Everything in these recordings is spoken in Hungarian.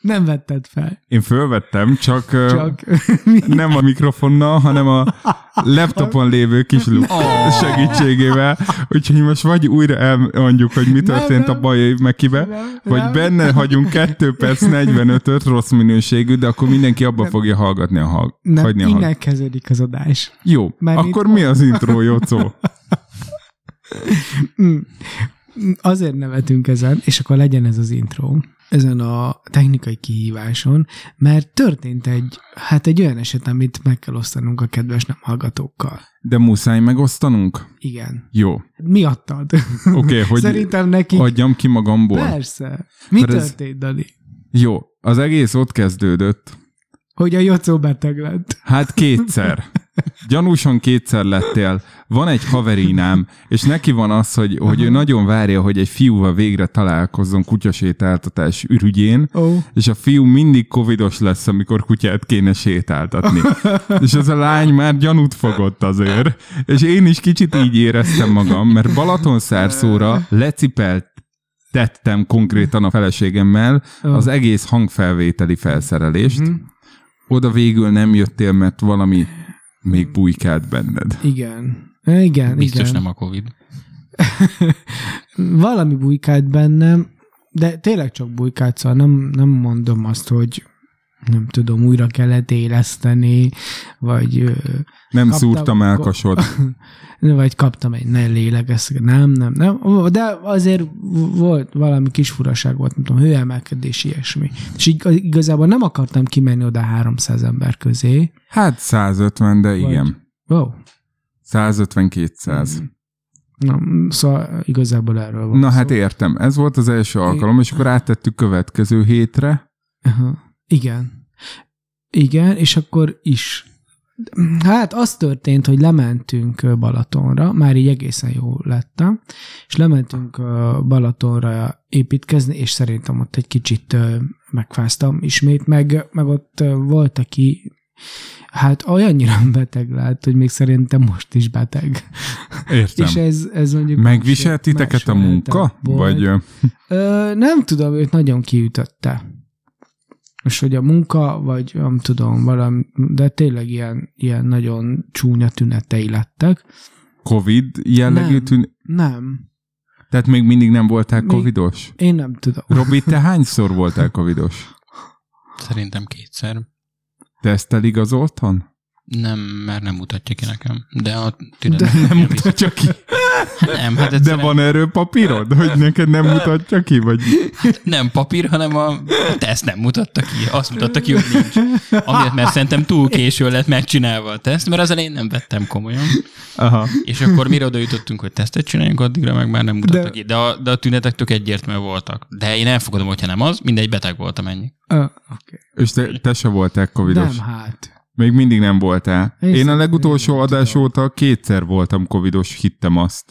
Nem vetted fel. Én fölvettem, csak, csak... Nem a mikrofonnal, hanem a laptopon lévő kis luk Oh. segítségével. Úgyhogy most vagy újra elmondjuk, hogy mi történt nem. a bajai mekibe, Nem, vagy nem. benne hagyunk 2 perc 45-öt rossz minőségű, de akkor mindenki abba fogja hallgatni a hall- Nem, hagyni a innen hall- kezdődik az adás. Jó, Már akkor mi az intro, Jocó? Mm. Azért nevetünk ezen, és akkor legyen ez az intro, ezen a technikai kihíváson, mert történt egy, hát egy olyan eset, amit meg kell osztanunk a kedves nem hallgatókkal. De muszáj megosztanunk? Igen. Jó. Miattad. Oké, okay, hogy Szerintem neki... adjam ki magamból. Persze. Mi Mert ez- történt, Dani? Jó, az egész ott kezdődött. Hogy a Jocó beteg lett. Hát kétszer. Gyanúsan kétszer lettél. Van egy haverinám, és neki van az, hogy, hogy ő nagyon várja, hogy egy fiúval végre találkozzon kutyasétáltatás ürügyén, Ó, és a fiú mindig covidos lesz, amikor kutyát kéne sétáltatni. és ez a lány már gyanút fogott azért. És én is kicsit így éreztem magam, mert Balatonszárszóra lecipelt tettem konkrétan a feleségemmel az egész hangfelvételi felszerelést. Mhm. Oda végül nem jöttél, mert valami még bujkált benned. igen. Igen, Biztos igen. nem a Covid. Valami bujkált bennem, de tényleg csak bujkált, szóval nem, nem mondom azt, hogy nem tudom, újra kellett éleszteni, vagy, Nem Kaptam- szúrtam el kasod. vagy kaptam egy ne lélegeztek. Nem, nem, nem. De azért volt valami kis furaság volt, nem tudom, hőemelkedés, ilyesmi. És így igazából nem akartam kimenni oda 300 ember közé. Hát 150, de igen. Wow. 150-200. Na, szóval igazából erről van Na szó. hát értem, ez volt az első alkalom, és akkor áttettük következő hétre. Aha. Igen. Igen, és akkor is. Hát az történt, hogy lementünk Balatonra, már így egészen jó lettem, és lementünk Balatonra építkezni, és szerintem ott egy kicsit megfáztam ismét, meg, meg ott volt, aki hát olyannyira beteg lett, hogy még szerintem most is beteg. Értem. És ez, ez mondjuk... Megviselt titeket a munka? volt. Vagy ö, Ö, nem tudom, őt nagyon kiütötte. És hogy a munka, vagy nem tudom, valami, de tényleg ilyen, ilyen nagyon csúnya tünetei lettek. Covid jellegű Nem. tűn... Nem, Tehát még mindig nem voltál Még- covidos? én nem tudom. Robi, te hányszor voltál covidos? Szerintem kétszer. Tesztel igazoltan? Nem, mert nem mutatja ki nekem. De a De tünetek Nem mutatja ki. Nem, hát De egyszerűen van erről papírod, hogy neked nem mutatja ki? Vagy... nem papír, hanem a teszt nem mutatta ki. Azt mutatta ki, hogy nincs. Amiért, mert szerintem túl késő lett megcsinálva a teszt, mert az elején nem vettem komolyan. Aha. És akkor mire oda jutottunk, hogy tesztet csináljunk, addigra meg már nem mutatta De- ki. De a, de a tünetek tök egyértelműen voltak. De én elfogadom, hogyha nem az, mindegy beteg voltam ennyi. Ö, okay. És te, te se voltál covidos? Nem, hát. Még mindig nem voltál. Én Én a legutolsó adás óta kétszer voltam covidos, hittem azt.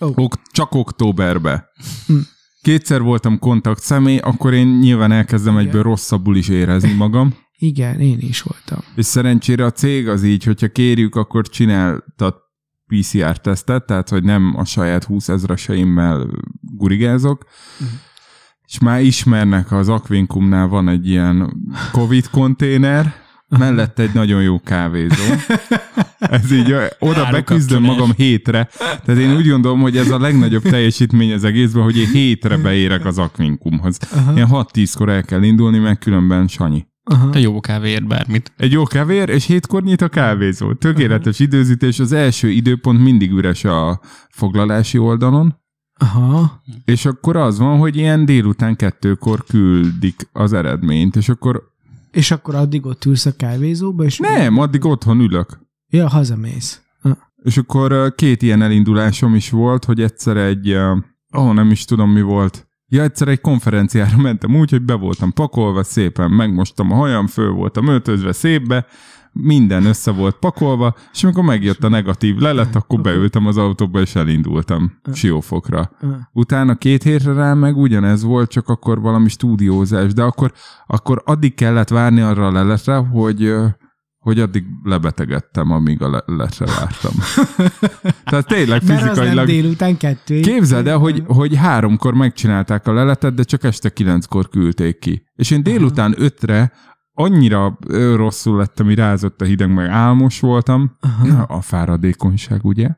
Ó. Ok, csak októberbe. Hm. Kétszer voltam kontakt személy, akkor én nyilván elkezdem Igen. egyből rosszabbul is érezni magam. Igen, én is voltam. És szerencsére a cég az így, hogyha kérjük, akkor csináltat PCR-tesztet, tehát hogy nem a saját 20 ezreseimmel gurigázok, Mhm. és már ismernek, az Aquincumnál van egy ilyen Covid konténer, mellette egy nagyon jó kávézó. Ez így, oda Áru beküzdöm kapcsolás. magam hétre. Tehát én úgy gondolom, hogy ez a legnagyobb teljesítmény az egészben, hogy én hétre beérek az Aquincumhoz. Aha. Ilyen 6-10-kor el kell indulni, meg különben Sanyi. Aha. De jó kávéért bármit. Egy jó kevér, és hétkor nyit a kávézó. Tökéletes időzítés, az első időpont mindig üres a foglalási oldalon, Aha. és akkor az van, hogy ilyen délután kettőkor küldik az eredményt, és akkor És akkor addig ott ülsz a kávézóba, és... nem, addig otthon ülök. Ja, hazamész. Ha. És akkor két ilyen elindulásom is volt, hogy egyszer egy, ö, ahol nem is tudom mi volt, Ja, egyszer egy konferenciára mentem úgy, hogy be voltam pakolva, szépen megmostam a hajam, föl voltam öltözve szépbe, minden össze volt pakolva, és amikor megjött a negatív lelet, akkor beültem az autóba, és elindultam Siófokra. Utána két hétre rá meg ugyanez volt, csak akkor valami stúdiózás, de akkor, akkor addig kellett várni arra a leletre, hogy, hogy addig lebetegedtem, amíg a le- letre vártam. Tehát tényleg Mert az nem fizikailag... délután kettő. Képzeld el, hogy, hogy háromkor megcsinálták a leletet, de csak este kilenckor küldték ki. És én délután ötre annyira rosszul lettem, hogy rázott a hideg, meg álmos voltam. Na, a fáradékonyság, ugye?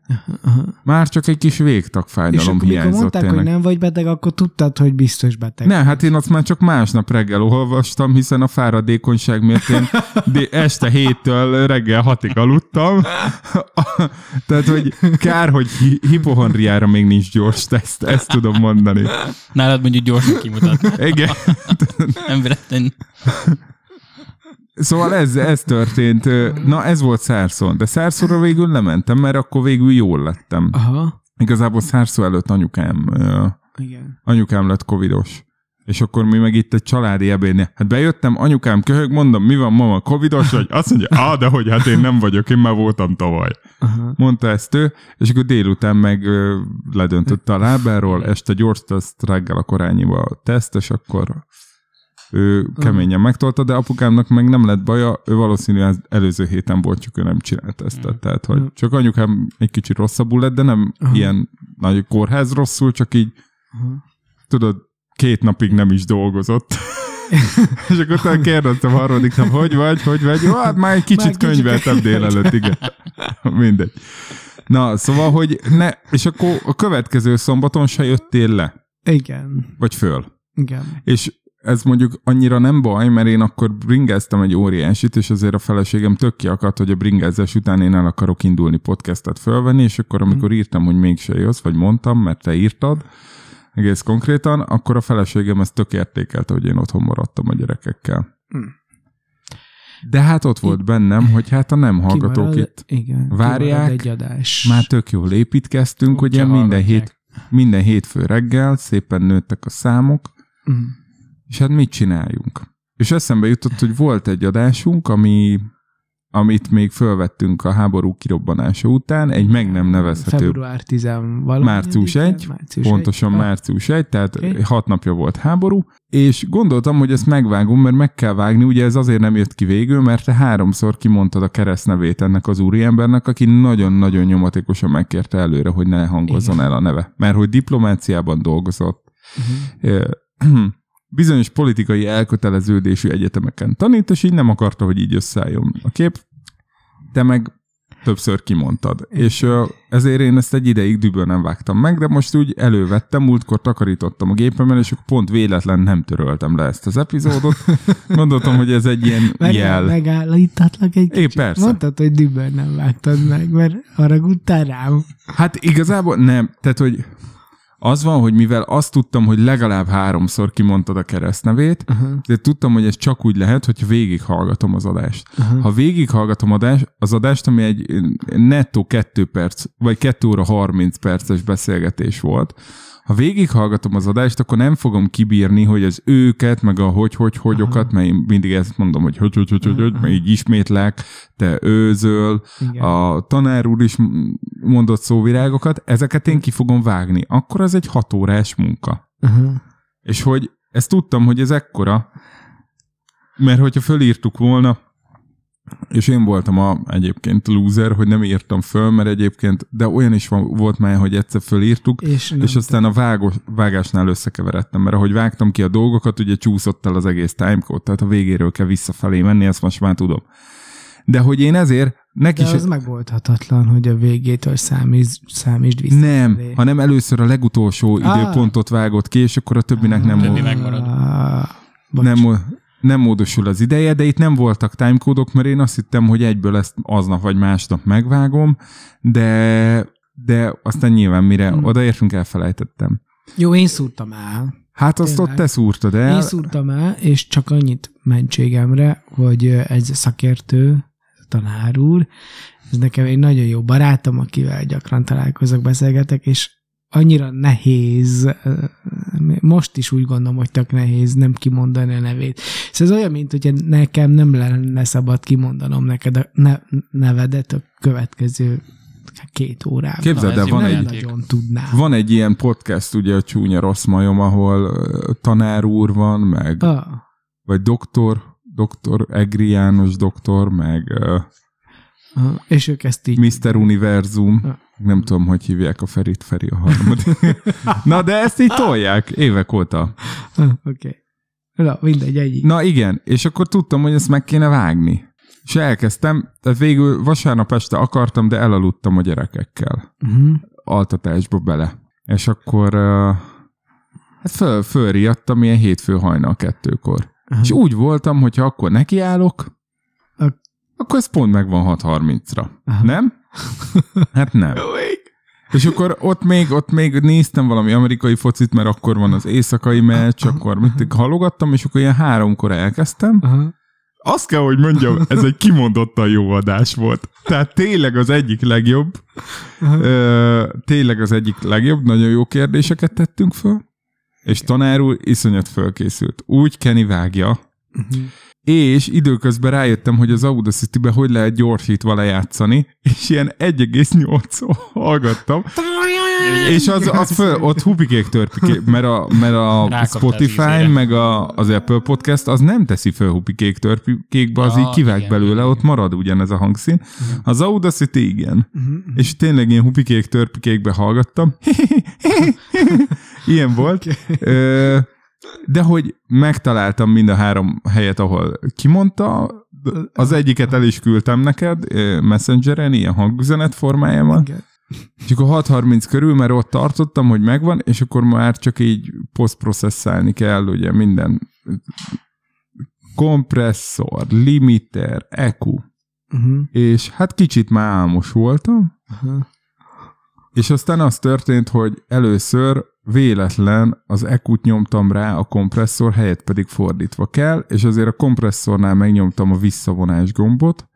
Aha. Már csak egy kis És végtagfájdalom akkor mikor hiányzott mondták, tényleg. hogy nem vagy beteg, akkor tudtad, hogy biztos beteg. Ne, hát én azt már csak másnap reggel olvastam, hiszen a fáradékonyság miatt én este héttől reggel hatig aludtam. Tehát, hogy kár, hogy hi- hipohondriára még nincs gyors teszt, ezt tudom mondani. Nálad mondjuk gyorsan kimutat. Igen. Nem véletlen. Szóval ez, ez történt. Na, ez volt szárszon. De szárszóra végül nem mentem, mert akkor végül jól lettem. Aha. Igazából szárszó előtt anyukám, Igen. anyukám lett covidos. És akkor mi meg itt egy családi ebédnél. Hát bejöttem, anyukám köhög, mondom, mi van, mama, covidos vagy? Azt mondja, á, de hogy hát én nem vagyok, én már voltam tavaly. Aha. Mondta ezt ő, és akkor délután meg ö, ledöntötte a lábáról, este gyors teszt, reggel a korányiba a teszt, és akkor ő keményen megtolta, de apukámnak meg nem lett baja, ő valószínűleg az előző héten volt, csak ő nem csinált tesztet. Tehát, hogy csak anyukám egy kicsit rosszabbul lett, de nem Aha. ilyen nagy kórház rosszul, csak így Aha. tudod, két napig nem is dolgozott. és akkor utána kérdeztem harmadik nap, hogy vagy, hogy vagy? Jó, hát már egy kicsit Már kicsit könyveltem délelőtt, igen. Mindegy. Na, szóval, hogy ne, és akkor a következő szombaton se jöttél le, Igen. vagy föl. Igen. És ez mondjuk annyira nem baj, mert én akkor bringáztam egy óriásit, és azért a feleségem tök kiakadt, hogy a bringázás után én el akarok indulni podcastet fölvenni, és akkor amikor írtam, hogy mégse jössz, vagy mondtam, mert te írtad, egész konkrétan, akkor a feleségem ezt tök értékelte, hogy én otthon maradtam a gyerekekkel. Hm. De hát ott volt bennem, hogy hát a nem hallgatók Kimarad- itt Igen. várják, egy adás. már tök jól építkeztünk, Úgyse ugye minden hét, minden hétfő reggel szépen nőttek a számok, Mm. És hát mit csináljunk? És eszembe jutott, hogy volt egy adásunk, ami, amit még fölvettünk a háború kirobbanása után, egy meg nem nevezhető Február 10 valami. Március 1, március pontosan egy. március 1, tehát Oké. hat napja volt háború, és gondoltam, hogy ezt megvágom, mert meg kell vágni, ugye ez azért nem jött ki végül, mert te háromszor kimondtad a keresztnevét ennek az úriembernek, aki nagyon-nagyon nyomatékosan megkérte előre, hogy ne hangozzon Igen. el a neve. Mert hogy diplomáciában dolgozott, Uh-huh. bizonyos politikai elköteleződésű egyetemeken tanít, és így nem akarta, hogy így összeálljon a kép. Te meg többször kimondtad. És ezért én ezt egy ideig düböl nem vágtam meg, de most úgy elővettem, múltkor takarítottam a gépemmel, és akkor pont véletlen nem töröltem le ezt az epizódot. Gondoltam, hogy ez egy ilyen Meg, jel. megállítatlak egy É, kicsit. persze. Mondtad, hogy dübben nem vágtad meg, mert haragudtál rám. Hát igazából nem. Tehát, hogy az van, hogy mivel azt tudtam, hogy legalább háromszor kimondtad a keresztnevét, Aha. de tudtam, hogy ez csak úgy lehet, hogyha végighallgatom az adást. Aha. Ha végighallgatom adás, az adást, ami egy nettó 2 perc, vagy 2 óra 30 perces beszélgetés volt, ha végighallgatom az adást, akkor nem fogom kibírni, hogy az őket, meg a hogy-hogy-hogyokat, mert én mindig ezt mondom, hogy hogy-hogy-hogy-hogy, mert így ismétlek, te őzöl, Igen. a tanár úr is mondott szóvirágokat, ezeket én ki fogom vágni. Akkor ez egy hat órás munka. Aha. És hogy ezt tudtam, hogy ez ekkora, mert hogyha fölírtuk volna, és én voltam a egyébként loser, hogy nem írtam föl, mert egyébként, de olyan is van, volt már, hogy egyszer fölírtuk, És, és aztán a vágos, vágásnál összekeveredtem, mert ahogy vágtam ki a dolgokat, ugye csúszott el az egész timecode, tehát a végéről kell visszafelé menni, ezt most már tudom. De hogy én ezért neki De az megoldhatatlan, hogy a végétől számíz, számítsd vissza. Nem, felé. hanem először a legutolsó Ah. időpontot vágott ki, és akkor a többinek nem, Többi mo- megmarad. Ah, bocs. nem, mo- nem módosul az ideje, de itt nem voltak timecode-ok, mert én azt hittem, hogy egyből ezt aznap vagy másnap megvágom, de, de aztán nyilván mire Hmm. odaértünk, elfelejtettem. Jó, én szúrtam el. Hát azt Tényleg. ott te szúrtad el. Én szúrtam el, és csak annyit mentségemre, hogy egy szakértő, tanár úr, ez nekem egy nagyon jó barátom, akivel gyakran találkozok, beszélgetek, és annyira nehéz, most is úgy gondolom, hogy tök nehéz nem kimondani a nevét. Szóval ez olyan, mint hogyha nekem nem lenne szabad kimondanom neked a ne- nevedet a következő két órában. Képzeld el, ez van egy, tudnám. van egy ilyen podcast, ugye a Csúnya Rossz Majom, ahol tanár úr van, meg Ah, vagy doktor, doktor, Egri János doktor, meg Aha. És ők ezt így... Mr. Univerzum. Ja. Nem tudom, hogy hívják a Ferit Feri a harmadik. Na, de ezt így tolják évek óta. Oké. Okay. Na, mindegy, egyik. Na igen, és akkor tudtam, hogy ezt meg kéne vágni. És elkezdtem, tehát végül vasárnap este akartam, de elaludtam a gyerekekkel. Uh-huh. Altatásba bele. És akkor uh, hát föl, fölriadtam ilyen hétfő hajnal kettőkor. Aha. És úgy voltam, hogyha akkor nekiállok, akkor ez pont megvan 6.30-ra. Aha. Nem? Hát nem. És akkor ott még, ott még néztem valami amerikai focit, mert akkor van az éjszakai meccs, akkor mit halogattam, és akkor ilyen háromkor elkezdtem. Aha. Azt kell, hogy mondjam, ez egy kimondottan jó adás volt. Tehát tényleg az egyik legjobb. Ö, tényleg az egyik legjobb, nagyon jó kérdéseket tettünk föl. És tanár úr iszonyat fölkészült. Úgy Kenny vágja, Uh-huh. És időközben rájöttem, hogy az Audacity-be hogy lehet gyorsítva lejátszani, és ilyen 1,8 hallgattam, és az, az föl, ott hupikék törpikék, mert a, mert a Spotify, meg a, az Apple Podcast, az nem teszi föl hupikék törpikékbe, az Ja, így kivág igen, belőle, igen. ott marad ugyanez a hangszín. Az Audacity igen. Uh-huh. És tényleg ilyen hupikék törpikékbe hallgattam. Ilyen volt. Ö, De hogy megtaláltam mind a három helyet, ahol kimondta, az egyiket el is küldtem neked ö, Messengeren, ilyen hangüzenet formájában. Igen. És akkor 6.30 körül, mert ott tartottam, hogy megvan, és akkor már csak így posztprocesszálni kell, ugye minden kompresszor, limiter, EQ, Uh-huh. és hát kicsit már álmos voltam, Uh-huh. és aztán az történt, hogy először véletlen az EQ-t nyomtam rá a kompresszor helyett pedig fordítva kell, és azért a kompresszornál megnyomtam a visszavonás gombot,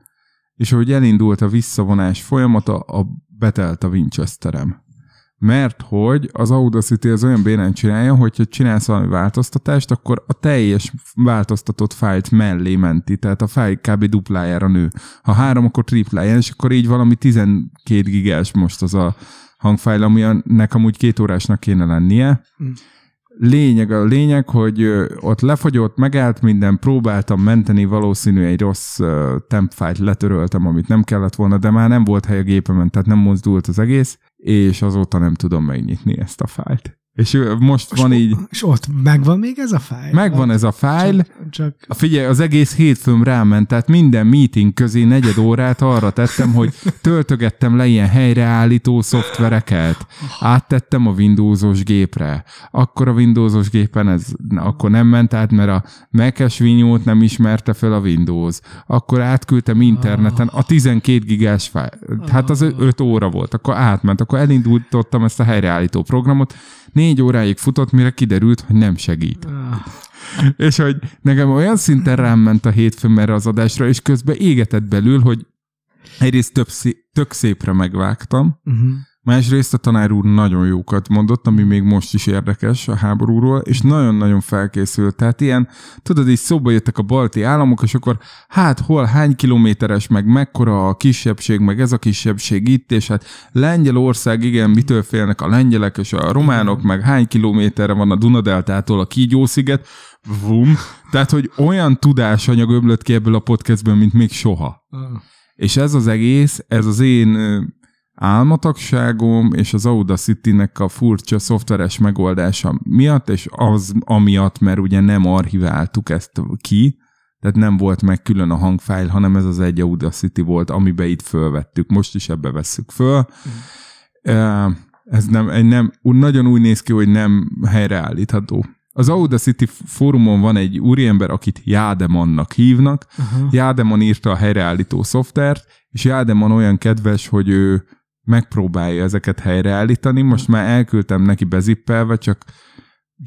és ahogy elindult a visszavonás folyamata, a betelt a Winchesterem. Mert hogy az Audacity az olyan bénán csinálja, hogyha csinálsz valami változtatást, akkor a teljes változtatott fájlt mellé menti, tehát a fájl kb. duplájára nő. Ha három, akkor tripláján, és akkor így valami 12 gigás most az a hangfájl, aminek amúgy két órásnak kéne lennie. Mm. Lényeg a lényeg, hogy ott lefagyott, megállt minden, próbáltam menteni, valószínű egy rossz tempfájlt letöröltem, amit nem kellett volna, de már nem volt hely a gépemen, tehát nem mozdult az egész, és azóta nem tudom megnyitni ezt a fájlt. És most van így, És ott megvan még ez a fájl? megvan ez a fájl, Csak, csak Figyelj, az egész hétfőm ráment, tehát minden meeting közé negyed órát arra tettem, hogy töltögettem le ilyen helyreállító szoftvereket, áttettem a Windowsos gépre. Akkor a Windowsos gépen ez akkor nem ment át, mert a Mac-es vinyót nem ismerte fel a Windows. Akkor átküldtem interneten a 12 gigás fájl. Hát az 5 óra volt, akkor átment, akkor elindultottam ezt a helyreállító programot. Négy óráig futott, mire kiderült, hogy nem segít. ah, És hogy nekem olyan szinten rám ment a hétfőn erre az adásra, és közben égetett belül, hogy egyrészt több szé- tök szépre megvágtam, uh-huh. Másrészt a tanár úr nagyon jókat mondott, ami még most is érdekes a háborúról, és nagyon-nagyon felkészült. Tehát ilyen, tudod, így szóba jöttek a balti államok, és akkor hát hol, hány kilométeres, meg mekkora a kisebbség, meg ez a kisebbség itt, és hát Lengyelország, igen, mitől félnek a lengyelek és a románok, meg hány kilométerre van a Dunadeltától a Kígyósziget, vum. Tehát, hogy olyan tudásanyag ömlött ki ebből a podcastből, mint még soha. Ah. És ez az egész, ez az én álmatagságom és az Audacity-nek a furcsa szoftveres megoldása miatt, és az amiatt, mert ugye nem archiváltuk ezt ki, tehát nem volt meg külön a hangfájl, hanem ez az egy Audacity volt, amiben itt fölvettük. Most is ebbe vesszük föl. Ö, Ez nem, egy nem, nagyon úgy néz ki, hogy nem helyreállítható. Az Audacity fórumon van egy úriember, akit Jádemannak hívnak, Aha. Jádeman írta a helyreállító szoftvert, és Jádeman olyan kedves, hogy ő megpróbálja ezeket helyreállítani. Most már elküldtem neki bezippelve, csak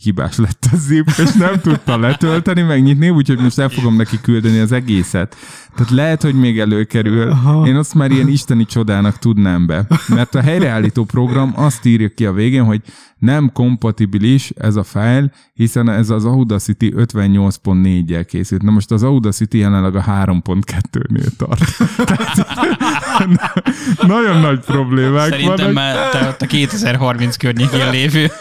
hibás lett a zip, és nem tudta letölteni, megnyitni, úgyhogy most el fogom neki küldeni az egészet. Tehát lehet, hogy még előkerül. Aha. Én azt már ilyen isteni csodának tudnám be. Mert a helyreállító program azt írja ki a végén, hogy nem kompatibilis ez a fájl, hiszen ez az Audacity 58.4-jel készült. Na most az Audacity jelenleg a 3.2-nél tart. Tehát, nagyon nagy problémák Szerintem vannak. már te a 2030 környékén lévő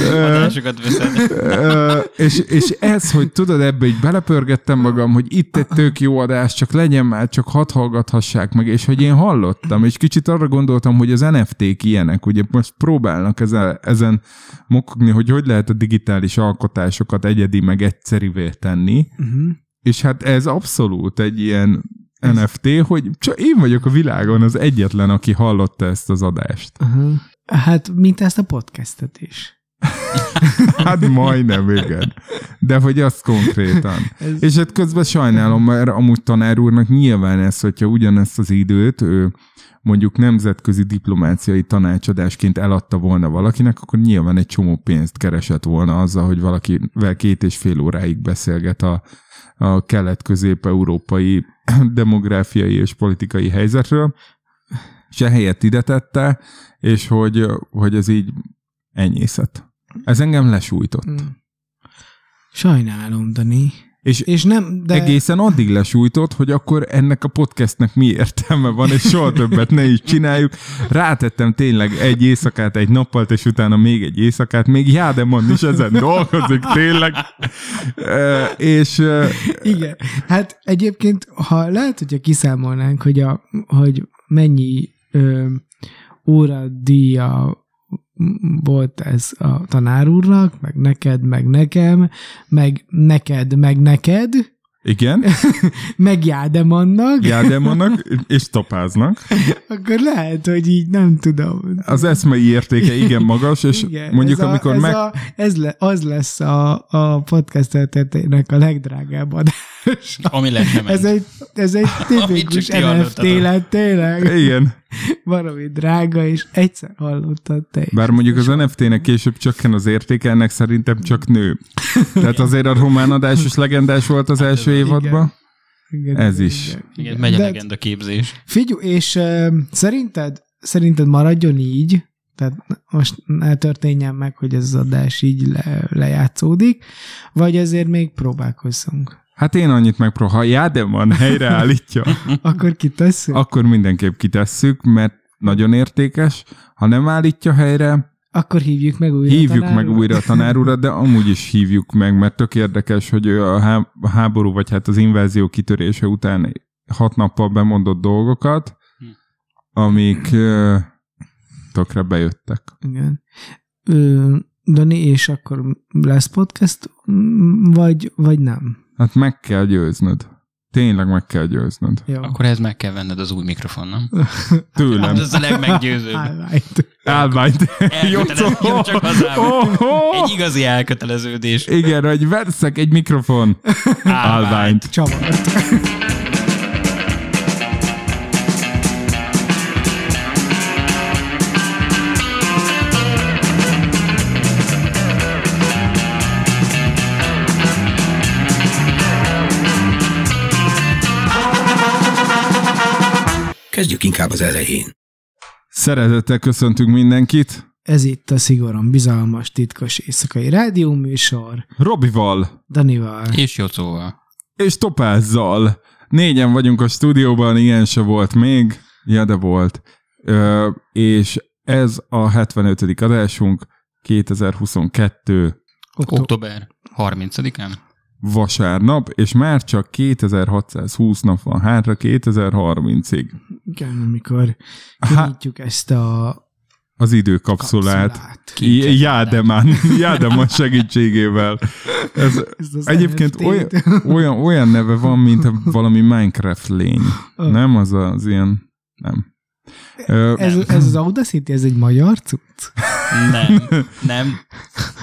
adásokat veszed. És, és ez, hogy tudod, ebbe így belepörgettem magam, hogy itt egy tök jó adás, csak legyen már, csak hadd hallgathassák meg, és hogy én hallottam, és kicsit arra gondoltam, hogy az NFT-k ilyenek, ugye most próbálnak ezen, ezen mokogni, hogy hogy lehet a digitális alkotásokat egyedi meg egyszerűvé tenni, Uh-huh. és hát ez abszolút egy ilyen NFT, hogy csak én vagyok a világon az egyetlen, aki hallotta ezt az adást. Uh-huh. Hát, mint ezt a podcastet is. Hát majdnem, igen. De hogy azt konkrétan. Ez- És hát közben sajnálom, mert amúgy tanár úrnak nyilván ez, hogyha ugyanezt az időt ő mondjuk nemzetközi diplomáciai tanácsadásként eladta volna valakinek, akkor nyilván egy csomó pénzt keresett volna azzal, hogy valakivel két és fél óráig beszélget a, a kelet-közép-európai demográfiai és politikai helyzetről, és ehelyett ide tette, és hogy, hogy ez így enyészet. Ez engem lesújtott. Mm. Sajnálom, Dani. És És nem, de... Egészen addig lesújtott, hogy akkor ennek a podcastnek mi értelme van, és soha többet ne is csináljuk. Rátettem tényleg egy éjszakát, egy nappalt, és utána még egy éjszakát, még Jádemon is ezen dolgozik tényleg. E, és Igen. Hát egyébként, ha lehet, hogyha kiszámolnánk, hogy, a, hogy mennyi ö, óradíja volt ez a tanár úrnak, meg neked, meg nekem, meg neked, meg neked, igen, meg Jádemannak, Jádemonnak és topáznak. akkor lehet, hogy így nem tudom. Az eszmei értéke igen magas, és Igen, mondjuk ez a, amikor ez, meg... a, ez le, az lesz a, a podcast a legdrágább adás. Ami le sem Ez egy, ez egy tipikus NFT lett, tényleg. Igen, Valami drága, és egyszer hallottad te is. bár mondjuk az NFT-nek később csökken az értéke, ennek szerintem csak nő. Tehát azért a román adás is legendás volt az első igen. évadban. Igen, ez igen, is. igen, Igen, megy a legenda képzés. Figyelj, és uh, szerinted, szerinted maradjon így, tehát most ne történjen meg, hogy ez az adás így le, lejátszódik, vagy azért még próbálkozzunk. Hát én annyit megpróbálom, ha Jádeman helyreállítja, Akkor kitesszük? akkor mindenképp kitesszük, mert nagyon értékes. Ha nem állítja helyre, Akkor hívjuk meg újra. hívjuk meg újra a tanár urat, de amúgy is hívjuk meg, mert tök érdekes, hogy a há- a háború, vagy hát az invázió kitörése után hat nappal bemondott dolgokat, Hm. amik tökre bejöttek. Igen. Ö, Dani, és akkor lesz podcast, vagy, vagy nem? Hát meg kell győznöd. Tényleg meg kell győznöd. Jó. Akkor ez meg kell venned az új mikrofon, nem? Tőlem. Hát ez a legmeggyőzőbb. Highlight. Állványt. Elkötelez- Jó, csak hazám. Oh, oh. Egy igazi elköteleződés. Igen, hogy veszek egy mikrofon. Állványt. Csavart. Kezdjük inkább az elején. Szeretettel köszöntünk mindenkit. Ez itt a szigorúan bizalmas, titkos éjszakai rádióműsor Robival Danival. És Jocóval. és Topázzal. Négyen vagyunk a stúdióban, ilyen se volt még. Ja, de volt. Ö, és ez a 75. adásunk 2022 Oktober. Október 30-án. Vasárnap, és már csak 2620 nap van hátra 2030-ig. Igen, amikor Há- kinyitjuk ezt a Az időkapszulát. kapszulát. Kincses Jádeman, Jádeman segítségével. Ez Ezt az egyébként olyan, olyan, olyan neve van, mint a valami Minecraft lény. Ö. Nem az az ilyen... Nem. Ez, ez az Audacity, ez egy magyar cucc? Nem, nem.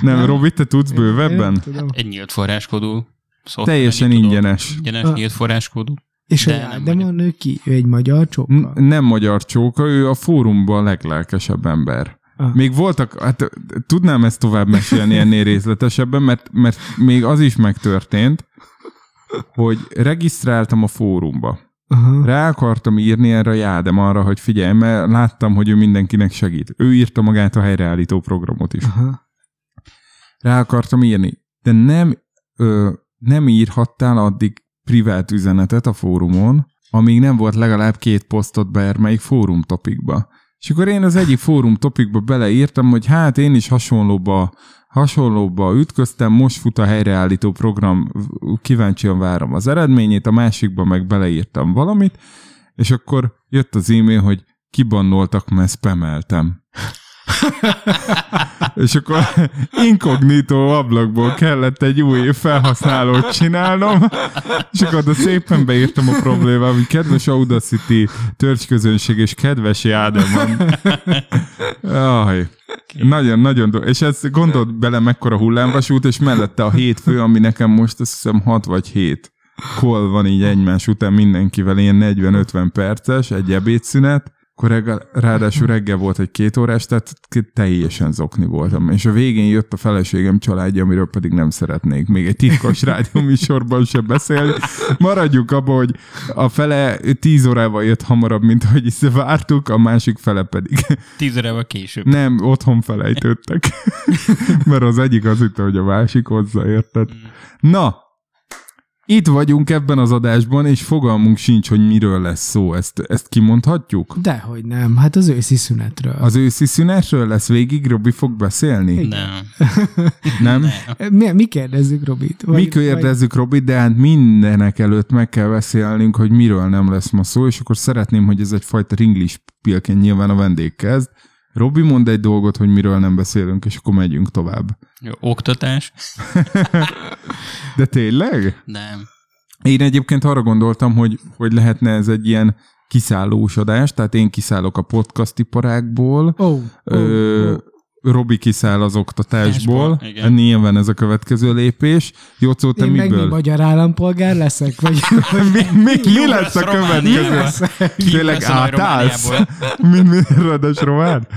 nem, Robi, te tudsz Nem bővebben? tudom. Egy nyílt forráskodú szoftver. Teljesen tudom. ingyenes. Ingyenes, Ah. nyílt forráskodú. És De a nem Jádemon ő ki? Ő egy magyar csóka? N- nem magyar csóka, ő a fórumban a leglelkesebb ember. Ah. Még voltak, hát tudnám ezt tovább mesélni ennél részletesebben, mert, mert még az is megtörtént, hogy regisztráltam a fórumba. Aha. Rá akartam írni erre a jádem arra, hogy figyelj, mert láttam, hogy ő mindenkinek segít. Ő írta magát a helyreállító programot is. Aha. Rá akartam írni, de nem, ö, nem írhattál addig privát üzenetet a fórumon, amíg nem volt legalább két posztot bármelyik fórum topikba. És akkor én az egyik fórum topikba beleírtam, hogy hát én is hasonlóba, hasonlóba ütköztem, most fut a helyreállító program, kíváncsian várom az eredményét, a másikba meg beleírtam valamit, és akkor jött az e-mail, hogy kibannoltak, mert spameltem. és akkor inkognitó ablakból kellett egy új felhasználót csinálnom, és akkor oda szépen beírtam a problémát, hogy kedves Audacity törcsközönség és kedves Jádemon. Aj, nagyon, nagyon, do- és ez gondolt bele mekkora hullámvasút, és mellette a hétfő, ami nekem most azt hiszem 6 vagy 7 kol van így egymás után mindenkivel, ilyen 40-50 perces, egy ebédszünet, akkor reggel, ráadásul reggel volt egy két órás, tehát teljesen zokni voltam. És a végén jött a feleségem családja, amiről pedig nem szeretnék még egy titkos rádióműsorban sem beszélni. Maradjuk abba, hogy a fele tíz órával jött hamarabb, mint ahogy vártuk, a másik fele pedig Tíz órával később. nem, otthon felejtődtek. Mert az egyik az hitte, hogy a másik hozzáértett. Na, itt vagyunk ebben az adásban, és fogalmunk sincs, hogy miről lesz szó. Ezt, ezt kimondhatjuk? Dehogy nem, hát az őszi szünetről. Az őszi szünetről lesz végig, Robi fog beszélni? Nem. Nem? Mi, mi kérdezzük Robit? Mi kérdezzük Robit, de hát mindenek előtt meg kell beszélnünk, hogy miről nem lesz ma szó, és akkor szeretném, hogy ez egyfajta ringlis pilken nyilván a vendég kezd. Robi mond egy dolgot, hogy miről nem beszélünk, és akkor megyünk tovább. Jó, oktatás? De tényleg? Nem. Én egyébként arra gondoltam, hogy, hogy lehetne ez egy ilyen kiszállós adás, tehát én kiszállok a podcast iparákból, Ó, oh, ö, oh, oh. Robi kiszáll az oktatásból, Oktatásból, igen. nyilván ez a következő lépés. Jocó, te Én meg mi miből? magyar állampolgár leszek, vagy mi, mi, mi Jó lesz lesz a következő? Ki Tényleg átállsz? Romániából? Mind, mind radas román?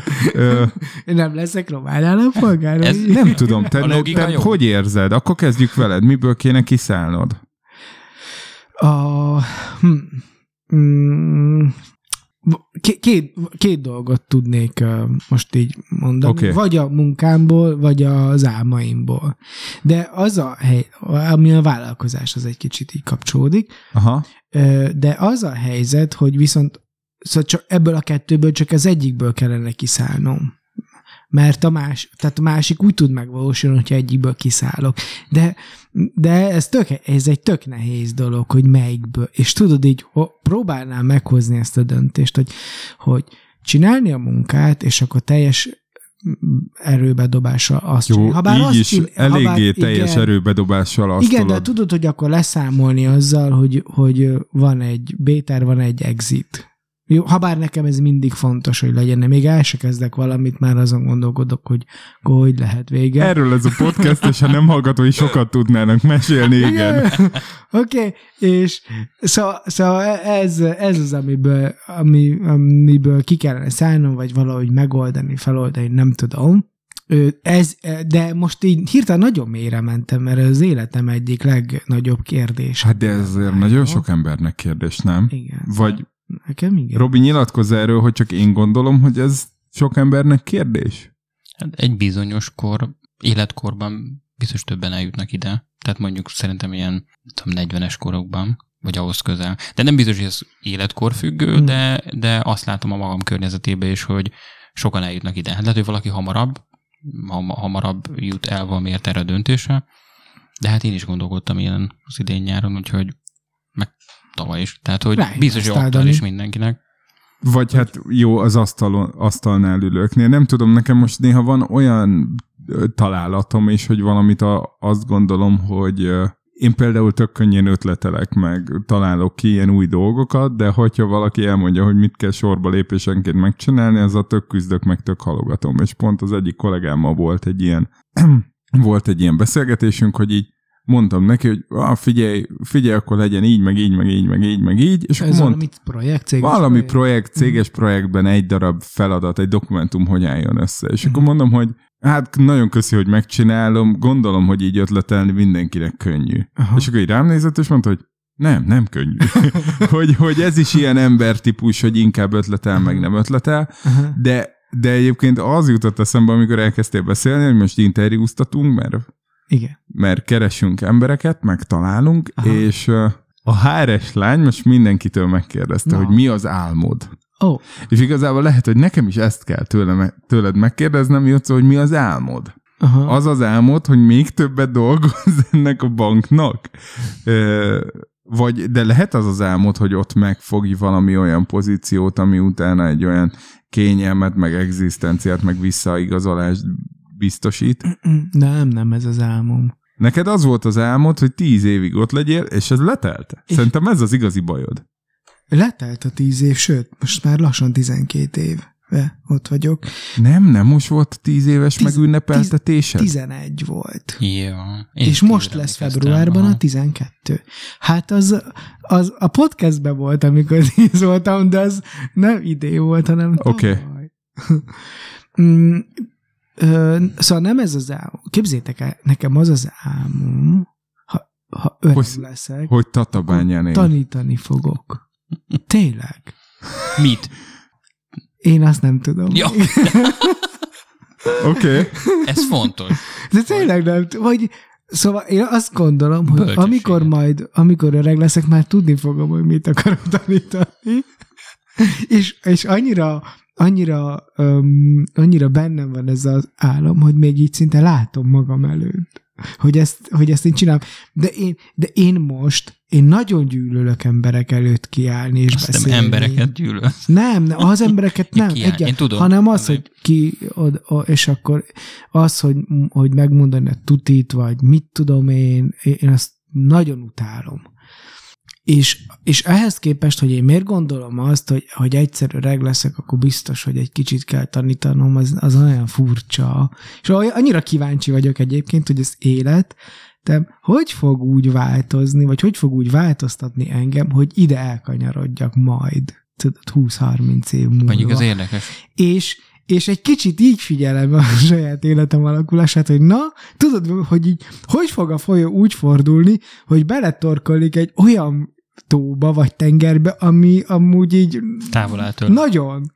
Nem leszek román állampolgár? Ez nem tudom, te, A logika te jó. hogy érzed? Akkor kezdjük veled. Miből kéne kiszállnod? A, hm, mm, két, két, dolgot tudnék most így mondani. Oké. Vagy a munkámból, vagy az álmaimból. De az a hely, ami a vállalkozás, az egy kicsit így kapcsolódik. Aha. De az a helyzet, hogy viszont szóval csak ebből a kettőből csak az egyikből kellene kiszállnom. Mert a, más, tehát a másik úgy tud megvalósulni, hogyha egyikből kiszállok. De, de ez, tök, ez egy tök nehéz dolog, hogy melyikből. És tudod így, ho, próbálnám meghozni ezt a döntést, hogy, hogy csinálni a munkát, és akkor teljes erőbedobással azt Jó. Ha bár így azt is csin- eléggé bár- teljes igen, erőbedobással azt igen, de tudod, hogy akkor leszámolni azzal, hogy, hogy van egy béter, van egy exit. Jó, ha bár nekem ez mindig fontos, hogy legyen, még el se kezdek valamit, már azon gondolkodok, hogy hogy lehet vége. Erről ez a podcast, és ha nem hallgatói sokat tudnának mesélni, igen. Oké, okay, és szóval, szóval ez, ez az, amiből, ami, amiből ki kellene szállnom, vagy valahogy megoldani, feloldani, nem tudom. Ez, de most így hirtelen nagyon mélyre mentem, mert az életem egyik legnagyobb kérdés. Hát de ez azért nagyon sok embernek kérdés, nem? Igen. Vagy Nekem igen. Robi nyilatkozz erről, hogy csak én gondolom, hogy ez sok embernek kérdés? Hát egy bizonyos kor, életkorban biztos többen eljutnak ide. Tehát mondjuk szerintem ilyen tudom, 40-es korokban, vagy ahhoz közel. De nem biztos, hogy ez életkor függő, Hmm. de, de azt látom a magam környezetében is, hogy sokan eljutnak ide. Hát lehet, hogy valaki hamarabb, ham- hamarabb jut el valamiért erre a döntésre, de hát én is gondolkodtam ilyen az idén nyáron, úgyhogy tavaly is. Tehát, hogy Rájuk biztos, hogy aktuális Dani. mindenkinek. Vagy hát jó, az asztalon, asztalnál ülőknél. Nem tudom, nekem most néha van olyan találatom is, hogy valamit a, azt gondolom, hogy én például tök könnyen ötletelek meg, találok ki ilyen új dolgokat, de hogyha valaki elmondja, hogy mit kell sorba lépésenként megcsinálni, az a tök küzdök, meg tök halogatom. És pont az egyik kollégámmal volt egy ilyen, volt egy ilyen beszélgetésünk, hogy így mondtam neki, hogy ah, figyelj, figyelj, akkor legyen így, meg így, meg így, meg így, meg így, és Ez mond, valami projekt, céges valami projekt? projekt, céges projektben egy darab feladat, egy dokumentum hogy álljon össze. És Mhm. akkor mondom, hogy hát nagyon köszi, hogy megcsinálom, gondolom, hogy így ötletelni mindenkinek könnyű. Aha. És akkor így rám nézett, és mondta, hogy Nem, nem könnyű. hogy, hogy ez is ilyen embertípus, hogy inkább ötletel, meg nem ötletel, Aha. de, de egyébként az jutott eszembe, amikor elkezdtél beszélni, hogy most interjúztatunk, mert, Igen. mert keresünk embereket, meg találunk, Aha. és a HRS lány most mindenkitől megkérdezte, Na. hogy mi az álmod. Oh, És igazából lehet, hogy nekem is ezt kell tőle, tőled megkérdeznem, Jocó, hogy mi az álmod. aha. Az az álmod, hogy még többet dolgoz ennek a banknak? Ö, Vagy, de lehet az az álmod, hogy ott megfogj valami olyan pozíciót, ami utána egy olyan kényelmet, meg egzisztenciát, meg visszaigazolást biztosít. Nem, nem ez az álmom. Neked az volt az álmod, hogy tíz évig ott legyél, és ez letelt. Szerintem ez az igazi bajod. Letelt a tíz év, sőt, most már lassan 12 év. Ott vagyok. Nem, nem most volt a tíz éves Tíz- megünnepeltetésed? 11 volt. Ja. és most lesz februárban a 12. Hát az, az a podcastben volt, amikor 10 voltam, de az nem idén volt, hanem Oké. tavaly. Ö, szóval nem ez az álmom. Képzétek el, nekem az az álmom, ha, ha öreg Hogy- leszek, Hogy Tatabányán tanítani fogok. Tényleg. Mit? Én azt nem tudom. Ja, Oké. Okay. ez fontos. De tényleg nem, t- vagy Szóval én azt gondolom, hogy amikor majd, amikor öreg leszek, már tudni fogom, hogy mit akarok tanítani. és, és annyira, annyira, um, annyira bennem van ez az álom, hogy még így szinte látom magam előtt, hogy ezt, hogy ezt én csinálom. De én, de én most, én nagyon gyűlölök emberek előtt kiállni és Azt beszélni. embereket gyűlöl. Nem, nem, az embereket nem, kiáll- egyet, én tudom. hanem az, hogy ki, od, o, és akkor az, hogy, hogy megmondani a tutit, vagy mit tudom én, én azt nagyon utálom. És, és ehhez képest, hogy én miért gondolom azt, hogy, hogy egyszer öreg leszek, akkor biztos, hogy egy kicsit kell tanítanom, az, az olyan furcsa. És annyira kíváncsi vagyok egyébként, hogy az élet, de hogy fog úgy változni, vagy hogy fog úgy változtatni engem, hogy ide elkanyarodjak majd, tudod, 20-30 év múlva. Mondjuk az érdekes. és, és egy kicsit így figyelem a saját életem alakulását, hogy na, tudod, hogy így, hogy fog a folyó úgy fordulni, hogy beletorkolik egy olyan tóba vagy tengerbe, ami amúgy így Távol áll tőle. nagyon.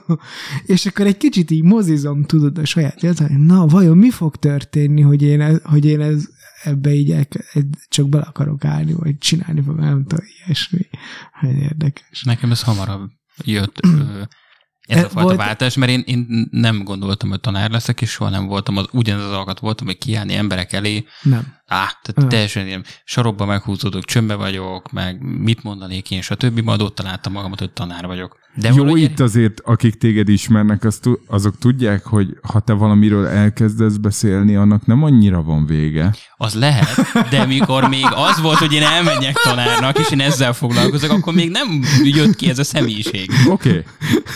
és akkor egy kicsit így mozizom, tudod, a saját életem, na, vajon mi fog történni, hogy én, ez, hogy én ez, ebbe így el, csak bele akarok állni, vagy csinálni fogom, nem tudom, ilyesmi. Hát érdekes. Nekem ez hamarabb jött ez E, a fajta volt- váltás, mert én, én nem gondoltam, hogy tanár leszek, és soha nem voltam, az, ugyanaz az alkat voltam, hogy kiállni emberek elé, Nem. Á, tehát Ah. teljesen ilyen sarokba meghúzódok, csömbbe vagyok, meg mit mondanék én, stb. Majd ott találtam magamat, hogy tanár vagyok. De Jó, valahogy- itt azért, akik téged ismernek, azt, tu- azok tudják, hogy ha te valamiről elkezdesz beszélni, annak nem annyira van vége. Az lehet, de mikor még az volt, hogy én elmenjek tanárnak, és én ezzel foglalkozok, akkor még nem jött ki ez a személyiség. Oké. Okay.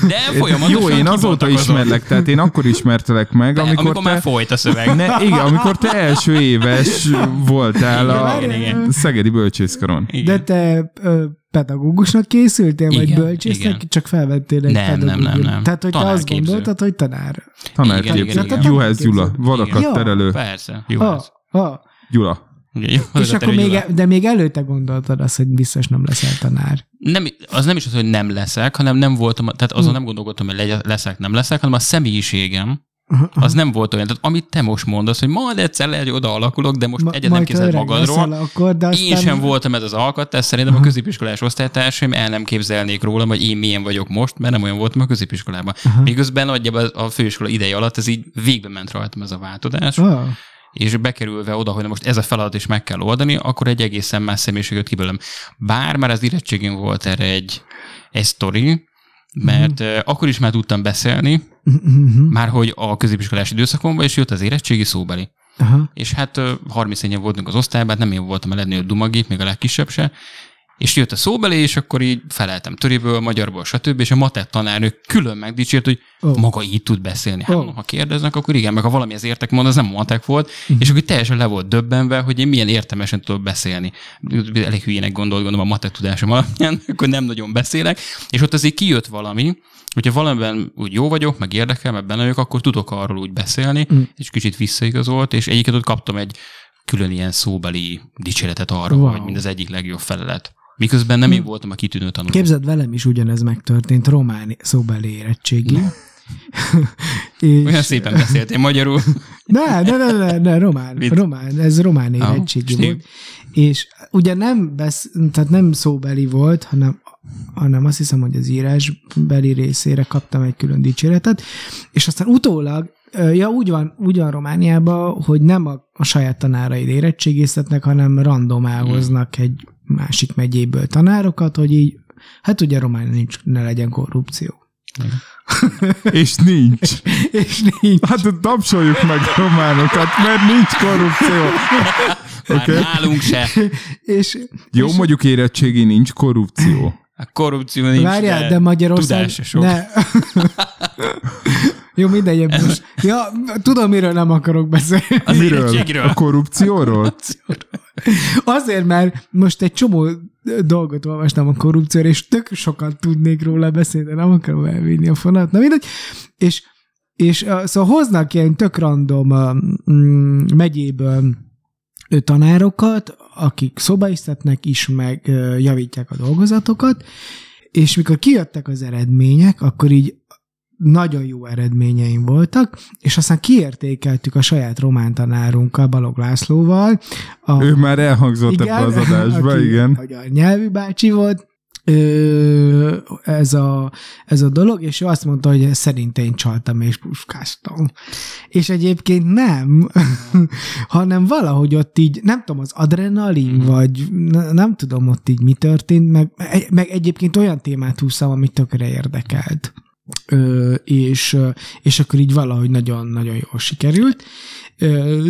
De folyamatosan Jó, én azóta ismerlek, tehát én akkor ismertelek meg, De, amikor, amikor, te... már folyt a szöveg. Ne, igen, amikor te első éves voltál a Igen, igen. Szegedi Bölcsészkaron. Igen. De te ö, pedagógusnak készültél, vagy Igen, bölcsésznek, igen. csak felvettél egy Nem, nem, nem, nem. Tehát, hogy te azt Tanárképző. gondoltad, hogy tanár. Tanárképző. Igen, igen, igen. Juhász Gyula, vadakat Igen. terelő. Persze, ha. Gyula. Jó, És akkor még, terügy- de még előtte gondoltad azt, hogy biztos nem leszel tanár. nem, az nem is az, hogy nem leszek, hanem nem voltam, tehát azon Hm. nem gondolkodtam, hogy leszek, nem leszek, hanem a személyiségem, az nem volt olyan. Tehát amit te most mondasz, hogy majd egyszer lehet, hogy oda alakulok, de most Ma- egyet nem képzeled magadról. akkor, de aztán... Én sem voltam ez az alkatás, szerintem a középiskolás osztálytársaim el nem képzelnék rólam, hogy én milyen vagyok most, mert nem olyan voltam a középiskolában. Aha. Miközben nagyjából a főiskola ideje alatt ez így végbe ment rajtam ez a változás, Ah, és bekerülve oda, hogy most ez a feladat is meg kell oldani, akkor egy egészen más személyiséget kibelem. Bár már az érettségén volt erre egy, egy sztori, mert Mhm. uh, akkor is már tudtam beszélni, mhm, már hogy a középiskolás időszakomban, és jött az érettségi szóbeli. Aha. És hát ö, 30 ennyien voltunk az osztályban, hát nem én voltam a legnagyobb dumagép, még a legkisebb se, és jött a szóbeli, és akkor így feleltem töriből, magyarból, stb. És a matek tanárnő külön megdicsért, hogy oh. maga így tud beszélni. Hát, oh. ha kérdeznek, akkor igen, meg ha valamihez értek mond, az nem matek volt, Mhm. és akkor teljesen le volt döbbenve, hogy én milyen értelmesen tudok beszélni. Elég hülyének gondolt, gondolom a matek tudásom alapján, akkor nem nagyon beszélek, és ott azért kijött valami, hogyha valamiben úgy jó vagyok, meg érdekel, meg benne vagyok, akkor tudok arról úgy beszélni, Mm. és kicsit visszaigazolt, és egyiket ott kaptam egy külön ilyen szóbeli dicséretet Wow. wow. hogy mind az egyik legjobb felelet. Miközben nem én voltam a kitűnő tanuló. Képzeld, velem is ugyanez megtörtént, román szóbeli érettségi. és, Olyan szépen beszéltél magyarul. Ne, ne, ne, ne, ne román, Mit? román, ez román érettségi volt. És ugye nem, besz, tehát nem szóbeli volt, hanem, hanem azt hiszem, hogy az írásbeli részére kaptam egy külön dicséretet, és aztán utólag, ja úgy van, úgy van Romániában, hogy nem a, a saját tanáraid érettségésztetnek, hanem randomálhoznak egy másik megyéből tanárokat, hogy így, hát ugye Románia nincs, ne legyen korrupció. És nincs. És nincs. Hát tapsoljuk meg a románokat, mert nincs korrupció. Már Oké. nálunk se. És, Jó, és, mondjuk érettségi nincs korrupció. A korrupció nincs, Várjál, de Magyarország... tudás sok. Ne. Jó, mindegy, most. Ja, tudom, miről nem akarok beszélni. Az Miről? érettségről. A korrupcióról? Azért, mert most egy csomó dolgot olvastam a korrupcióra, és tök sokat tudnék róla beszélni, de nem akarom elvinni a fonat. Na mindegy. És, és szóval hoznak ilyen tök random mm, megyéből tanárokat, akik szobaiztetnek is, meg javítják a dolgozatokat, és mikor kijöttek az eredmények, akkor így nagyon jó eredményeim voltak, és aztán kiértékeltük a saját román tanárunkkal, Balog Lászlóval. A, Ő már elhangzott ebbe az adásba, aki, igen. A nyelvű bácsi volt, ö, ez, a, ez a dolog, és ő azt mondta, hogy szerint én csaltam és puskáztam. És egyébként nem, hanem valahogy ott így, nem tudom, az adrenalin, vagy ne- nem tudom ott így mi történt, meg, meg egyébként olyan témát húztam, amit tökre érdekelt. Ö, és, és akkor így valahogy nagyon-nagyon jól sikerült. Ö,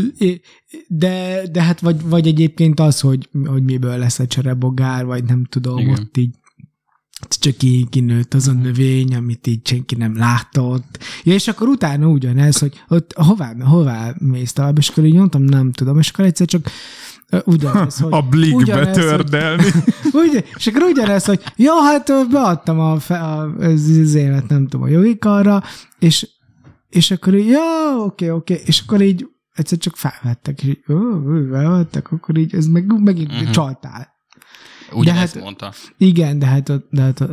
de, de hát vagy, vagy egyébként az, hogy, hogy miből lesz a cserebogár, vagy nem tudom, Igen. ott így csak ki, kinőtt az a növény, amit így senki nem látott. Ja, és akkor utána ugyanez, hogy ott hová, hová mész tovább, és akkor így mondtam, nem tudom, és akkor egyszer csak ugyanez, hogy... A blikbe ugyanez, hogy- tördelni. úgy, és akkor ugyanez, hogy ja, hát beadtam a, fe, a, az, az élet, nem tudom, a jogikarra, és, és akkor így, ja, oké, oké, és akkor így egyszer csak felvettek, és így, ó, felvettek, akkor így, ez meg, megint uh-huh. csaltál. Ugyanezt hát- mondta. Igen, de hát, de hát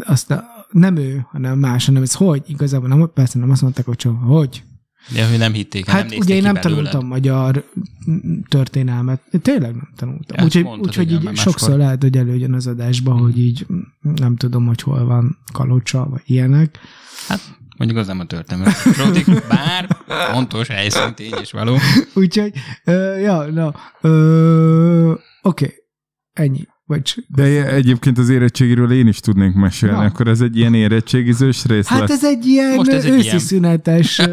azt a, nem ő, hanem más, hanem ez hogy? Igazából nem, persze nem azt mondták, hogy csak hogy. De hogy nem hitték, Hát nem ugye én nem tanultam magyar történelmet. Én tényleg nem tanultam. Ja, úgyhogy úgyhogy igen, így sokszor máskor- lehet, hogy előjön az adásba, hogy így nem tudom, hogy hol van kalocsa, vagy ilyenek. Mondjuk az nem a történet. Rodik, bár fontos helyszín, tény és való. Úgyhogy, ö, ja, na, ö, oké, ennyi. Vagy, De egyébként az érettségiről én is tudnék mesélni, Na. akkor ez egy ilyen érettségizős rész Hát lesz. ez egy ilyen Most ez egy őszi ilyen. szünetes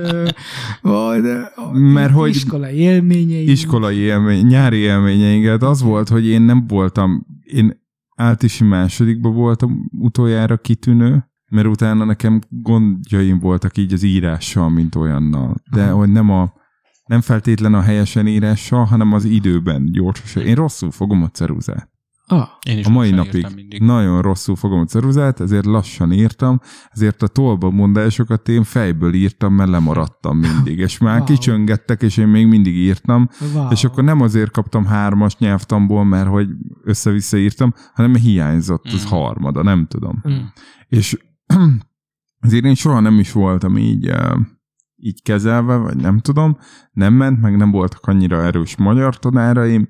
Mert hogy- iskolai élményei. iskolai élmény, nyári élményeinket az volt, hogy én nem voltam, én áltisi másodikban voltam utoljára kitűnő, mert utána nekem gondjaim voltak így az írással, mint olyannal. De Aha. hogy nem a nem feltétlen a helyesen írással, hanem az időben gyors. Én rosszul fogom a ceruzát. Ah, Én is A mai napig mindig. nagyon rosszul fogom a ceruzát, ezért lassan írtam, ezért a tolba mondásokat én fejből írtam, mert lemaradtam mindig, és már Wow. kicsöngettek, és én még mindig írtam, wow. és akkor nem azért kaptam hármas nyelvtamból, mert hogy össze-vissza írtam, hanem hiányzott az Mm. harmada, nem tudom. Mm. És azért én soha nem is voltam így, így kezelve, vagy nem tudom, nem ment, meg nem voltak annyira erős magyar tanáraim,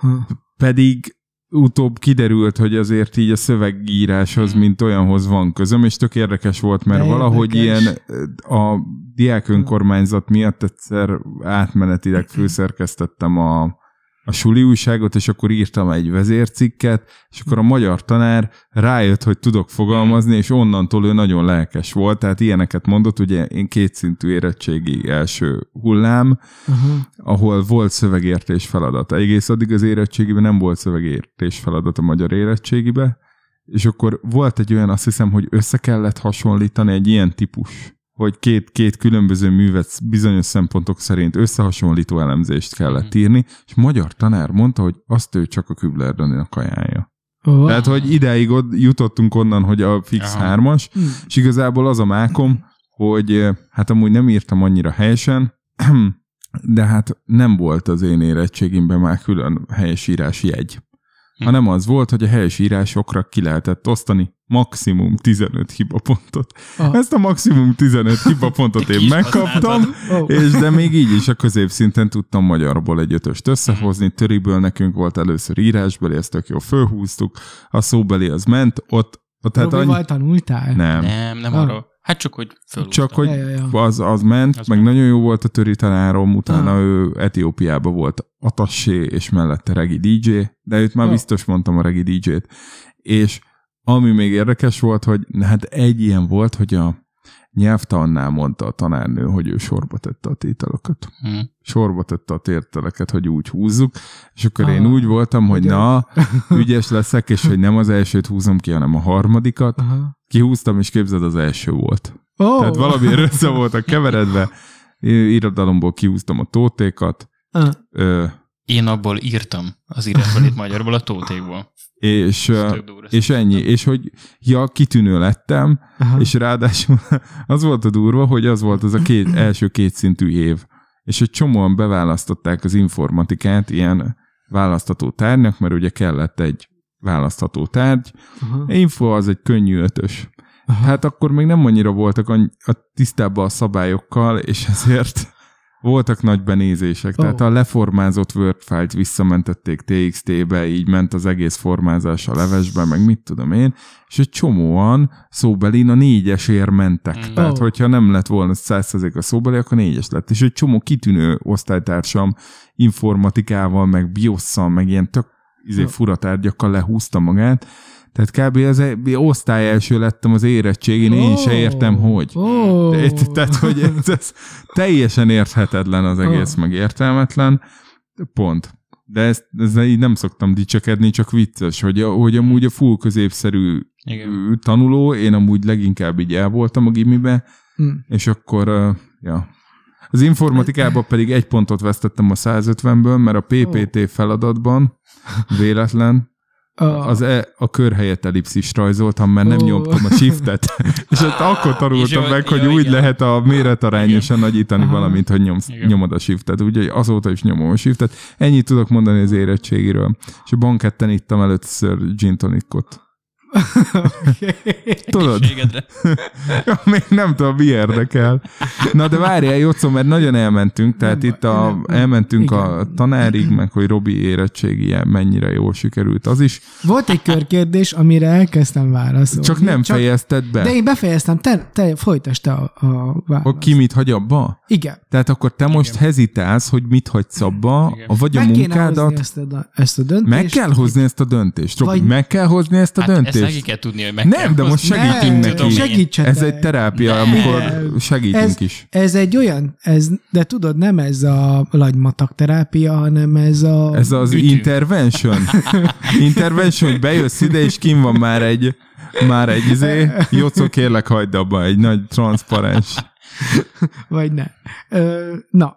Ha. pedig utóbb kiderült, hogy azért így a szövegíráshoz, Mm. mint olyanhoz van közöm, és tök érdekes volt, mert De valahogy érdekes. ilyen ö, a diák önkormányzat miatt egyszer átmenetileg főszerkesztettem a, a suli újságot, és akkor írtam egy vezércikket, és akkor a magyar tanár rájött, hogy tudok fogalmazni, és onnantól ő nagyon lelkes volt, tehát ilyeneket mondott, ugye én kétszintű érettségi első hullám, Aha. ahol volt szövegértés feladata. Egész addig az érettségiben nem volt szövegértés feladat a magyar érettségibe, és akkor volt egy olyan, azt hiszem, hogy össze kellett hasonlítani egy ilyen típus, hogy két, két különböző művet bizonyos szempontok szerint összehasonlító elemzést kellett írni, és magyar tanár mondta, hogy azt ő csak a Kübler Daninak ajánlja. Wow. Tehát, hogy ideig ott jutottunk onnan, hogy a fix Aha. hármas, Mm. és igazából az a mákom, hogy eh, hát amúgy nem írtam annyira helyesen, de hát nem volt az én érettségimben már külön helyesírás jegy. Hm. Hanem az volt, hogy a helyesírásokra ki lehetett osztani maximum 15 hibapontot. Ah. Ezt a maximum 15 hibapontot én megkaptam. Ó. és de még így is a középszinten tudtam magyarból egy ötöst összehozni, töriből nekünk volt először írásbeli, ezt tök jó fölhúztuk, a szóbeli az ment, ott, ott hát annyi... Tanultál? Nem, Nem, nem Ah. Hát csak, hogy föl. csak hogy Ja, ja, ja. az, az ment, Az meg ment. nagyon jó volt a töri tanárom, utána Ah. ő Etiópiában volt Atassé, és mellette Regi DJ, de őt már Ah. biztos mondtam a Regi DJ-t. És ami még érdekes volt, hogy hát egy ilyen volt, hogy a nyelvtannál mondta a tanárnő, hogy ő sorba tette a tételokat. Hm. Sorba tette a tételeket, hogy úgy húzzuk, és akkor én Ah, úgy voltam, hogy ugye? na, ügyes leszek, és hogy nem az elsőt húzom ki, hanem a harmadikat. Aha. Kihúztam, és képzeld, az első volt. Ó. Tehát valamiért össze voltak keveredve. Én Irodalomból kiúztam a tótékat, Ah. ö, Én abból írtam az írásbelit magyarból a tótékból. És, és ennyi. És hogy ja, kitűnő lettem, Aha. és ráadásul az volt a durva, hogy az volt az a két, első kétszintű év. És egy csomóan beválasztották az informatikát ilyen választható tárgynak, mert ugye kellett egy választható tárgy. Aha. Info az egy könnyű ötös. Aha. Hát akkor még nem annyira voltak a tisztában a szabályokkal, és ezért voltak nagy benézések. Ó. Tehát a leformázott Word file-t visszamentették TXT-be, így ment az egész formázás a levesbe, meg mit tudom én, és egy csomóan szóbelin a négyesért mentek. Mm. Tehát, Ó. hogyha nem lett volna 100% a szóbeli, akkor négyes lett. És egy csomó kitűnő osztálytársam informatikával, meg biosszal, meg ilyen tök izé, Ó. fura tárgyakkal lehúzta magát, tehát kb. az osztály első lettem az érettségén, én se értem, hogy. Ó. De- Tehát, hogy ez, ez teljesen érthetetlen az egész, meg értelmetlen. Pont. De ezt, ezzel így nem szoktam dicsekedni, csak vicces, hogy, a- hogy amúgy a full középszerű Igen. tanuló, én amúgy leginkább így el voltam a gimibe, Hm. és akkor, ja. Az informatikában pedig egy pontot vesztettem a 150-ből, mert a PPT feladatban véletlen A, az e, a kör helyett ellipszist rajzoltam, mert nem Ó. nyomtam a shiftet. és ezt akkor És tanultam jó, meg, jó, hogy úgy igen. lehet a méretarányosan nagyítani Aha. valamit, hogy nyomsz, Igen. nyomod a shiftet. Úgyhogy azóta is nyomom a shiftet. Ennyit tudok mondani az érettségiről. És a banketten ittam először gin tonicot. Tudod? Ja, még nem tudom, mi érdekel. Na de várjál, Jocó, mert nagyon elmentünk, tehát Nem itt a, nem, elmentünk a Igen. tanárig, meg hogy Robi érettségi mennyire jól sikerült, az is. Volt egy körkérdés, amire elkezdtem válaszolni. Csak nem fejezted be. De én befejeztem, te, te folytasd te a, a választ. Hogy ki mit hagy abba? Igen. Tehát akkor te most Igen. hezitálsz, hogy mit hagysz abba, Igen. vagy a Meg munkádat. ezt a, ezt a döntést. Meg kell hozni ezt a döntést. Robi, Vagy- meg kell hozni ezt a Hát ezt neki kell tudni, hogy meg Nem, kell de most segítünk Ne, neki. Segítsetek. Ez egy terápia, Nem. amikor segítünk Ez- is. Ez egy olyan, ez, de tudod, nem ez a lagymatak terápia, hanem ez a... Ez az Ütünk. intervention. intervention, hogy bejössz ide, és kim van már egy már egy izé, Jocó, kérlek, hagyd abba egy nagy transzparens. Vagy ne. Ö, na.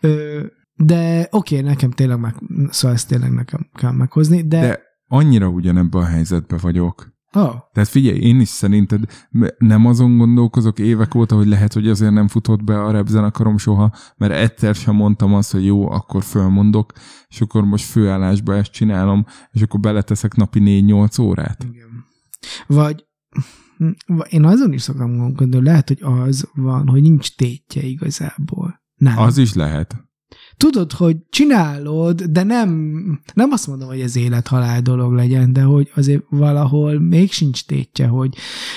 Ö, de oké, nekem tényleg meg, szóval ezt tényleg nekem kell meghozni, de... De annyira ugyanebben a helyzetben vagyok. Oh, Tehát figyelj, én is szerinted nem azon gondolkozok évek óta, hogy lehet, hogy azért nem futott be a rap zenekarom soha, mert egyszer sem mondtam azt, hogy jó, akkor fölmondok, és akkor most főállásba ezt csinálom, és akkor beleteszek napi 4-8 órát. igen. Vagy vagy én azon is szoktam gondolkodni, lehet, hogy az van, hogy nincs tétje igazából. Nem. Az is lehet. Tudod, hogy csinálod, de nem, nem azt mondom, hogy ez élet-halál dolog legyen, de hogy azért valahol még sincs tétje, hogy,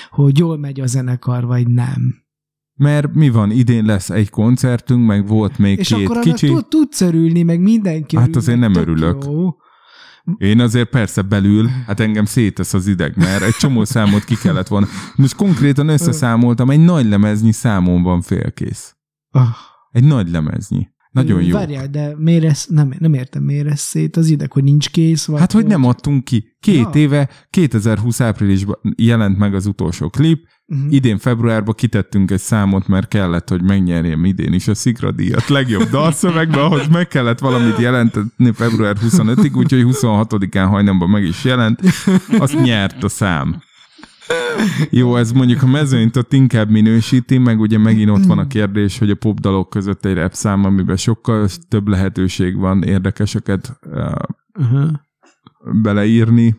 hogy jól megy a zenekar, vagy nem. Mert mi van, idén lesz egy koncertünk, meg volt még És két akkor kicsi. Tud, tudsz örülni, meg mindenki Hát örül, azért nem örülök. Jó. Én azért persze belül, hát engem szétesz az ideg, mert egy csomó számot ki kellett volna. Most konkrétan összeszámoltam, egy nagy lemeznyi számon van félkész. Ah. Egy nagy lemeznyi. Nagyon jó. Várjál, de miért ez, nem, nem értem, miért ez szét az ideg, hogy nincs kész? Vagy Hát, hogy nem adtunk ki. Két Ja. éve, 2020 áprilisban jelent meg az utolsó klip, Uh-huh. idén februárban kitettünk egy számot, mert kellett, hogy megnyerjem idén is a Szikradíjat legjobb dalszövegbe, ahhoz meg kellett valamit jelenteni február 25-ig, úgyhogy 26-án hajnalban meg is jelent, azt nyert a szám. Jó, ez mondjuk a mezőnyt ott inkább minősíti, meg ugye megint ott van a kérdés, hogy a popdalok között egy rap szám, amiben sokkal több lehetőség van érdekeseket uh, beleírni.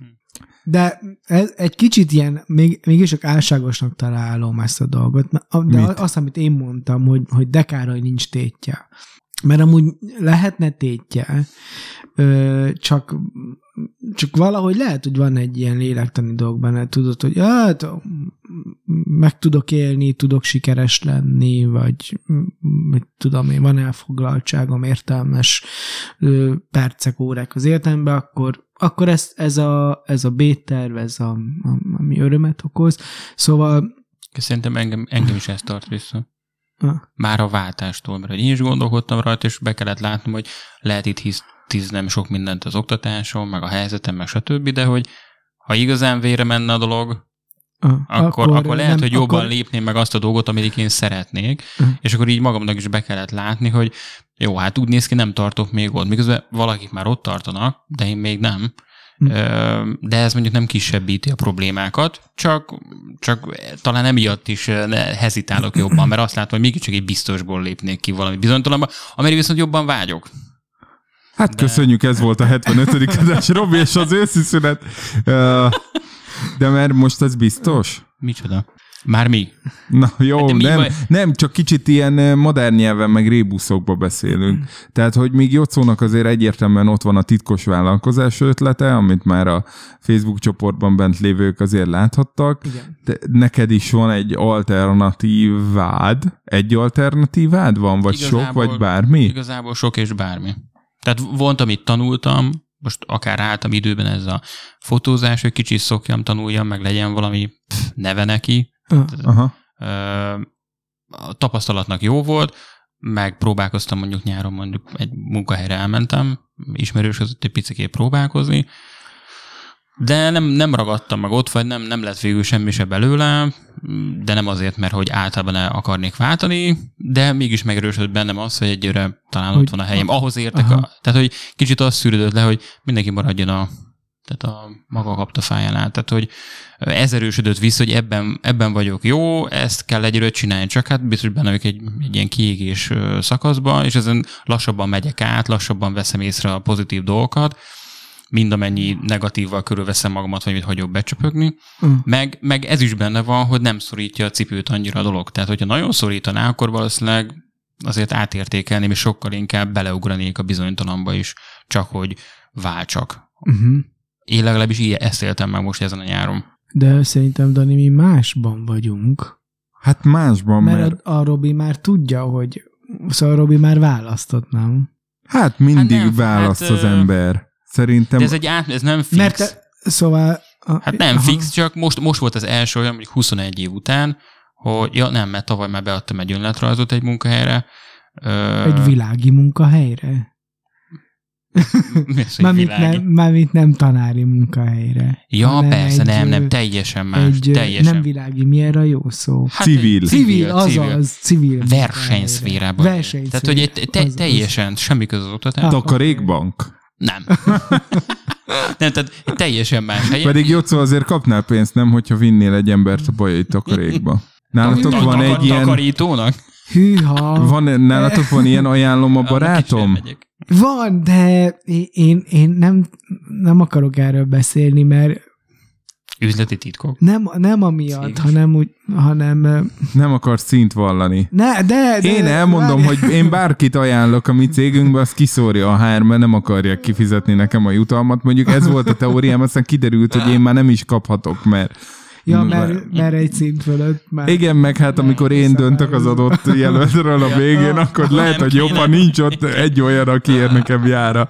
De ez egy kicsit ilyen, még, mégis csak álságosnak találom ezt a dolgot. De Mit? azt, amit én mondtam, hogy, hogy dekára nincs tétje. Mert amúgy lehetne tétje, csak, csak valahogy lehet, hogy van egy ilyen lélektani dolog benne, tudod, hogy hát, meg tudok élni, tudok sikeres lenni, vagy mit tudom én, van elfoglaltságom, értelmes percek, órák az életemben, akkor, akkor ez, ez, a, ez a B-terv, ez a, ami örömet okoz. Szóval Szerintem engem, engem is ez tart vissza. Már a váltástól, mert én is gondolkodtam rajta, és be kellett látnom, hogy lehet itt hisz, tíznem sok mindent az oktatásom, meg a helyzetem, meg stb., de hogy ha igazán vére menne a dolog, ah, akkor, akkor lehet, nem- hogy jobban akkor- lépném meg azt a dolgot, amit én szeretnék, Mhm. és akkor így magamnak is be kellett látni, hogy jó, hát úgy néz ki, nem tartok még ott, miközben valakik már ott tartanak, de én még nem. Ö, De ez mondjuk nem kisebbíti a problémákat, csak, csak talán emiatt is hezitálok jobban, mert azt látom, hogy mégiscsak egy biztosból lépnék ki valami bizonytalanba, amire viszont jobban vágyok. Hát De- köszönjük, ez volt a 75. adás, Robi és az őszi szünet. De mert most ez biztos? Micsoda? Már mi? Na jó, de mi nem, baj? nem, csak kicsit ilyen ö, modern nyelven, meg rébuszokba beszélünk. Tehát, hogy még Jocónak azért egyértelműen ott van a titkos vállalkozás ötlete, amit már a Facebook csoportban bent lévők azért láthattak. Igen. De neked is van egy alternatívád? Egy alternatívád van, vagy sok, Igazából- vagy bármi? Igazából sok és bármi. Tehát volt, amit tanultam, most akár álltam időben ez a fotózás, hogy kicsit szokjam, tanuljam, meg legyen valami neve neki. Ah, Aha. Ö, A tapasztalatnak jó volt, meg próbálkoztam mondjuk nyáron mondjuk egy munkahelyre elmentem, ismerős között egy picikét próbálkozni, de nem, nem ragadtam meg ott, vagy nem, nem lett végül semmi se belőle, de nem azért, mert hogy általában el akarnék váltani, de mégis megerősödött bennem az, hogy egyre talán Hogy- ott van a helyem. Ahhoz értek, Aha. a, tehát hogy kicsit az szűrődött le, hogy mindenki maradjon a, tehát a maga kapta fájánál. Tehát, hogy ez erősödött vissza, hogy ebben, ebben vagyok jó, ezt kell egyről csinálni, csak hát biztos benne vagyok egy, egy ilyen kiégés ö, szakaszba, és ezen lassabban megyek át, lassabban veszem észre a pozitív dolgokat, mind amennyi negatívval körülveszem magamat, vagy mit hagyok becsöpögni. ah. Meg, meg ez is benne van, hogy nem szorítja a cipőt annyira a dolog. Tehát, hogyha nagyon szorítaná, akkor valószínűleg azért átértékelném, és sokkal inkább beleugranék a bizonytalanba is, csak hogy váltsak. Uh-huh. Én legalábbis ilyen, ezt éltem meg most ezen a nyáron. De szerintem, Dani, mi másban vagyunk. Hát másban, Mert, mert, a, a Robi már tudja, hogy szóval a Robi már választott, nem? hát mindig Hát nem, választ hát, az ember. Szerintem De ez egy át, ez nem fix. Mert te, szóval... A, Hát nem aha. fix, csak most, most volt az első olyan, mondjuk 21 év után, hogy ja nem, mert tavaly már beadtam egy önletrajzot egy munkahelyre. Ö, Egy világi munkahelyre? Mármint nem, mármint nem tanári munkahelyre. Ja, persze, egy, nem, nem, teljesen más. Egy, teljesen. nem világi, mi erre a jó szó? Hát Civil. Civil, azaz, civil. Versenyszférában. Versenyszféra. Tehát, hogy egy te, azaz. teljesen semmi köz az oktatás. Ah. takarékbank. Nem. nem, tehát teljesen más helyen. Pedig Jocó azért kapnál pénzt, nem, hogyha vinnél egy embert a bajai takarékba. Nálatok van egy ilyen, Takarítónak? Hűha. van, nálatok van ilyen ajánlom a barátom? Van, de én, én nem, nem akarok erről beszélni, mert Üzleti titkok. nem, nem amiatt, Céges. hanem úgy, hanem Nem akar szint vallani. ne, de, de Én elmondom, várj. hogy én bárkit ajánlok a mi cégünkbe, az kiszórja a HR, mert nem akarják kifizetni nekem a jutalmat. Mondjuk ez volt a teóriám, aztán kiderült, hogy én már nem is kaphatok, mert... Ja, mert, mert egy szint fölött már. Igen, meg hát amikor én döntök az adott jelöltről a végén, akkor lehet, hogy jobb, ha nincs ott egy olyan, aki ér nekem jár a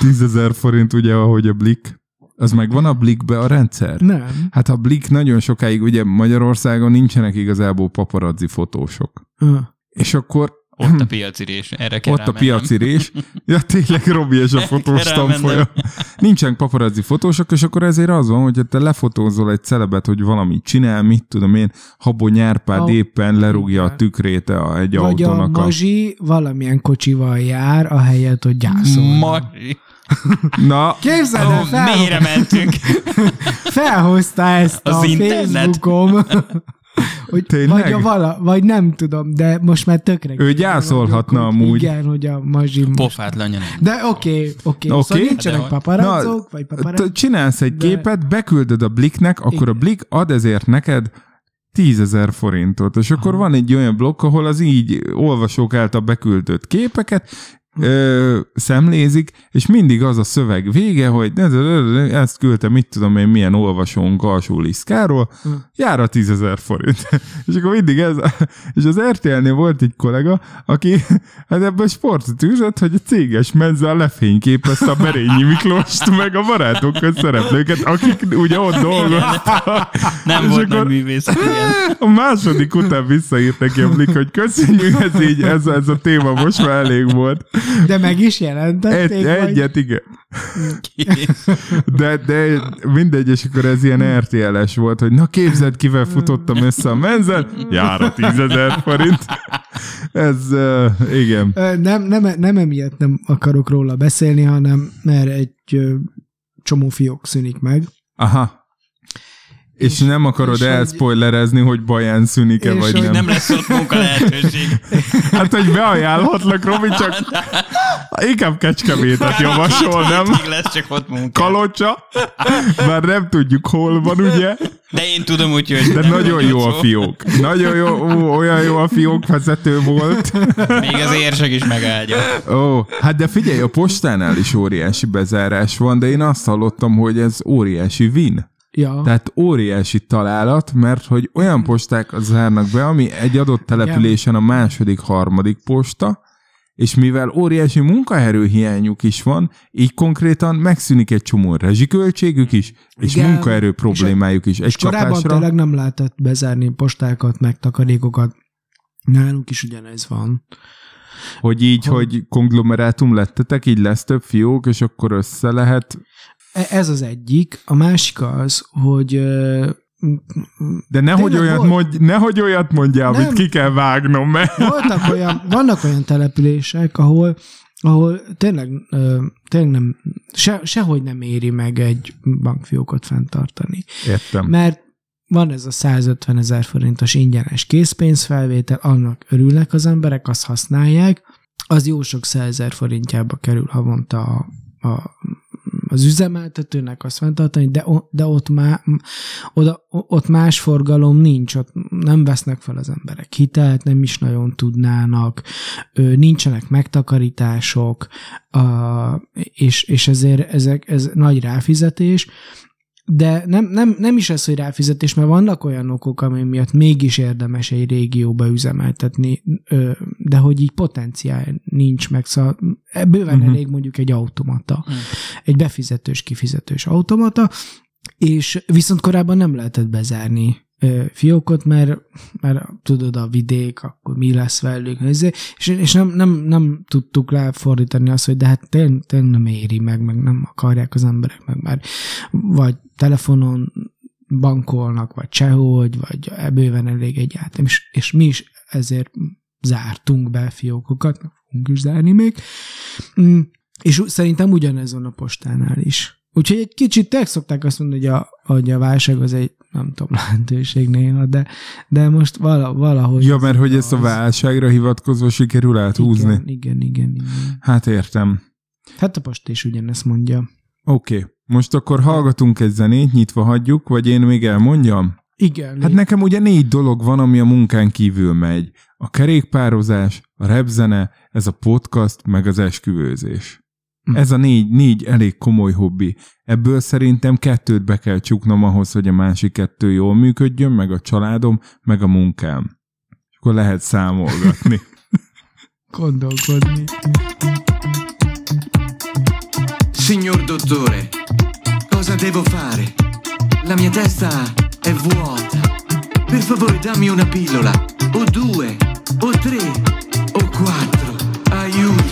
10 ezer forint, ugye, ahogy a Blik. Az megvan a Blikbe a rendszer? Nem. Hát a Blik nagyon sokáig, ugye Magyarországon nincsenek igazából paparazzi fotósok. Ö. És akkor Ott a piacirés. Erre kell ott a rámennem. piacirés. Ja, tényleg Robi és a fotós tanfolyam. Nincsen paparazzi fotósok, és akkor ezért az van, hogy te lefotózol egy celebet, hogy valamit csinál, mit tudom én, Habony Árpád A- éppen lerúgja a tükrét a, egy Vagy a autónak. A... mazsi valamilyen kocsival jár, ahelyett, hogy gyászol. Ma... Na, Képzeld el, fel, mélyre mentünk. felhozta ezt Az a internet. Facebookom. Hogy Tényleg? vagy, a vala, vagy nem tudom, de most már tökre. Ő gyászolhatna vagyok, amúgy. Igen, hogy a mazsim most. Pofát lanya nem. De oké, oké. Oké. Okay. Szóval De nincsenek hogy- paparazzók, vagy Te paparazzók. csinálsz egy De- képet, beküldöd a Bliknek, akkor a Igen. Blik ad ezért neked 10 ezer forintot, és akkor Aha. van egy olyan blokk, ahol az így olvasók által beküldött képeket ö, szemlézik, és mindig az a szöveg vége, hogy ezt küldte, mit tudom én, milyen olvasónk alsó liszkáról, Hm. jár a 10 ezer forint. és akkor mindig ez, és az RTL-nél volt egy kollega, aki hát ebből sportot űzött, hogy a céges mezzel lefényképezte a Berényi Miklóst, meg a barátok szereplőket, akik ugye ott dolgoztak. Nem És volt akkor- nagy művész. Igen. A második után visszaírt neki a Blik, hogy köszönjük, ez így, ez, ez a téma most már elég volt. De meg is Egy, jelentették, vagy... egyet, igen. De, de mindegy, és akkor ez ilyen RTL-es volt, hogy na képzeld, kivel futottam össze a menzen, jár a tízezer forint. Ez, uh, igen. Nem, nem, nem emiatt nem akarok róla beszélni, hanem mert egy csomó fiók szűnik meg. Aha. És, És- nem akarod és hogy- elspoilerezni, hogy baján szűnik-e, vagy hogy nem. Nem lesz ott munka lehetőség. Hát, hogy beajánlhatlak, Robi, csak inkább kecskemétet javasolnám. Hétig lesz csak ott munka. Kalocsa, bár nem tudjuk hol van, ugye, De én tudom úgy, hogy... de nem nagyon jó a fiók. Nagyon jó, ó, olyan jó a fiók vezető volt. Még az érsek is megáldja. Ó, hát de figyelj, a postánál is óriási bezárás van, de én azt hallottam, hogy ez óriási win. Ja. Tehát óriási találat, mert hogy olyan postákat zárnak be, ami egy adott településen a második, harmadik posta, és mivel óriási munkaerőhiányuk is van, így konkrétan megszűnik egy csomó rezsiköltségük is, és Igen. munkaerő problémájuk is. Egy És korábban csapásra. tényleg nem lehetett bezárni postákat, meg takarékokat. Nálunk is ugyanez van. Hogy így, Hogy- hogy konglomerátum lettetek, így lesz több fiók, és akkor össze lehet. E- Ez az egyik. A másik az, hogy De nehogy Tényleg olyat, volt? mondj, nehogy olyat mondjál, Nem. amit ki kell vágnom, mert... voltak olyan, vannak olyan települések, ahol ahol tényleg, tényleg nem, se, sehogy nem éri meg egy bankfiókot fenntartani. Értem. Mert van ez a 150 ezer forintos ingyenes készpénzfelvétel, annak örülnek az emberek, azt használják, az jó sok százezer forintjába kerül havonta a, a, az üzemeltetőnek azt fenntartani, de, de ott, má, oda, ott más forgalom nincs, ott nem vesznek fel az emberek hitelt, nem is nagyon tudnának, nincsenek megtakarítások, és, és ezért ezek, ez nagy ráfizetés, de nem, nem, nem is ez, hogy ráfizetés, mert vannak olyan okok, ami miatt mégis érdemes egy régióba üzemeltetni, de hogy így potenciál nincs meg, szóval bőven uh-huh. elég mondjuk egy automata, Mhm. egy befizetős, kifizetős automata, és viszont korábban nem lehetett bezárni fiókot, mert, mert tudod, a vidék, akkor mi lesz velük, és, és nem, nem, nem tudtuk ráfordítani azt, hogy de hát tényleg, tényleg nem éri meg, meg nem akarják az emberek meg már, vagy telefonon bankolnak, vagy sehogy, vagy bőven elég egy átem, és, és mi is ezért zártunk be fiókokat, fogunk is zárni még, Mm, és szerintem ugyanez van a postánál is. Úgyhogy egy kicsit tényleg szokták azt mondani, hogy a, hogy a válság az egy, nem tudom, lehetőség néha, de, de most vala, valahogy... Ja, mert hogy ezt a az- válságra hivatkozva sikerül áthúzni. Igen, igen, igen, igen. Hát értem. Hát a post is ugyanezt mondja. Oké. Okay. Most akkor hallgatunk egy zenét, nyitva hagyjuk, vagy én még elmondjam? Igen. Hát nekem ugye négy dolog van, ami a munkán kívül megy. A kerékpározás, a repzene, ez a podcast, meg az esküvőzés. Hm. Ez a négy, négy elég komoly hobbi. Ebből szerintem kettőt be kell csuknom ahhoz, hogy a másik kettő jól működjön, meg a családom, meg a munkám. És akkor lehet számolgatni. Gondolkodni. Signor dottore, cosa devo fare? La mia testa è vuota. Per favore dammi una pillola, o due, o tre, o quattro. Aiutami.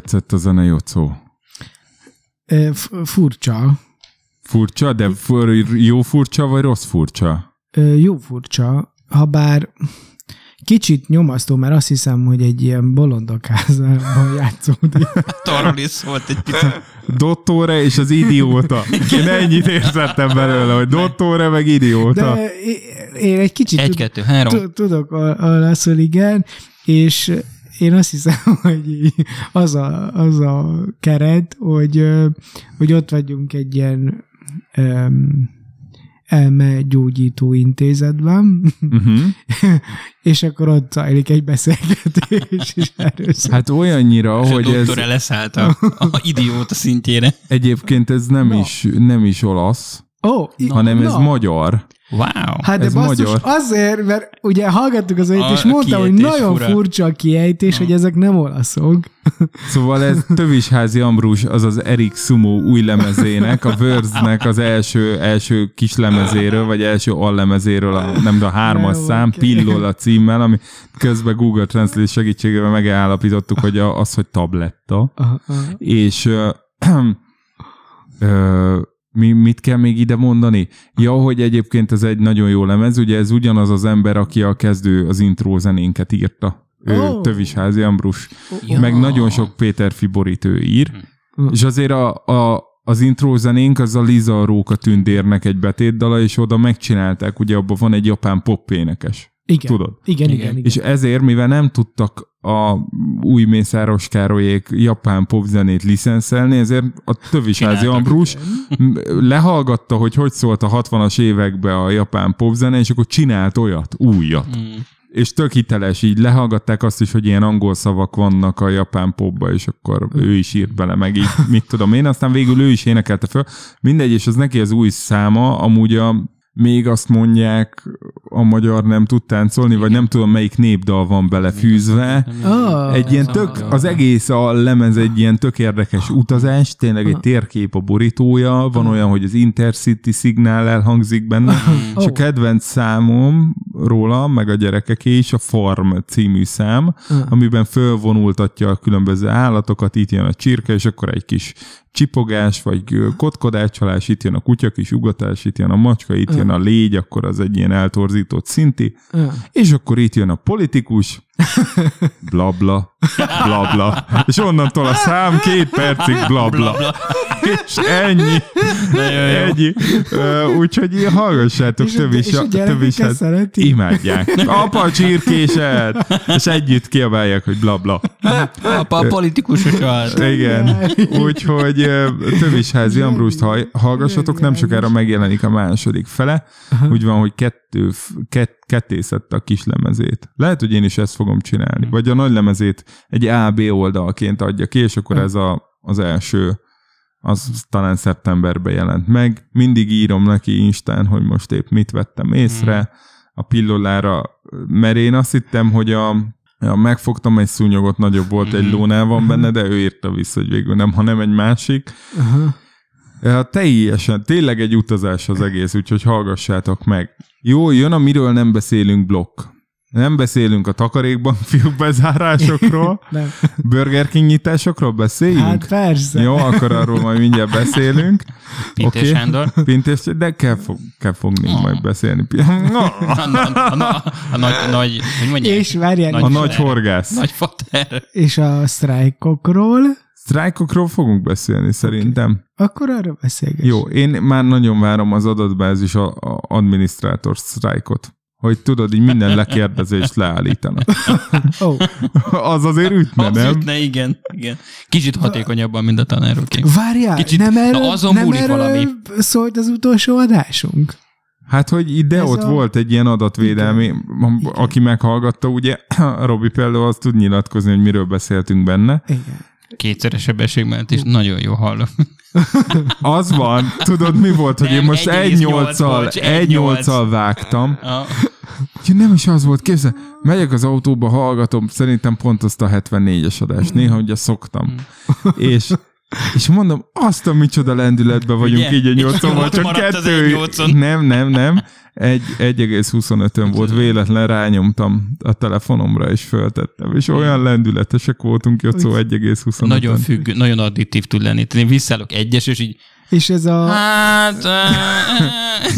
Tetszett a zene, Jocó? Ö, f- Furcsa. Furcsa, de fur, jó furcsa, vagy rossz furcsa? Ö, Jó furcsa, ha bár kicsit nyomasztó, mert azt hiszem, hogy egy ilyen bolondokázában játszódik. Arról is szólt egy picit. Dottore és az idióta. Én ennyit értettem belőle, hogy dottore meg idióta. De én egy kicsit Egy, tud- kettő, három. tud- tudok olaszul, igen, és én azt hiszem, hogy az a, az a keret, hogy, hogy ott vagyunk egy ilyen um, elmegyógyító intézetben, Uh-huh. és akkor ott zajlik egy beszélgetés, és erről. Hát olyannyira, És a hogy ez doktor leszállt a, a idióta szintjére. egyébként ez nem, Na. is, nem is olasz, Ó, i- hanem ez na. magyar. Wow. Hát de Ez basszus, magyar. azért, mert ugye hallgattuk az A és mondta, hogy nagyon fura. furcsa a kiejtés, hogy ezek nem olaszok. Szóval ez Tövisházi Ambrus, azaz Erik Sumo új lemezének, a Words-nek az első, első kis lemezéről, vagy első allemezéről, a, nem de a hármas szám, oké. Pillola címmel, ami közben Google Translate segítségével megállapítottuk, hogy a, az, hogy tabletta. Aha. És ö, ö, mi, mit kell még ide mondani? Ja, hogy egyébként ez egy nagyon jó lemez, ugye ez ugyanaz az ember, aki a kezdő, az intro zenénket írta. Ő Ó. Tövisházi Ambrus. Ja. Meg nagyon sok Péter Fiborit ő ír. Hm. És azért a, a, az intro zenénk az a Liza Róka tündérnek egy betétdala, és oda megcsinálták, ugye abban van egy japán pop énekes. Igen. Tudod? Igen, igen, Igen. igen. És ezért, mivel nem tudtak a új Mészáros Károlyék japán popzenét licenszelni, ezért a Csináltak. Ambrus lehallgatta, hogy hogy szólt a 60-as években a japán popzene, és akkor csinált olyat, újat. Mm. És tök hiteles, így lehallgatták azt is, hogy ilyen angol szavak vannak a japán popba, és akkor ő is írt bele, meg így, mit tudom én, aztán végül ő is énekelte föl. Mindegy, és az neki az új száma, amúgy a még azt mondják, a magyar nem tud táncolni, vagy nem tudom melyik népdal van belefűzve. Ah, Egy ilyen ez tök, az egész a lemez egy ilyen tök érdekes utazás, tényleg egy térkép a borítója, van olyan, hogy az Intercity szignál elhangzik benne, és a Ó. kedvenc számom róla, meg a gyerekeké is a Farm című szám, Ah. amiben fölvonultatja a különböző állatokat, itt jön a csirke, és akkor egy kis csipogás, vagy kotkodácsalás, itt jön a kutya kis ugatás, itt jön a macska, itt jön a légy, akkor az egy ilyen eltorzított szinti, ah. és akkor itt jön a politikus, blabla, blabla, és onnantól a szám két percig blabla. És ennyi. Ennyi. Úgyhogy hallgassátok És a- többi és a ezt szeretik? Imádják. Apa csirkéset! És együtt kiabálják, hogy blabla. Apa, a politikusos az. Igen. Úgyhogy Tövisházi Ambrust hall- hallgassatok, nem sokára megjelenik a második fele. Úgy van, hogy kettő, kett, kettészette a kis lemezét. Lehet, hogy én is ezt fogom csinálni. Vagy a nagy lemezét egy A-B oldalként adja ki, és akkor ez a, az első az talán szeptemberben jelent meg. Mindig írom neki Instán, hogy most épp mit vettem észre a pillolára, mert én azt hittem, hogy a, ja, megfogtam egy szúnyogot, nagyobb volt, egy lónál van benne, de ő írta vissza, hogy végül nem, hanem egy másik. Ja, teljesen, tényleg egy utazás az egész, úgyhogy hallgassátok meg. Jó, jön a miről nem beszélünk blokk. Nem beszélünk a takarékban fiúk bezárásokról, Nem. Burger King nyitásokról beszéljünk? Hát persze. Jó, akkor arról majd mindjárt beszélünk. Pintés Oké. Sándor. Pintés, de kell, fog, kell fogni majd beszélni. A, a, a, a, a nagy, nagy, hogy mondják? És várjál, A Nagy- nagy horgász. Nagy fater. és a sztrájkokról, Sztrájkokról fogunk beszélni szerintem. akkor arra beszélgessünk. Jó, én már nagyon várom az adatbázis a, a adminisztrátor sztrájkot. Hogy tudod, így minden lekérdezést leállítanak. Ó, Az azért ütne, Az nem? ütne, igen, igen. Kicsit hatékonyabban, mint a tanárok. várjál, Kicsit- nem na, erről, azon nem erről valami. szólt az utolsó adásunk? Hát, hogy ide Ez ott a- volt egy ilyen adatvédelmi, Igen. aki meghallgatta, ugye, Robi például az tud nyilatkozni, hogy miről beszéltünk benne. Igen. Kétszeres sebesség mellett is nagyon jó hallom. Az van, tudod mi volt, hogy Nem, én most 1,8, egy nyolccal, bocs, egy 1,8. nyolccal vágtam. A, Ja, nem is az volt, képzel, megyek az autóba, hallgatom, szerintem pont azt a 74-es adást, néha ugye szoktam. És És mondom, azt a micsoda lendületben vagyunk Ugye? így a nyolcon, ott csak kettő. 1.8-on. Nem, nem, nem. Egy 1,25-ön volt, véletlen rányomtam a telefonomra, és föltettem, és olyan lendületesek voltunk, Jocó 1,25-ön. Nagyon függ, nagyon additív tud lenni. Én visszaállok egyes, és így És ez a... Hát,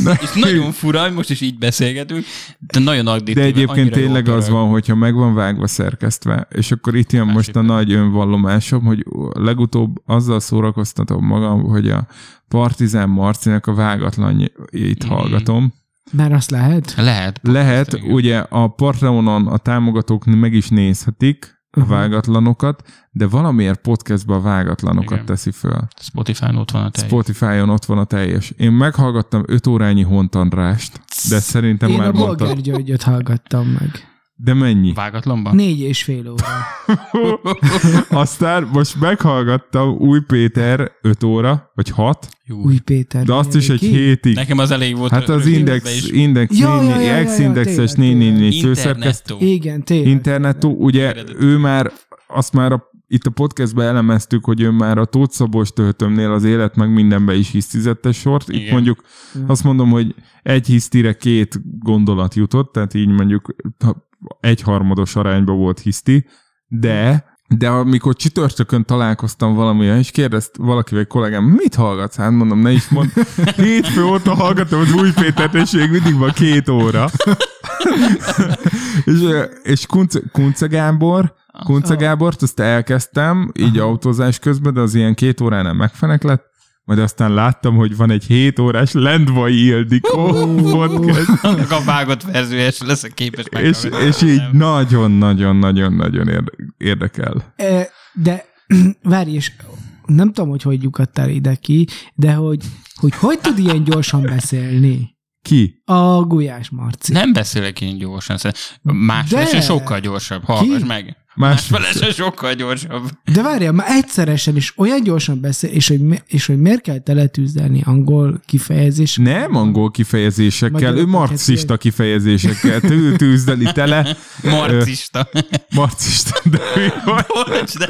és nagyon fura, hogy most is így beszélgetünk, de nagyon additív. De egyébként tényleg az van, hogyha meg van vágva szerkesztve, és akkor itt jön most a nagy önvallomásom, hogy legutóbb azzal szórakoztatom magam, hogy a Partizán Marcinak a vágatlanjait Mhm. hallgatom. Már azt lehet? Lehet. Lehet, Igen. ugye a Patreonon a támogatók meg is nézhetik a Aha. vágatlanokat, de valamiért podcastban a vágatlanokat Igen. teszi föl. Spotify-n ott van a tej. Spotify-on ott van a teljes. Én meghallgattam 5 órányi Hontandrást, de szerintem Én már a mondtam. Bolgár Györgyöt hallgattam meg. De mennyi? Vágatlanban? Négy és fél óra. Aztán most meghallgattam Új Péter 5 óra, vagy 6, Jó. Új Péter. de azt is egy Ki? hétig. Nekem az elég volt. Hát az Index. Index, Ja, ja, ja, ja, ja, ex-indexes tényleg, 444 főszerkesztő. Internettó. Igen, tényleg. Internetú, ugye ő már, azt már a, itt a podcastben elemeztük, hogy ő már a Tóth Szabos töltömnél az élet meg mindenbe is hisztizette sort. Itt Igen. mondjuk azt mondom, hogy egy hisztire két gondolat jutott, tehát így mondjuk ha egyharmados arányba volt hiszti, de de amikor csütörtökön találkoztam valamilyen, és kérdezt valakivel, egy kollégám, mit hallgatsz? Hát mondom, ne is mond. Hétfő óta hallgatom az új Pétert, és még mindig van két óra. és, és Kunce, Kunce Gábor, Kunce Gábort, azt elkezdtem, így autózás közben, de az ilyen két óránál megfenek lett, majd aztán láttam, hogy van egy 7 órás Lendvai Ildikó podcast, Annak a vágott verziója sem leszek képes és, meghallgatni. és így nagyon-nagyon-nagyon-nagyon érde- érdekel. De várj, és nem tudom, hogy hogy lyukadtál ide ki, de hogy hogy, hogy tud ilyen gyorsan beszélni? Ki? A Gulyás Marci. Nem beszélek én gyorsan. Másfelesen De. sokkal gyorsabb. Hallgass meg. Más, Másfelesen sokkal gyorsabb. De várjál, már egyszeresen is olyan gyorsan beszél, és hogy, mi- és hogy miért kell teletűzdelni angol kifejezés? nem angol kifejezésekkel, Magyarok ő marxista kifejezésekkel tű- tűzdeli tele. Marcista. Marxista, de mi vagy? Bocs, de...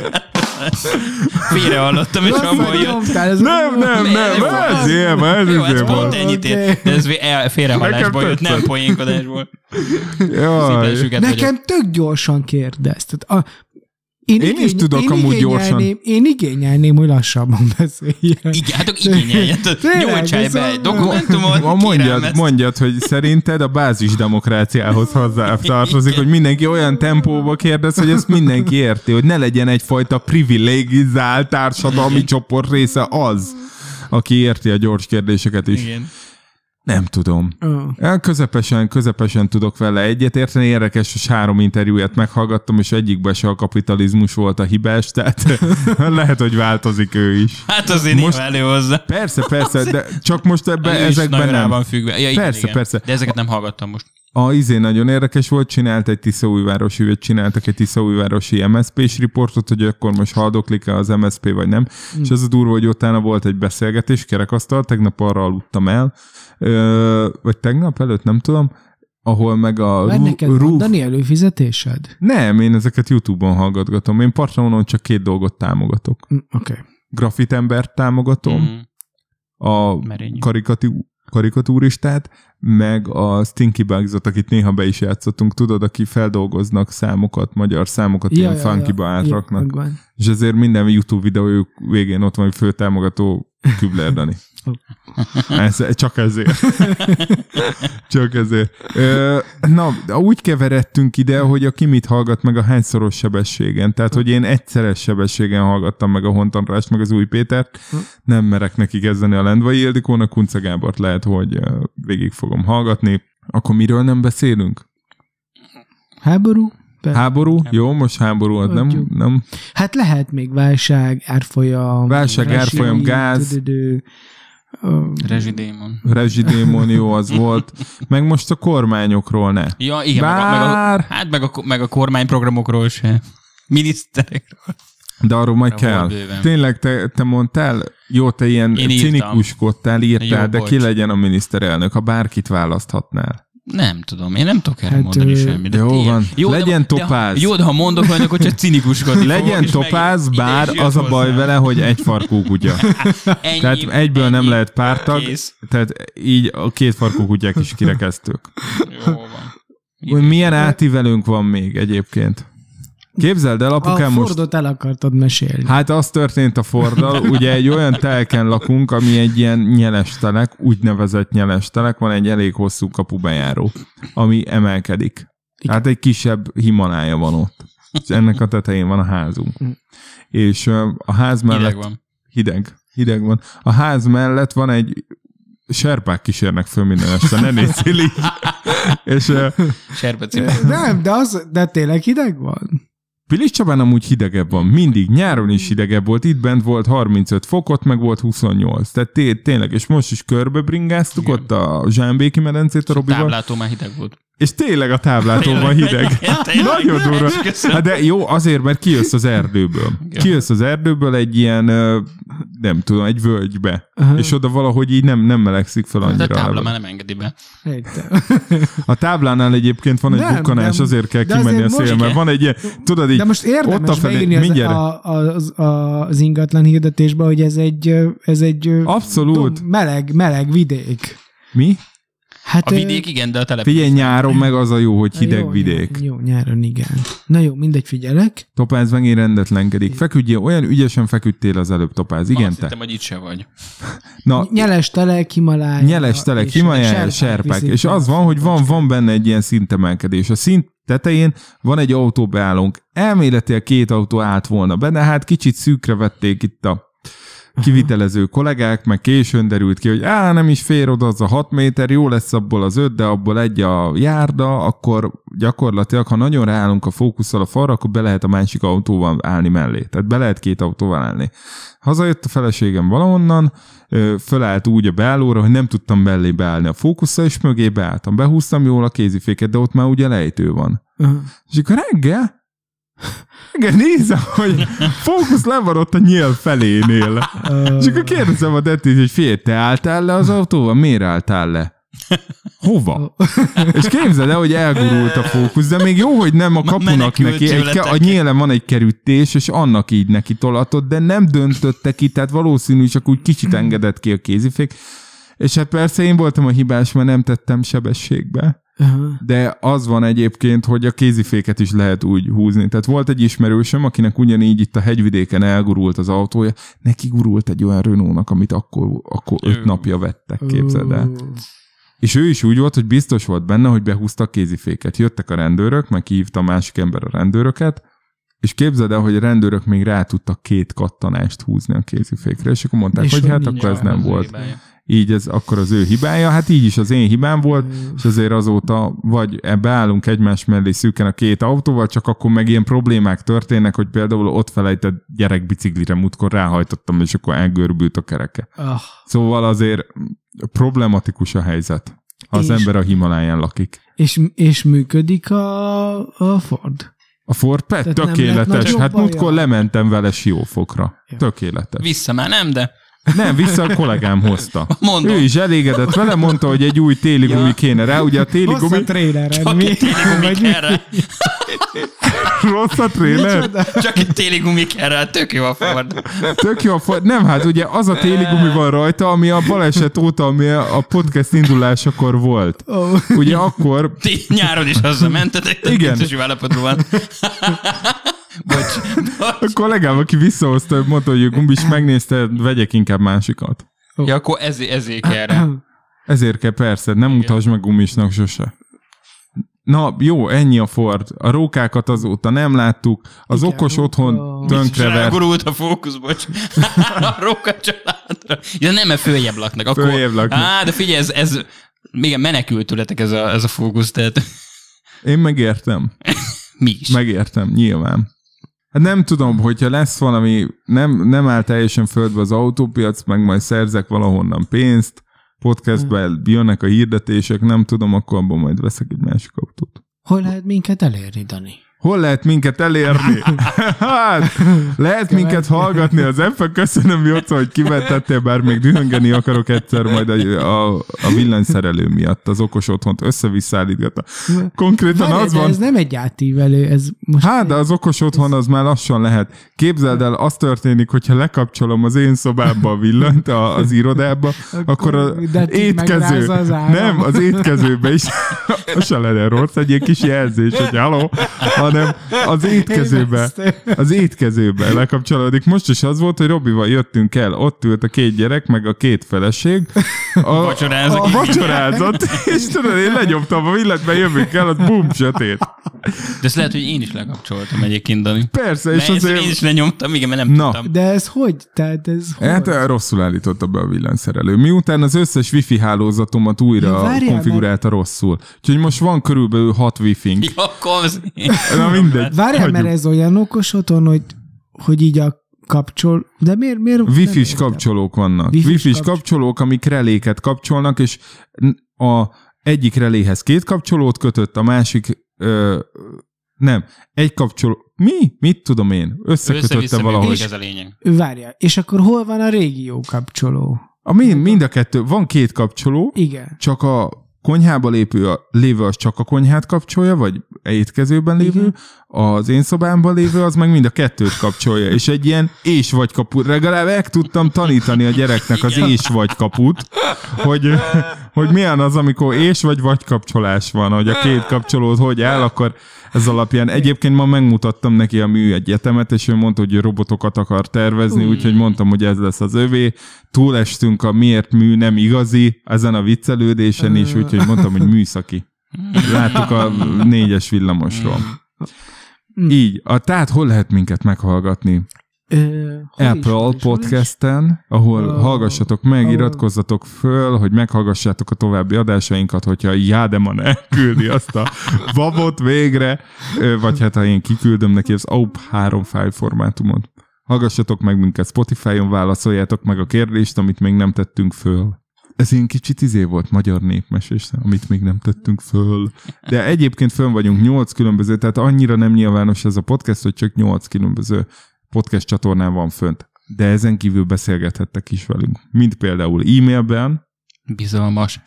Félre hallottam, és abban jött. ez Nem, nem, nem, Nem, ezért van, Jó, ez ezért pont ennyit ér. De ez el- félrehallásból jött, nem poénkodásból. Nekem tök gyorsan kérdez. Én, Én is tudok én amúgy gyorsan. Én igényelném, hogy lassabban beszéljen. Igen, hát akkor igényeljen. Ez be a- egy dokumentumot, mondjad, mondjad, hogy szerinted a bázis demokráciához hozzá tartozik, hogy mindenki olyan tempóba kérdez, hogy ezt mindenki érti, hogy ne legyen egyfajta privilegizált társadalmi csoport része az, aki érti a gyors kérdéseket is. Igen. Nem tudom. El közepesen, közepesen tudok vele egyetérteni. Érdekes, hogy három interjúját meghallgattam, és egyikben se a kapitalizmus volt a hibás, tehát lehet, hogy változik ő is. Hát azért Most- most... elő hozzá. Persze, persze, de csak most ebben ezekben nem. van függve. Ja, igen, Persze, igen. persze. De ezeket nem hallgattam most. A izé nagyon érdekes volt, csinált egy Tiszaújvárosi, vagy csináltak egy Tiszaújvárosi MSZP-s riportot, hogy akkor most haldoklik-e az MSZP, vagy nem. Mm. És az a durva, hogy utána volt egy beszélgetés, kerekasztal, tegnap arra aludtam el, ö, vagy tegnap előtt, nem tudom, ahol meg a Van neked Roof- mondani előfizetésed? Nem, én ezeket YouTube-on hallgatgatom. Én Patreonon csak két dolgot támogatok. Mm, Oké. Okay. Grafitembert támogatom, Mm. a Merény. karikatú, karikatúristát, meg a Stinky Bugs-ot, akit néha be is játszottunk, tudod, aki feldolgoznak számokat, magyar számokat, ja, ilyen ja, funkyba ja, átraknak. Ja, és ezért minden YouTube videójuk végén ott van, hogy főtámogató Kübler Dani. Ez, csak ezért. csak ezért. Na, úgy keveredtünk ide, hogy a ki mit hallgat meg a hányszoros sebességen. Tehát, hogy én egyszeres sebességen hallgattam meg a Hontanrást, meg az új Pétert. Nem merek neki kezdeni a Lendvai Ildikónak, Kunce Gábort lehet, hogy végig fogom hallgatni. Akkor miről nem beszélünk? Háború? Be- Háború? Jó, most háború, az nem, nem Hát lehet még válság, árfolyam. Válság, árfolyam, gáz. tüdüdü, ö, Rezsidémon. rezsidémon jó az volt. Meg most a kormányokról ne. Ja, igen, meg a, meg Bár- a, hát meg a, meg a kormányprogramokról se. Miniszterekről. De arról majd Arra kell. bőven. Tényleg te, te mondtál, jó, te ilyen Én cinikuskodtál, írtál, Jó, de bocs. ki legyen a miniszterelnök, ha bárkit választhatnál. Nem tudom, én nem tudok erre Hát, mondani semmit. De Jó tényleg- van, de- legyen de, topáz. Jó, de ha mondok valamit, akkor csak cinikuskodni Legyen topáz, meg- bár az a baj vele, hogy egy farkú kutya. Ennyi, Tehát egyből nem ennyi. lehet pártag, Kész. tehát így a két farkú kutyák is kirekeztők. Jó van. Hogy milyen átívelőnk van még egyébként? Képzeld el, A apukám most... Fordot el akartad mesélni. Hát az történt a Forddal, ugye egy olyan telken lakunk, ami egy ilyen nyeles telek, úgynevezett nyeles telek, van egy elég hosszú kapubejáró, ami emelkedik. Hát egy kisebb Himalája van ott. És ennek a tetején van a házunk. Mm. És a ház mellett... Hideg van. Hideg. Hideg van. A ház mellett van egy serpák kísérnek föl minden este, ne nézzél így. És ö, Serbecipő. Nem, de, az, de tényleg hideg van? Pilis Csabán amúgy hidegebb van, mindig. Nyáron is hidegebb volt, itt bent volt 35 fokot, meg volt 28. Tehát té- tényleg, és most is körbe bringáztuk Igen. ott a Zsámbéki medencét a Robival, Táblától már hideg volt. És tényleg a táblától van hideg. Nagyon durva. Hát de jó, azért, mert kijössz az erdőből. Kijössz az erdőből egy ilyen, nem tudom, egy völgybe. Aha. És oda valahogy így nem, nem melegszik fel Hát a annyira. tábla eleve. már nem engedi be. A táblánál egyébként van egy Nem, bukkanás, nem. azért kell De kimenni a azért most szél, mert van egy ilyen, tudod így, De most ott afelé- beírni az, mindjárt. a, az, az ingatlan hirdetésbe, hogy ez egy, ez egy abszolút. dom- meleg, meleg vidék. Mi? Hát, A vidék igen, de a település. Figyelj, nyáron meg az a jó, hogy hideg jó, vidék. Jó, jó, nyáron igen. Na jó, mindegy, figyelek. Topáz megint rendetlenkedik. Feküdjél, olyan ügyesen feküdtél az előbb, Topáz. Igen, Azt te. hittem, hogy itt se vagy. Na, Nyeles telek, Himalája. nyeles telek, és Himalája, serpek. És az van, hogy van, van benne egy ilyen szintemelkedés. A szint tetején van egy autóbeállónk. Elméletileg két autó állt volna be, de hát kicsit szűkre vették itt a kivitelező kollégák, meg későn derült ki, hogy á, nem is fér oda az a 6 méter, jó lesz abból az 5, de abból egy a járda, akkor gyakorlatilag, ha nagyon ráállunk a fókusszal a falra, akkor be lehet a másik autóval állni mellé. Tehát be lehet két autóval állni. Hazajött a feleségem valahonnan, fölállt úgy a beállóra, hogy nem tudtam mellé beállni a fókusszal, és mögé beálltam. Behúztam jól a kéziféket, de ott már ugye lejtő van. Aha. És akkor reggel, reggel nézem, hogy fókusz le van ott a nyíl felénél. És akkor kérdezem a Dettit, hogy figyelj, te álltál le az autóval? Miért álltál le? Hova? És képzeld el, hogy elgurult a fókusz, de még jó, hogy nem a kapunak neki. Egy, a nyílen van egy kerütés, és annak így neki tolatott, de nem döntötte ki, tehát valószínű, csak úgy kicsit engedett ki a kézifék. És hát persze én voltam a hibás, mert nem tettem sebességbe. De az van egyébként, hogy a kéziféket is lehet úgy húzni. Tehát volt egy ismerősöm, akinek ugyanígy itt a hegyvidéken elgurult az autója, neki gurult egy olyan Renault-nak, amit akkor, akkor öt napja vettek, képzeld el. És ő is úgy volt, hogy biztos volt benne, hogy behúzta a kéziféket. Jöttek a rendőrök, meg hívta a másik ember a rendőröket, és képzeld el, hogy a rendőrök még rá tudtak két kattanást húzni a kézifékre, és akkor mondták, És hogy hogy hát akkor ez nem volt. hibája. Így ez akkor az ő hibája, hát így is az én hibám volt, és azért azóta vagy ebbe állunk egymás mellé szűken a két autóval, csak akkor meg ilyen problémák történnek, hogy például ott felejtett gyerek biciklire múltkor ráhajtottam, és akkor elgörbült a kereke. Ah, Szóval azért problematikus a helyzet, ha az És- ember a Himaláján lakik. és, és működik a, a Ford? A Ford Pet tökéletes, hát múltkor lementem vele Siófokra. Ja. Tökéletes. Vissza már nem, de Nem, vissza a kollégám hozta. mondom. Ő is elégedett vele, mondta, hogy egy új téli Ja. gumi kéne rá, ugye a téli gumi a Csak mi? egy téli gumi rá. rossz a tréler. Csak egy téli gumi kell rá, tök jó a Ford. Tök jó a Ford. Nem, hát ugye az a téli gumi van rajta, ami a baleset óta, ami a podcast indulásakor volt. Ugye akkor Ti nyáron is azzal mentetek, tehát Igen. biztos jó állapotban van. Bocs, a kollégám, aki visszahozta, mondta, hogy gumbis megnézte, vegyek inkább másikat. Ja, akkor ezért, ezért kell rá. Ezért kell persze, nem mutasd meg gumisnak sose. Na, jó, ennyi a Ford. A rókákat azóta nem láttuk. Az Igen, okos otthon tönkrevert. elgurult a fókusz, bocs. a Róka családra. Ja, nem, mert följebb laknak. Akkor... Följebb laknak. Á, de figyelj, ez, ez még menekült tőletek ez a, ez a fókusz, tehát Én megértem. mi is. Megértem, nyilván. Hát nem tudom, hogyha lesz valami, nem, nem áll teljesen földbe az autópiac, meg majd szerzek valahonnan pénzt, podcastben jönnek a hirdetések, nem tudom, akkor abban majd veszek egy másik autót. Hol lehet minket elérni, Dani? Hol lehet minket elérni? hát, lehet minket hallgatni az f Köszönöm, Jocó, hogy kimentettél, bár még dühöngeni akarok egyszer majd a, a, a villanyszerelő miatt az okos otthont össze-visszaállítgatta. Konkrétan Várj, az van, ez nem egy átívelő, ez most... Hát, de az okos otthon az már lassan lehet. Képzeld el, az történik, hogyha lekapcsolom az én szobába a villanyt a, az irodába, akkor a de ti étkező, az áram. nem, az étkezőbe is, az se lenne rossz, egy ilyen kis jelzés, hogy haló, hanem az étkezőbe, az étkezőbe lekapcsolódik. Most is az volt, hogy Robival jöttünk el, ott ült a két gyerek, meg a két feleség. A, Vacsorázik. A vacsorázott, és tudod, én lenyomtam a mert jövünk el, az bum, sötét. De ezt lehet, hogy én is lekapcsoltam egyébként, Dani. Persze, És azért... Én is lenyomtam, igen, mert nem Na. tudtam. De ez hogy? Tehát ez hogy? Hát rosszul állította be a villanyszerelő. Miután az összes wifi hálózatomat újra Ja, várjál, konfigurálta rosszul. Úgyhogy most van körülbelül hat wifi-nk. Ja. Na mindegy. Várjál, hagyjuk. mert ez olyan okos otthon, hogy, hogy így a kapcsol... De miért? miért Wi-Fi-s kapcsolók vannak. Wi-Fi-s Wi-Fi-s kapcs- kapcsolók, amik reléket kapcsolnak, és a egyik reléhez két kapcsolót kötött, a másik ö, nem, egy kapcsoló. Mi? Mit tudom én? Összekötötte valahogy. működik, ez a lényeg. Várjál, és akkor hol van a régió kapcsoló? A mind, mind a kettő. Van két kapcsoló, Igen. csak a konyhába lépő, a, lévő az csak a konyhát kapcsolja, vagy étkezőben lévő, Igen. az én szobámban lévő az meg mind a kettőt kapcsolja, és egy ilyen és vagy kaput. Legalább meg tudtam tanítani a gyereknek az és vagy kaput, hogy, hogy milyen az, amikor és vagy vagy kapcsolás van, hogy a két kapcsolód hogy áll, akkor ez alapján. Egyébként ma megmutattam neki a műegyetemet, és ő mondta, hogy robotokat akar tervezni, úgyhogy mondtam, hogy ez lesz az övé. Túlestünk a miért mű nem igazi ezen a viccelődésen is, úgyhogy mondtam, hogy műszaki. Láttuk a négyes villamosról. Így, a, tehát hol lehet minket meghallgatni? Ö, Apple is, hol is? podcasten, ahol Ó. hallgassatok meg, Ó. iratkozzatok föl, hogy meghallgassátok a további adásainkat, hogyha Jádeman elküldi azt a babot végre, vagy hát ha én kiküldöm neki az AUP 3 file formátumot. Hallgassatok meg minket Spotify-on, válaszoljátok meg a kérdést, amit még nem tettünk föl. Ez ilyen kicsit izé volt magyar népmesés, amit még nem tettünk föl. De egyébként fönn vagyunk nyolc különböző, tehát annyira nem nyilvános ez a podcast, hogy csak nyolc különböző podcast csatornán van fönt. De ezen kívül beszélgethettek is velünk. Mint például e-mailben, Bizalmas.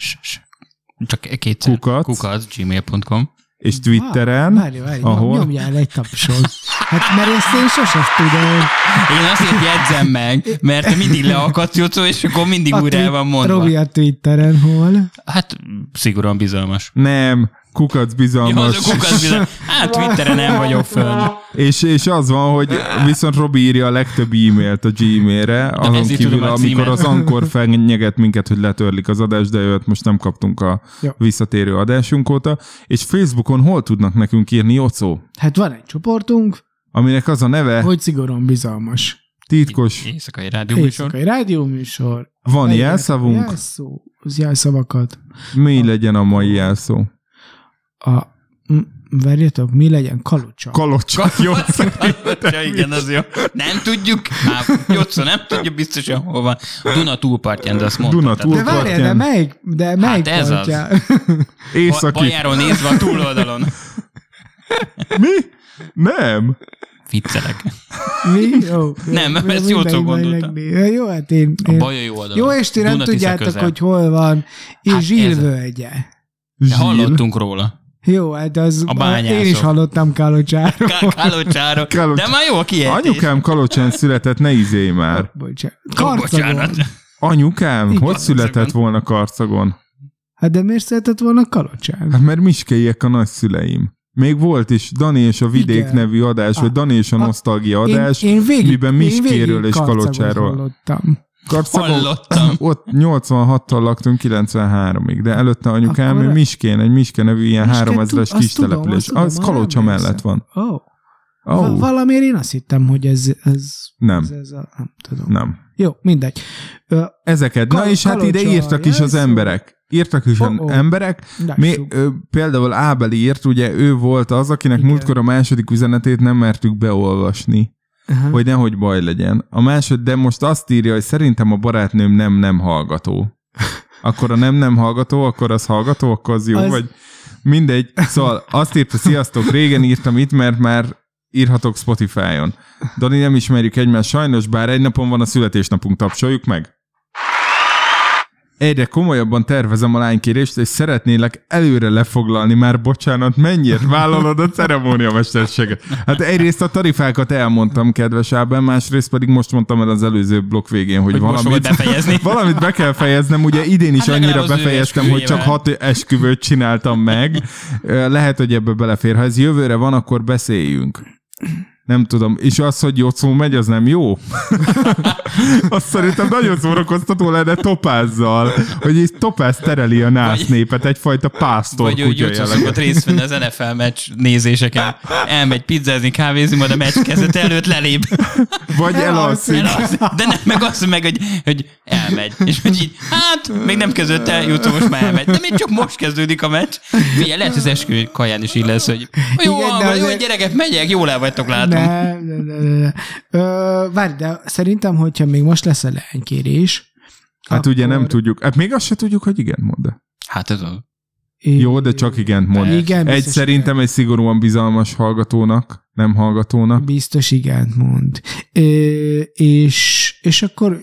Csak kétszer. Kukac. Kukac, gmail.com. és Twitteren, Várj, várj, ahol- nyomjál egy tapsot. Hát mert ezt én sose tudom. Én azért jegyzem meg, mert te mindig leakadsz, Jocó, és akkor mindig újra el van mondva. Robi a Twitteren hol? Hát szigorúan bizalmas. nem, kukac Ja, bizalmas. az a kukac bizalmas. Hát Twitteren nem vagyok fönn. És, és az van, hogy viszont Robi írja a legtöbb e-mailt a Gmailre, azon kívül, tudom a amikor címet. az Ankor fennyeget minket, hogy letörlik az adást, de őt most nem kaptunk a Jó. visszatérő adásunk óta. És Facebookon hol tudnak nekünk írni, Jocó? Hát van egy csoportunk, Aminek az a neve, hogy szigorúan bizalmas. titkos, Éjszakai rádióműsor. Éjszakai rádióműsor. van jelszavunk, Jelszó, az jelszavakat. mi legyen a mai jelszó? A, várjatok, mi legyen? Kalocsa. Kalocsa, jó. Ja, igen, az jó. Nem tudjuk, hát Jocó nem tudja biztosan hol van. Duna túlpartján, de azt mondtad. Duna tehát- de várjál, de túlpartján. melyik, de melyik ez az. kalocsa? Ba- Északi. Bajáról nézve a túloldalon. Mi? Nem. Viccelek. Mi? Jó. Nem, jó, ezt mindegy, Jócó majd gondolta. megné- Jó, hát én... A én Baja jó oldalon. jó, és ti nem tudjátok, közel. hogy hol van. És Hát hát ez- Zsilvölgye. Zsíl. hallottunk róla. Jó, hát az... A bányászok. Én is hallottam Kalocsáról. Ká- Kálocsáról. Kálocs- De már jó a kiejtés. Anyukám Kalocsán született, ne izélj már. Bocsánat. Karcagon. bocsánat. Anyukám? Igen. Hogy született volna Karcagon? Hát de miért szeretett volna Kalocsán? Hát mert miskeiek a nagyszüleim. Még volt is Dani és a Vidék Igen. nevű adás, vagy Ah, Dani és a ah, Nosztalgia adás, én, én végig, miben én Miskéről végig és Kalocsáról. hallottam. Karcagon, Hallottam. ott 86-tal laktunk 93-ig, de előtte anyukám Akkor- Miskén, egy Miske nevű ilyen Miske, 3000-es tud- azt kis tudom, település. tudom, Az emlékszem. mellett van. Oh. Oh, Valamiért én azt hittem, hogy ez... ez Nem. Ez, ez a, nem tudom. nem. Jó, mindegy. Ö, Ezeket. Na Kal- és hát ide írtak is az emberek. Írtak is Oh, oh. emberek. Mi, ö, például Ábel írt, ugye ő volt az, akinek Igen. múltkor a második üzenetét nem mertük beolvasni, Aha. hogy nehogy baj legyen. A másod, de most azt írja, hogy szerintem a barátnőm nem nem hallgató. Akkor a nem nem hallgató, akkor az hallgató, akkor az jó, Az- vagy, Mindegy, szóval azt írta, sziasztok, régen írtam itt, mert már írhatok Spotify-on. Dani, nem ismerjük egymást sajnos, bár egy napon van a születésnapunk, tapsoljuk meg. Egyre komolyabban tervezem a lánykérést, és szeretnélek előre lefoglalni már, bocsánat, mennyire vállalod a ceremóniamesterséget. Hát egyrészt a tarifákat elmondtam, kedves Ábel, másrészt pedig most mondtam el az előző blokk végén, hogy, Hogy valamit, befejezni. valamit be kell fejeznem. Ugye idén is Hát annyira befejeztem, hogy csak hat esküvőt csináltam meg. Lehet, hogy ebbe belefér. Ha ez jövőre van, akkor beszéljünk. Nem tudom. És az, hogy Jocó megy, az nem jó? Azt szerintem nagyon szórakoztató lenne topázzal, hogy így topáz tereli a nász népet, egyfajta pásztor Vagy hogy kutya Jocó szokott részt venni az NFL meccs nézéseken. Elmegy pizzázni, kávézni, majd a meccs kezdet előtt lelép. Vagy elalszik. Elalszik. De nem, meg azt meg, hogy, hogy elmegy. És hogy így, hát, még nem kezdődött el, Jocó most már elmegy. De még csak most kezdődik a meccs. Figyelj, lehet, hogy az eskü kaján is így lesz, hogy jó, Igen, van, jó, azért- gyerekek, megyek, jól el vagytok, látom. Ne, ne, ne, ne. Ö, várj, de szerintem, hogyha még most lesz a leánykérés, Hát ugye nem akkor- tudjuk. Hát még azt se tudjuk, hogy igen mond Hát ez az. Jó, de csak igen mond. Igen, Egy szerintem egy szigorúan bizalmas hallgatónak, nem hallgatónak. Biztos igent mond. Ö, és, és akkor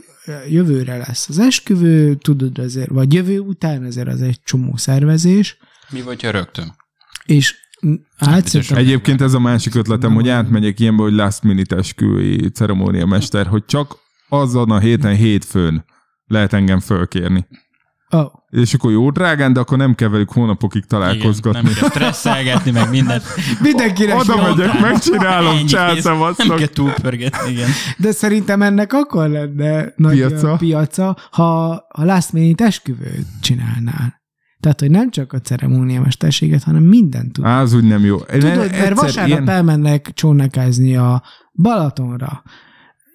jövőre lesz az esküvő, tudod azért, vagy jövő után azért az egy csomó szervezés, Mi vagy, ha rögtön? és biztos, szerintem, Egyébként ez a másik ötletem, hogy átmegyek ilyenbe, hogy last minute esküvői ceremóniamester, hogy csak azon a héten, hétfőn lehet engem fölkérni. oh, És akkor jó drágán, de akkor nem kell velük hónapokig Igen, találkozgatni. nem kell stresszelgetni, meg mindent. mindenkinek Oda megyek, megcsinálom, kész. Nem császavasztok. kell túlpörgetni, igen. de szerintem ennek akkor lenne nagy Piaca. piaca, piaca ha a last minute esküvőt csinálnál. Tehát, hogy nem csak a ceremóniamesterséget, hanem mindent tud. Az úgy nem jó. Tudod, mert vasárnap ilyen- elmennek csónakázni a Balatonra,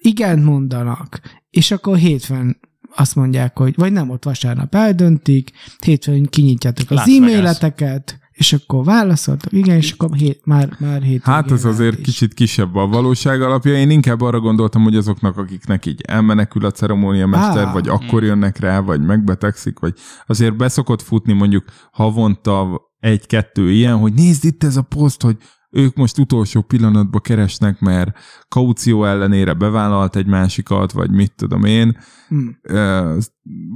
igent mondanak, és akkor hétfőn azt mondják, hogy vagy nem, ott vasárnap eldöntik, hétfőn kinyitjátok az Las e-maileteket, és akkor válaszoltak, igen, és akkor hét, már, már hétvégén Hát az azért is. kicsit kisebb a valóság alapja. Én inkább arra gondoltam, hogy azoknak, akiknek így elmenekül a ceremóniamester, Á. vagy akkor jönnek rá, vagy megbetegszik, vagy azért beszokott futni mondjuk havonta egy-kettő ilyen, hogy nézd itt ez a poszt, hogy ők most utolsó pillanatban keresnek, mert kaució ellenére bevállalt egy másikat, vagy mit tudom én. Hm. Ö,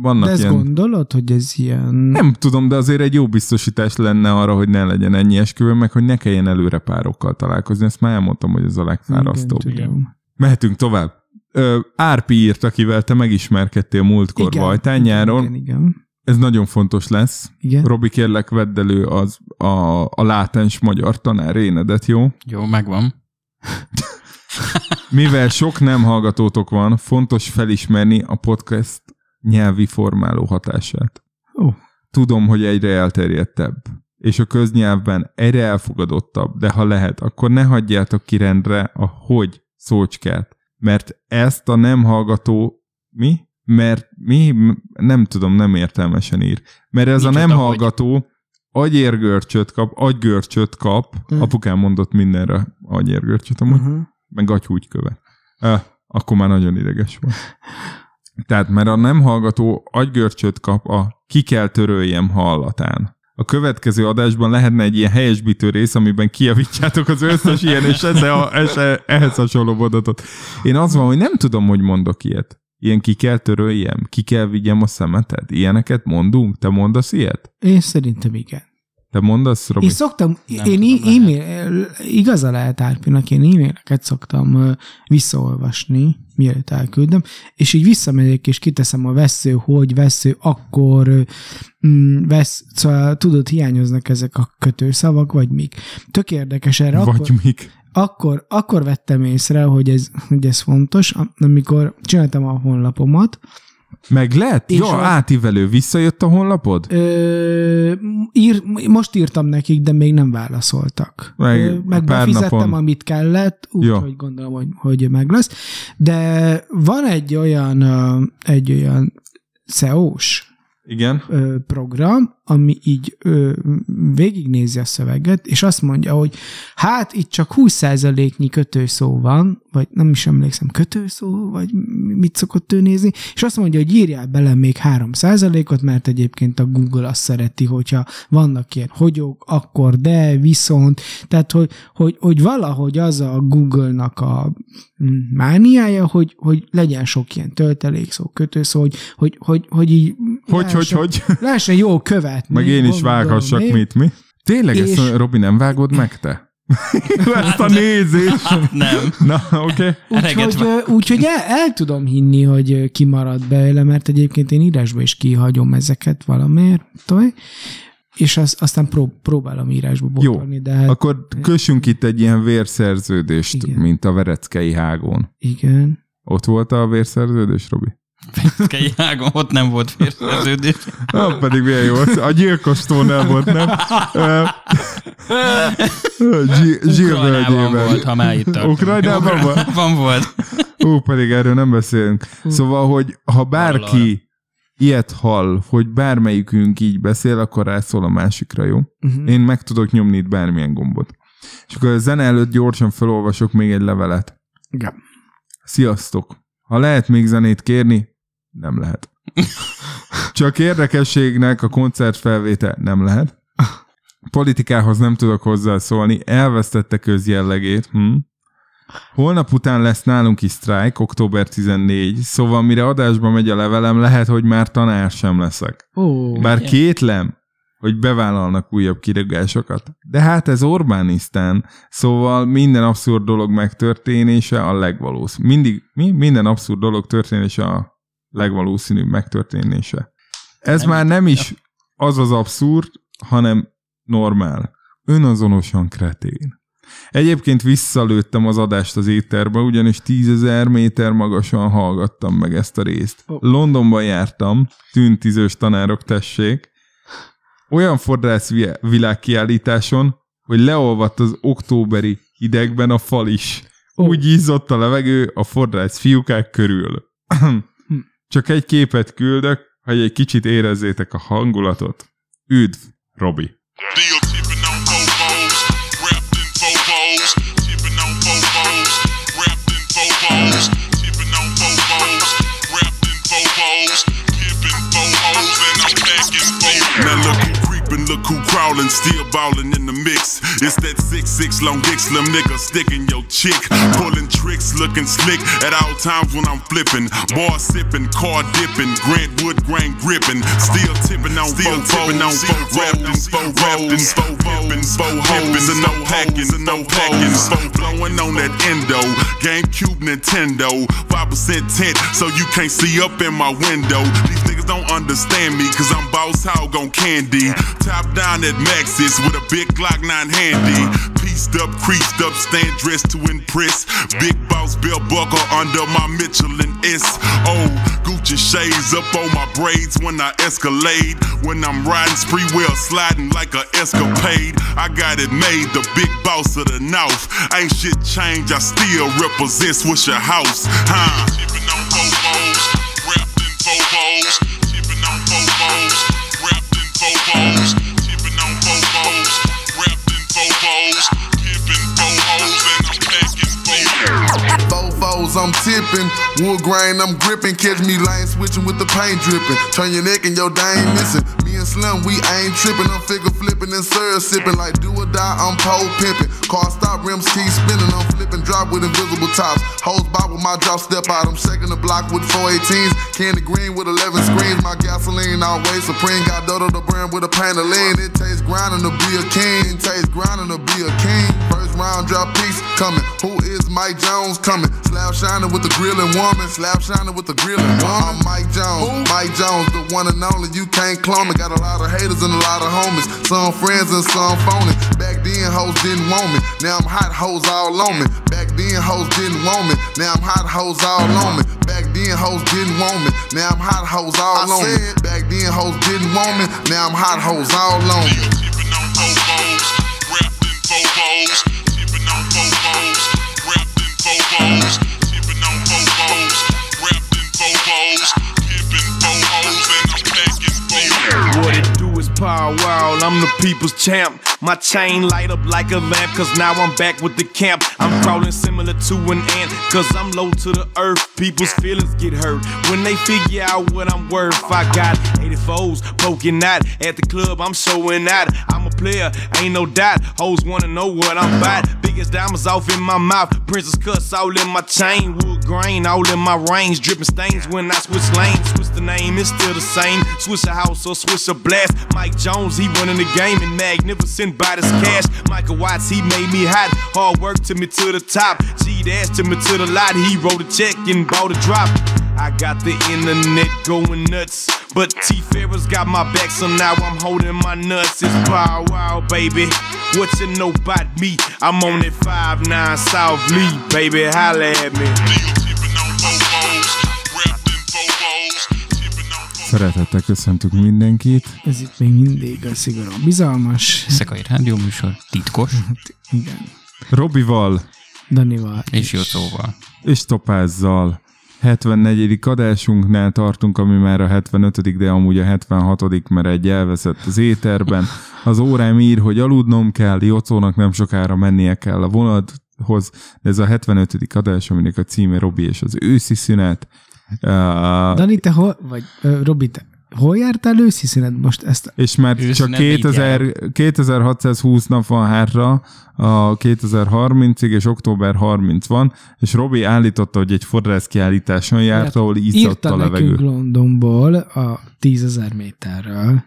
Vannak De ezt ilyen... gondolod, hogy ez ilyen... Nem tudom, de azért egy jó biztosítás lenne arra, hogy ne legyen ennyi esküvő, meg hogy ne kelljen előre párokkal találkozni. Ezt már elmondtam, hogy ez a legfárasztóbb. Igen, tudom. Mehetünk tovább. Árpi írt, akivel te megismerkedtél múltkor Igen, Vajtán igen, nyáron. Igen, igen. Ez nagyon fontos lesz. igen. Robi, kérlek, vedd elő az, a, a látens magyar tanár énedet, jó? Jó, megvan. Mivel sok nem hallgatótok van, fontos felismerni a podcast nyelvi formáló hatását. Ó. Tudom, hogy egyre elterjedtebb, és a köznyelvben egyre elfogadottabb, de ha lehet, akkor ne hagyjátok ki rendre a hogy szócskát, mert ezt a nem hallgató mi? Mert mi? Nem tudom, nem értelmesen ír. Mert ez a Micsoda, nem hogy? hallgató agyérgörcsöt kap, agygörcsöt kap, Hm. apukám mondott mindenre agyérgörcsöt amúgy Uh-huh. meg agyhúgyköve. Uh, akkor már nagyon ideges volt. Tehát, mert a nem hallgató agygörcsöt kap a ki kell töröljem hallatán. A következő adásban lehetne egy ilyen helyesbítő rész, amiben kijavítjátok az összes ilyen és a, ez- ehhez hasonló mondatot. Én az van, hogy nem tudom, hogy mondok ilyet. Ilyen ki kell töröljem, ki kell vigyem a szemeted. Ilyeneket mondunk? Te mondasz ilyet? Én szerintem igen. Te mondasz, Robi? Én szoktam, Nem én tudom, e-mail, igaza lehet Árpinak, én e-maileket szoktam visszaolvasni, mielőtt elküldöm, és így visszamegyek, és kiteszem a vesző, hogy vesző, akkor mm, vesz, szóval tudod, hiányoznak ezek a kötőszavak, vagy mik. Tök érdekes erre. Vagy akkor, mik? Akkor, akkor vettem észre, hogy ez, hogy ez fontos, am- amikor csináltam a honlapomat, Meg lett? És Jó, a- átívelő. Visszajött a honlapod? Ö, ír, most írtam nekik, de még nem válaszoltak. Meg Ö, meg befizettem, napon. amit kellett, úgyhogy gondolom, hogy, hogy meg lesz. De van egy olyan, egy olyan SEO-s Igen. program, ami így ö, végignézi a szöveget, és azt mondja, hogy hát itt csak 20%-nyi kötőszó van, vagy nem is emlékszem, kötőszó, vagy mit szokott ő nézni, és azt mondja, hogy írjál bele még 3%-ot, mert egyébként a Google azt szereti, hogyha vannak ilyen hogyok, akkor de, viszont, tehát hogy, hogy, hogy valahogy az a Google-nak a mániája, hogy, hogy legyen sok ilyen töltelékszó, kötőszó, hogy, hogy, hogy, hogy így Hogy, hogy, hogy? lehessen jól követni. Meg én is vághassak, én. mit, mi? Tényleg És- ezt, Robi, nem vágod meg te? Ezt a nézést. Hát nem. Na, oké. Okay. Úgyhogy úgyhogy el, el tudom hinni, hogy kimarad belőle, mert egyébként én írásba is kihagyom ezeket valamiért, toj, és az, aztán prób, próbálom írásba Jó, botorni, de hát Akkor kössünk itt egy ilyen vérszerződést, Igen. mint a Vereckei hágón. igen. Ott volt a vérszerződés, Robi? Kei ágon, ott nem volt férszerződés. Ah, pedig milyen jó. A gyilkostól nem volt, nem? Zsilvölgyében. volt, ha már itt. Ukrajnában volt? Van volt. Ó, pedig erről nem beszélünk. Szóval, hogy ha bárki ilyet hall, hogy bármelyikünk így beszél, akkor rászól a másikra, jó? Uh-huh. Én meg tudok nyomni itt bármilyen gombot. És akkor a zene előtt gyorsan felolvasok még egy levelet. Igen. Sziasztok! Ha lehet még zenét kérni, nem lehet. Csak érdekességnek a koncertfelvétel nem lehet. Politikához nem tudok hozzászólni, elvesztette közjellegét. Hm? Holnap után lesz nálunk is sztrájk, október 14, szóval mire adásba megy a levelem, lehet, hogy már tanár sem leszek. Ó, Bár kétlem, hogy bevállalnak újabb kirúgásokat. De hát ez Orbánisztán, szóval minden abszurd dolog megtörténése a legvalószínűbb. Mindig, mi? Minden abszurd dolog történése a legvalószínűbb megtörténése. Ez Nem. már nem is az az abszurd, hanem normál. Önazonosan kretén. Egyébként visszalőttem az adást az éterbe, ugyanis tízezer méter magasan hallgattam meg ezt a részt. Londonban jártam, tűntizős tanárok tessék, olyan fodrász vi- világkiállításon, hogy leolvadt az októberi hidegben a fal is. Ó. Úgy izzott a levegő a fodrász fiúkák körül. Csak egy képet küldök, hogy egy kicsit érezzétek a hangulatot. Üdv, Robi! Deal look who crawling, still ballin' in the mix. It's that six six long dick slim nigga sticking your chick, pulling tricks, looking slick at all times when I'm flipping. Bar sipping, car dipping, Grant Wood grain gripping, still tipping on still tipping on four wrapped in four wrapped four pippin', four hoes and no packing, and no packing, four blowing on that endo, GameCube Nintendo, five percent tint, so you can't see up in my window. These niggas don't understand me, cause I'm boss hog on candy. Top down at Maxis with a big Glock 9 handy. Pieced up, creased up, stand dressed to impress. Big boss belt buckle under my Michelin S. Oh, Gucci shades up on my braids when I escalade. When I'm riding spree wheel sliding like a escapade. I got it made, the big boss of the north. Ain't shit changed, I still represent your House. Huh? On Vovos, wrapped in. Tipping on Vovos, wrapped in Vovos. Fofos, I'm tipping. Wood grain, I'm gripping. Catch me lane switching with the paint dripping. Turn your neck and your dang missing. Me and Slim, we ain't tripping. I'm figure flipping and syrup sipping. Like do or die, I'm pole pimping. Car stop, rims keep spinning. I'm flipping drop with invisible tops. Hose bob with my drop step out. I'm shaking the block with 418s. Candy green with 11 screens. My gasoline always supreme. Got Dodo the brand with a pan of lean. It tastes grinding to be a king. It tastes grinding to be a king. First round drop piece coming. Who Mike Jones coming? Slap shining with the grilling woman. Slap shining with the grilling woman. I'm Mike Jones. Mike Jones, the one and only. You can't clone me. Got a lot of haters and a lot of homies. Some friends and some phony. Back then, hoes didn't want me. Now I'm hot hoes all on me. Back then, hoes didn't want me. Now I'm hot hoes all on me. Back then, hoes didn't want me. Now I'm hot hoes all on me. Back then, hoes didn't want me. Now I'm hot hoes all on me. Tipping on Vovos, wrapped in Vovos. Tipping on Vovos, Bobos, on giving and I'm. What it do is power wild, I'm the people's champ. My chain light up like a lamp, cause now I'm back with the camp. I'm crawling similar to an ant, cause I'm low to the earth. People's feelings get hurt when they figure out what I'm worth. I got 84s poking out at the club, I'm showing out. I'm a player, ain't no doubt. Hoes wanna know what I'm about. Biggest diamonds off in my mouth, princess cuts all in my chain, wood grain all in my range, dripping stains when I switch lanes. Switch the name, it's still the same. Switch a house or switch a blast. Mike Jones, he running the game and magnificent by this cash. Michael Watts, he made me hot. Hard work to me to the top. G dash to me to the lot. He wrote a check and bought a drop. I got the internet going nuts. But T Ferris got my back, so now I'm holding my nuts. It's Bow Wow, baby. What you know about me? I'm on that 5-9 South Lee, baby. Holla at me. Szeretettel köszöntük mindenkit. Ez itt még mindig a szigorúan bizalmas. Szekai rádióműsor, titkos, Igen. Robival Danival. és Jocóval. és Topázzal 74. adásunknál tartunk, ami már a 75. de amúgy a 76. mert egy elveszett az éterben. Az órám ír, hogy aludnom kell, Jocónak nem sokára mennie kell a vonathoz, de ez a 75. adás, aminek a címe Robi és az őszi szünet. Dani, te hol, vagy Robi, te hol jártál őszi szünet most ezt? és már Őszintén csak mit 2000, 2620 nap van hátra a 2030-ig, és október 30 van, és Robi állította, hogy egy fodrász kiállításon járt, ahol izzadt Írta a levegő. nekünk Londonból a 10.000 méterről,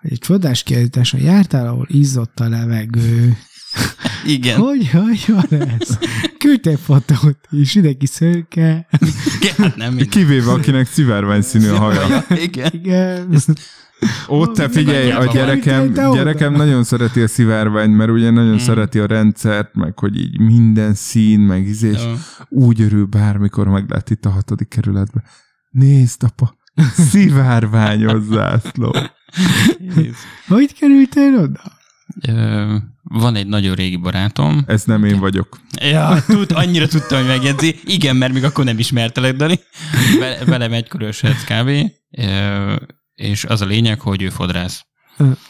hogy egy fodás kiállításon jártál, ahol izzott a levegő. Igen. Hogy, hogy van ez? Küldtél fotót is, idegi szőke. Hát nem minden. Kivéve, akinek szivárvány színű a haja. Igen. Igen. Ott te figyelj, a gyerekem, gyerekem nagyon szereti a szivárványt, mert ugye nagyon szereti a rendszert, meg hogy így minden szín, meg ízés. Jó. Úgy örül bármikor meglát itt a hatodik kerületben. Nézd, apa, szivárványos zászló. Hogy kerültél oda? Van egy nagyon régi barátom. Ez nem én vagyok. Ja, tud, annyira tudtam, hogy megjegyzi. Igen, mert még akkor nem ismertelek, Dani. Ve- Velem egykörös kb. Ö, És az a lényeg, hogy ő fodrász.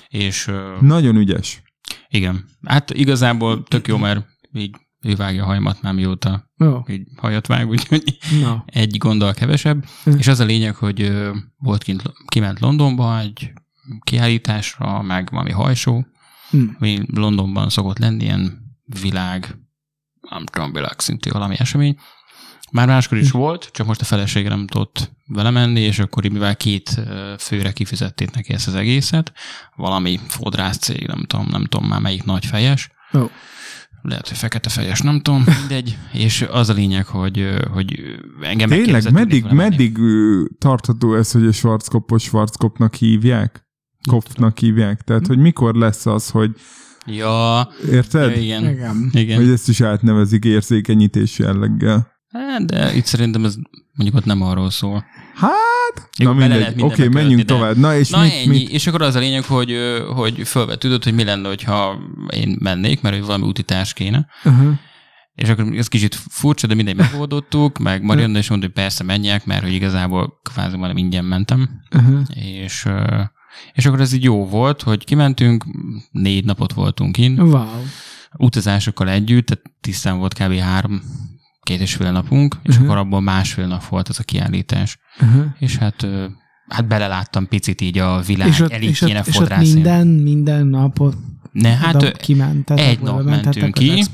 És Nagyon ügyes. igen. Hát igazából tök jó, mert így ő vágja a hajmat már mióta Jó, így hajat vág, úgyhogy na. egy gondol kevesebb. Hm. És az a lényeg, hogy volt kint, kiment Londonba egy kiállításra, meg valami hajsó, Hm. ami Londonban szokott lenni, ilyen világ, nem tudom, világszintű valami esemény. Már máskor is volt, csak most a felesége nem tudott vele menni, és akkor mivel két főre kifizették neki ezt az egészet, valami fodrász cég, nem tudom, nem tudom már melyik nagy fejes, Jó. lehet, hogy fekete fejes, nem tudom, mindegy, és az a lényeg, hogy, hogy engem Tényleg, meddig, menni. meddig ö, tartható ez, hogy a Schwarzkopot Schwarzkopnak hívják? Kopfnak hívják? Tehát, hogy mikor lesz az, hogy Ja, érted? ja, igen. Igen. Igen. Hogy ezt is átnevezik érzékenyítés jelleggel. Hát, de itt szerintem ez mondjuk ott nem arról szól. Hát, Jó, na mindegy. Oké, okay, menjünk de- tovább. Na, és Na mit, ennyi, mit, és akkor az a lényeg, hogy, hogy fölvetődött, hogy mi lenne, ha én mennék, mert hogy valami útitárs kéne. Uh-huh. És akkor ez kicsit furcsa, de mindegy megoldottuk, meg Marianna is mondta, hogy persze menjek, mert hogy igazából kvázi majdnem ingyen mentem. Uh-huh. És, és akkor ez így jó volt, hogy kimentünk, négy napot voltunk in, Wow. utazásokkal együtt, tehát tisztán volt kb. három, két és fél napunk, és Mhm. akkor abból másfél nap volt ez a kiállítás. Uh-huh. És hát, hát beleláttam picit így a világ És ott, elég és, ott, és ott minden, minden napot Ne, hát kimentetek, egy nap mentünk ki,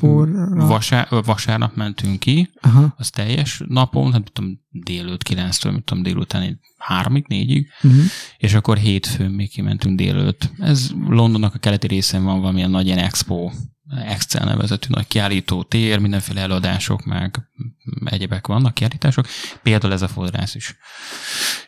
vasár, vasárnap mentünk ki, Aha. az teljes napon, hát tudom, délőtt kilenctől, mit tudom, délután egy háromig, négyig, Uh-huh. és akkor hétfőn még kimentünk délőtt. Ez Londonnak a keleti részén van valamilyen nagy ilyen expo, Excel nevezetű nagy kiállító tér, mindenféle előadások, meg egyebek vannak, kiállítások. Például ez a fodrász is.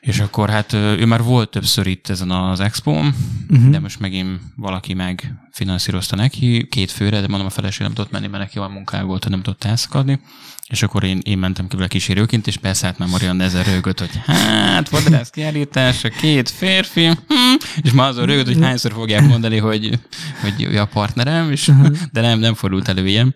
És akkor hát ő már volt többször itt ezen az expón, Uh-huh. de most megint valaki meg finanszírozta neki, két főre, de mondom a feleség nem tudott menni, mert neki olyan munkája volt, hogy nem tudott elszakadni. És akkor én, én mentem ki vele kísérőként, és persze hát már Marian ezer rögött, hogy hát, fodrász kiállítás, a két férfi, hm, és már azon rögött, hogy hányszor fogják mondani, hogy, hogy ő a partnerem, és, de nem, nem fordult elő ilyen.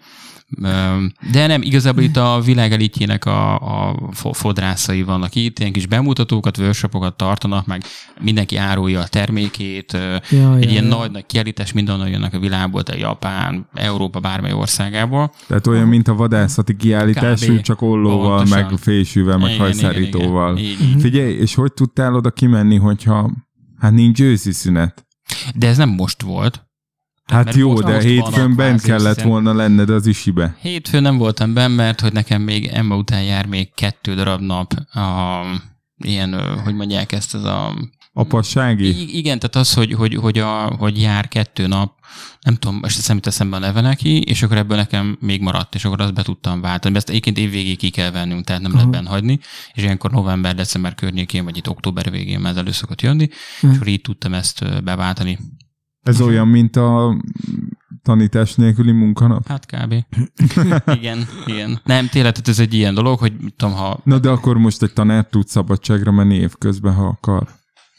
De nem, igazából itt a világ elitjének a, a fo- fodrászai vannak itt, ilyen kis bemutatókat, workshopokat tartanak, meg mindenki árulja a termékét, Ja, egy ja, ilyen ja. nagy-nagy kiállítás mindenhol jönnek a világból, tehát Japán, Európa, bármely országából. Tehát olyan, mint a vadászati kiállítás, Kb. csak ollóval, Pontosan. meg fésűvel, meg Igen, hajszárítóval. igen, igen. Így. Figyelj, és hogy tudtál oda kimenni, hogyha hát nincs őszi szünet? De ez nem most volt. Hát mert jó, de hétfőn bent kellett volna lenned az isibe. Hétfőn nem voltam benn, mert hogy nekem még Emma után jár még kettő darab nap a, ilyen, hogy mondják ezt, az a... Apassági? Igen, tehát az, hogy, hogy, hogy, a, hogy jár kettő nap, nem tudom, most eszem jut eszembe a neve neki, és akkor ebből nekem még maradt, és akkor azt be tudtam váltani. Ezt egyébként évvégéig ki kell vennünk, tehát nem lehet benn hagyni, és ilyenkor november, december környékén, vagy itt október végén már elő szokott jönni, és akkor így tudtam ezt beváltani. Ez olyan, mint a tanítás nélküli munkanap? Hát kb. igen, igen. Nem, tényleg, tehát ez egy ilyen dolog, hogy tudom, ha Na de akkor most egy tanár tud szabadságra menni évközben, ha akar.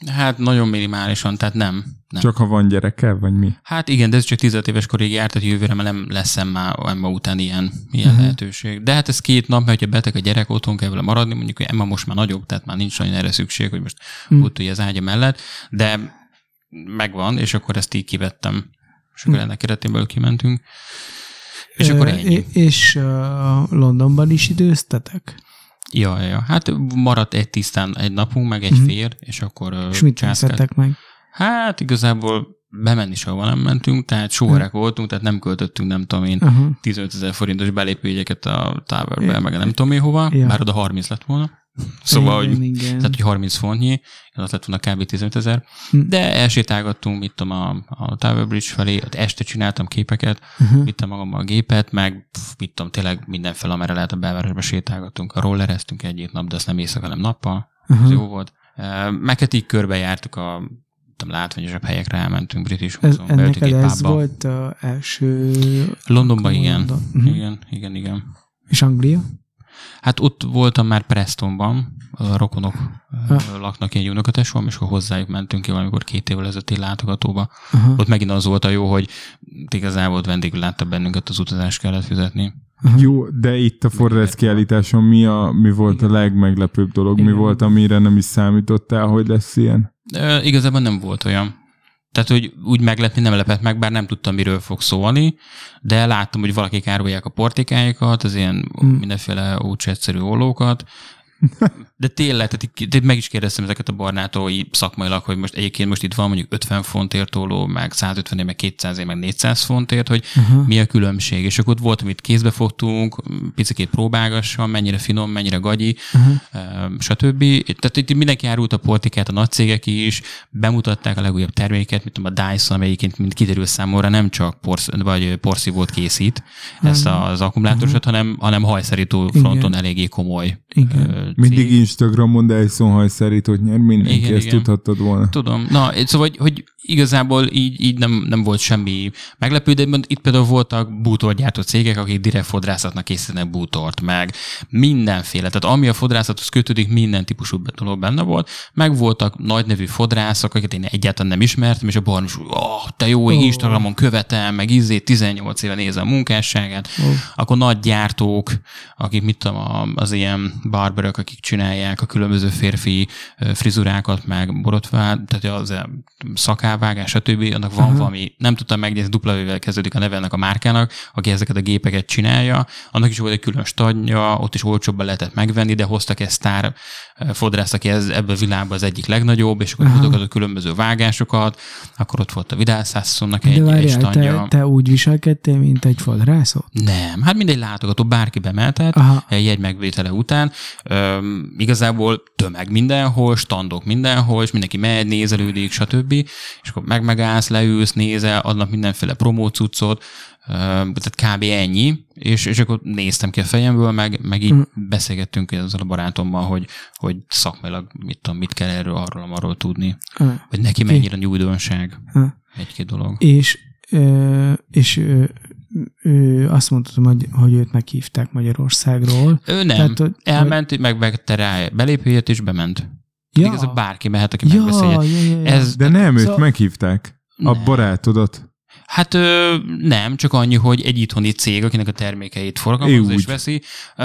Hát nagyon minimálisan, tehát nem. nem. Csak ha van gyereke, vagy mi? Hát igen, de ez csak 15 éves korig járt, tehát jövőre már nem lesz már Emma után ilyen, ilyen uh-huh. lehetőség. De hát ez két nap, mert ha beteg a gyerek, otthon kell vele maradni, mondjuk hogy Emma most már nagyobb, tehát már nincs nagyon erre szükség, hogy most uh-huh. ott ugye az ágya mellett, de megvan, és akkor ezt így kivettem. És akkor ennek keretén belül kimentünk. És akkor ennyi. és- Londonban is időztetek? Ja, ja. Hát maradt egy tisztán egy napunk, meg egy fér, és akkor És mit teszettek meg? Hát igazából bemenni sehova nem mentünk, tehát sóerek voltunk, tehát nem költöttünk, nem tudom én, Aha. 15 ezer forintos belépőjegyeket a Towerbe, Ja. meg nem tudom én hova, Ja. bár oda 30 lett volna. Szóval, igen, hogy, igen. tehát, hogy 30 fontnyi, az lett volna kb. 15 ezer, Hm. de elsétálgattunk, mit tudom, a, a Tower Bridge felé, ott este csináltam képeket, Uh-huh. vittem magammal a gépet, meg pff, mit tudom, tényleg mindenféle, amerre lehet a belvárosba sétálgattunk, a rollereztünk egy nap, de azt nem éjszaka, hanem nappal, ez Aha. jó volt. Uh, Meket így körbejártuk a tudom, látványosabb helyekre elmentünk, British Ez, Museum, beültünk ennek egy ez pubba. volt a első... Londonban igen. London. Mhm. Igen, igen, igen. És Anglia? Hát ott voltam már Prestonban, a rokonok Ha. laknak egy unokatesom, és akkor hozzájuk mentünk ki valamikor két évvel ezelőtt egy látogatóba. Aha. Ott megint az volt a jó, hogy igazából ott vendégül látta bennünket, az utazást kellett fizetni. Jó, de itt a forrás kiállításon mi, a, mi volt a legmeglepőbb dolog? Mi Igen. volt, amire nem is számítottál, hogy lesz ilyen? Ö, igazából nem volt olyan. Tehát, hogy úgy meglepni nem lepett meg, bár nem tudtam, miről fog szólni, de láttam, hogy valakik árulják a portikáikat, az ilyen Hmm. mindenféle ócsegyszerű ollókat, de tényleg, tehát tehát meg is kérdeztem ezeket a barnától így szakmailag, hogy most egyébként most itt van mondjuk 50 fontért olló, meg 150 meg 200 meg 400 fontért, hogy Aha. mi a különbség. És akkor ott volt, amit kézbe fogtunk, picikét próbálgassam, mennyire finom, mennyire gagyi. Ö, stb. Tehát itt mindenki árult a portikát, a nagy cégek is, bemutatták a legújabb terméket, mint tudom, a Dyson, amelyiként, mint kiderül számomra, nem csak porsz, vagy porszívót készít ezt az akkumulátorosat, hanem, hanem hajszárító fronton eléggé komoly Igen. Ö, Mindig cég. Instagramon Dyson hajszárítót nyer, mindenki, Igen, ezt igen. tudhattad volna. Tudom. Na, szóval, hogy, hogy igazából így, így nem, nem volt semmi meglepő, de itt például voltak bútorgyártó cégek, akik direkt fodrászatnak készítenek bútort, meg mindenféle. Tehát ami a fodrászathoz kötődik, minden típusú dolog benne volt. Meg voltak nagy nevű fodrászok, akiket én egyáltalán nem ismertem, és a barnos, oh, te jó, Ó. Instagramon követem, meg izé 18 éve nézem a munkásságát. Ó. Akkor nagy gyártók, akik mit tudom, az ilyen barberök, akik csinálják a különböző férfi ö, frizurákat, meg borotvá, tehát az ö, szakálvágás, stb. Annak van Aha. valami, nem tudtam megnézni, dupla kezdődik a neve ennek a márkának, aki ezeket a gépeket csinálja. Annak is volt egy külön stadja, ott is olcsóbban lehetett megvenni, de hoztak egy sztár ö, fodrászt, aki ez, ebből a világban az egyik legnagyobb, és akkor mutogatott a különböző vágásokat, akkor ott volt a De egy, egy standja. te, te úgy viselkedtél, mint egy fodrászot? Nem, hát mindegy látogató, bárki bemehetett, Aha. egy jegy megvétele után. Igazából tömeg mindenhol, standok mindenhol, és mindenki megy, nézelődik, stb. És akkor meg megállsz, leülsz, nézel, adnak mindenféle promócuccot, tehát kb. ennyi, és, és akkor néztem ki a fejemből, meg, meg így Mm. beszélgettünk ezzel a barátommal, hogy, hogy szakmailag mit, tudom, mit kell erről, arról, arról tudni, Ah. hogy neki mennyire nagy újdonság Ah. egy-két dolog. És, és ö, azt mondtam, hogy, hogy őt meghívták Magyarországról. Ő nem. Tehát, hogy- Elment, megvette rá belépőjét, és bement. Ja. Igazából bárki mehet, aki ja, megbeszélje. ja, ja, ja. Ez, De nem, őt Szóval- meghívták. A Nem. barátodat. Hát ö, nem, csak annyi, hogy egy itthoni cég, akinek a termékeit forgalmazza és veszi, ö,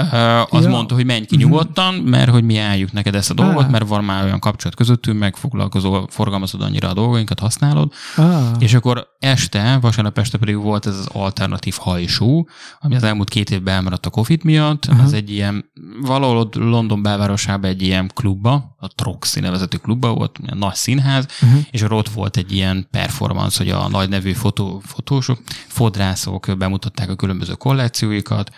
az Ja. mondta, hogy menj ki nyugodtan, mert hogy mi álljuk neked ezt a dolgot, mert van már olyan kapcsolat közöttünk, meg foglalkozol, forgalmazod annyira a dolgainkat, használod, Ah, és akkor este, vasárnap este pedig volt ez az alternatív hajsú, ami az elmúlt két évben elmaradt a Covid miatt. Aha. Az egy ilyen, valahol ott London belvárosában egy ilyen klubba, a Troxy nevezetű klubba volt, nagy színház, Mhm. és ott volt egy ilyen performance, hogy a nagy nevű fotó, fotósok, fodrászok bemutatták a különböző kollekcióikat,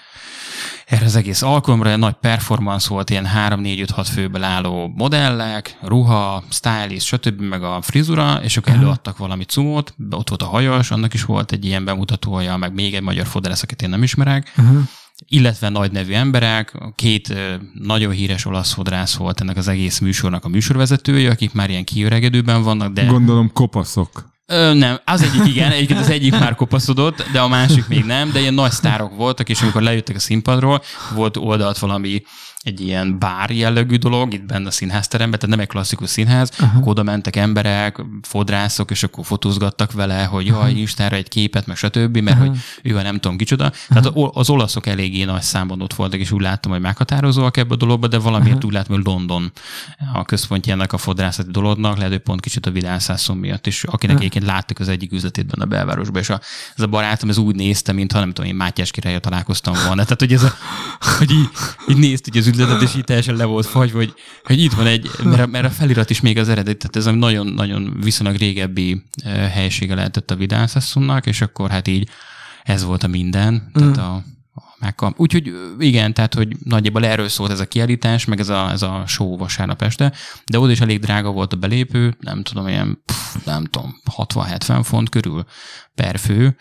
erre az egész alkalomra egy nagy performance volt, ilyen 3-4-5-6 főből álló modellek, ruha, stylist, stb. meg a frizura, és akkor előadtak valami cumót, ott volt a hajos, annak is volt egy ilyen bemutatója, meg még egy magyar fodrász, akit én nem ismerek, aha. illetve nagy nevű emberek, két nagyon híres olasz fodrász volt ennek az egész műsornak a műsorvezetője, akik már ilyen kiöregedőben vannak, de Gondolom kopaszok. Ö, nem, az egyik igen, egyébként az egyik már kopaszodott, de a másik még nem, de ilyen nagy sztárok voltak, és amikor lejöttek a színpadról, volt oldalt valami egy ilyen bár jellegű dolog itt benne a színházteremben, tehát nem egy klasszikus színház, Aha. oda mentek emberek, fodrászok, és akkor fotózgattak vele, hogy jaj, Instára egy képet, meg stb., mert Aha. hogy ő a nem tudom kicsoda. Tehát az, olaszok eléggé nagy számban ott voltak, és úgy láttam, hogy meghatározóak ebbe a dologba, de valamiért úgy látom, hogy London a központja ennek a fodrászati dolognak, lehet, hogy pont kicsit a világszászon miatt, és akinek Ha. egyébként láttuk az egyik üzletét benne a belvárosban, és a, ez a barátom, ez úgy nézte, mintha nem tudom, én Mátyás királya találkoztam volna. Tehát, hogy ez a, hogy így, így nézte hogy az üzletet, és így teljesen le volt fagy, hogy, hogy itt van egy, mert a, mert a felirat is még az eredet, tehát ez egy nagyon-nagyon viszonylag régebbi eh, helysége lehetett a Vidászaszonnak, és akkor hát így ez volt a minden, tehát Mm. a, a megkap. Úgyhogy igen, tehát hogy nagyjából erről szólt ez a kiállítás, meg ez a, ez a show vasárnap este, de oda is elég drága volt a belépő, nem tudom, ilyen, pff, nem tudom, 60-70 font körül per fő,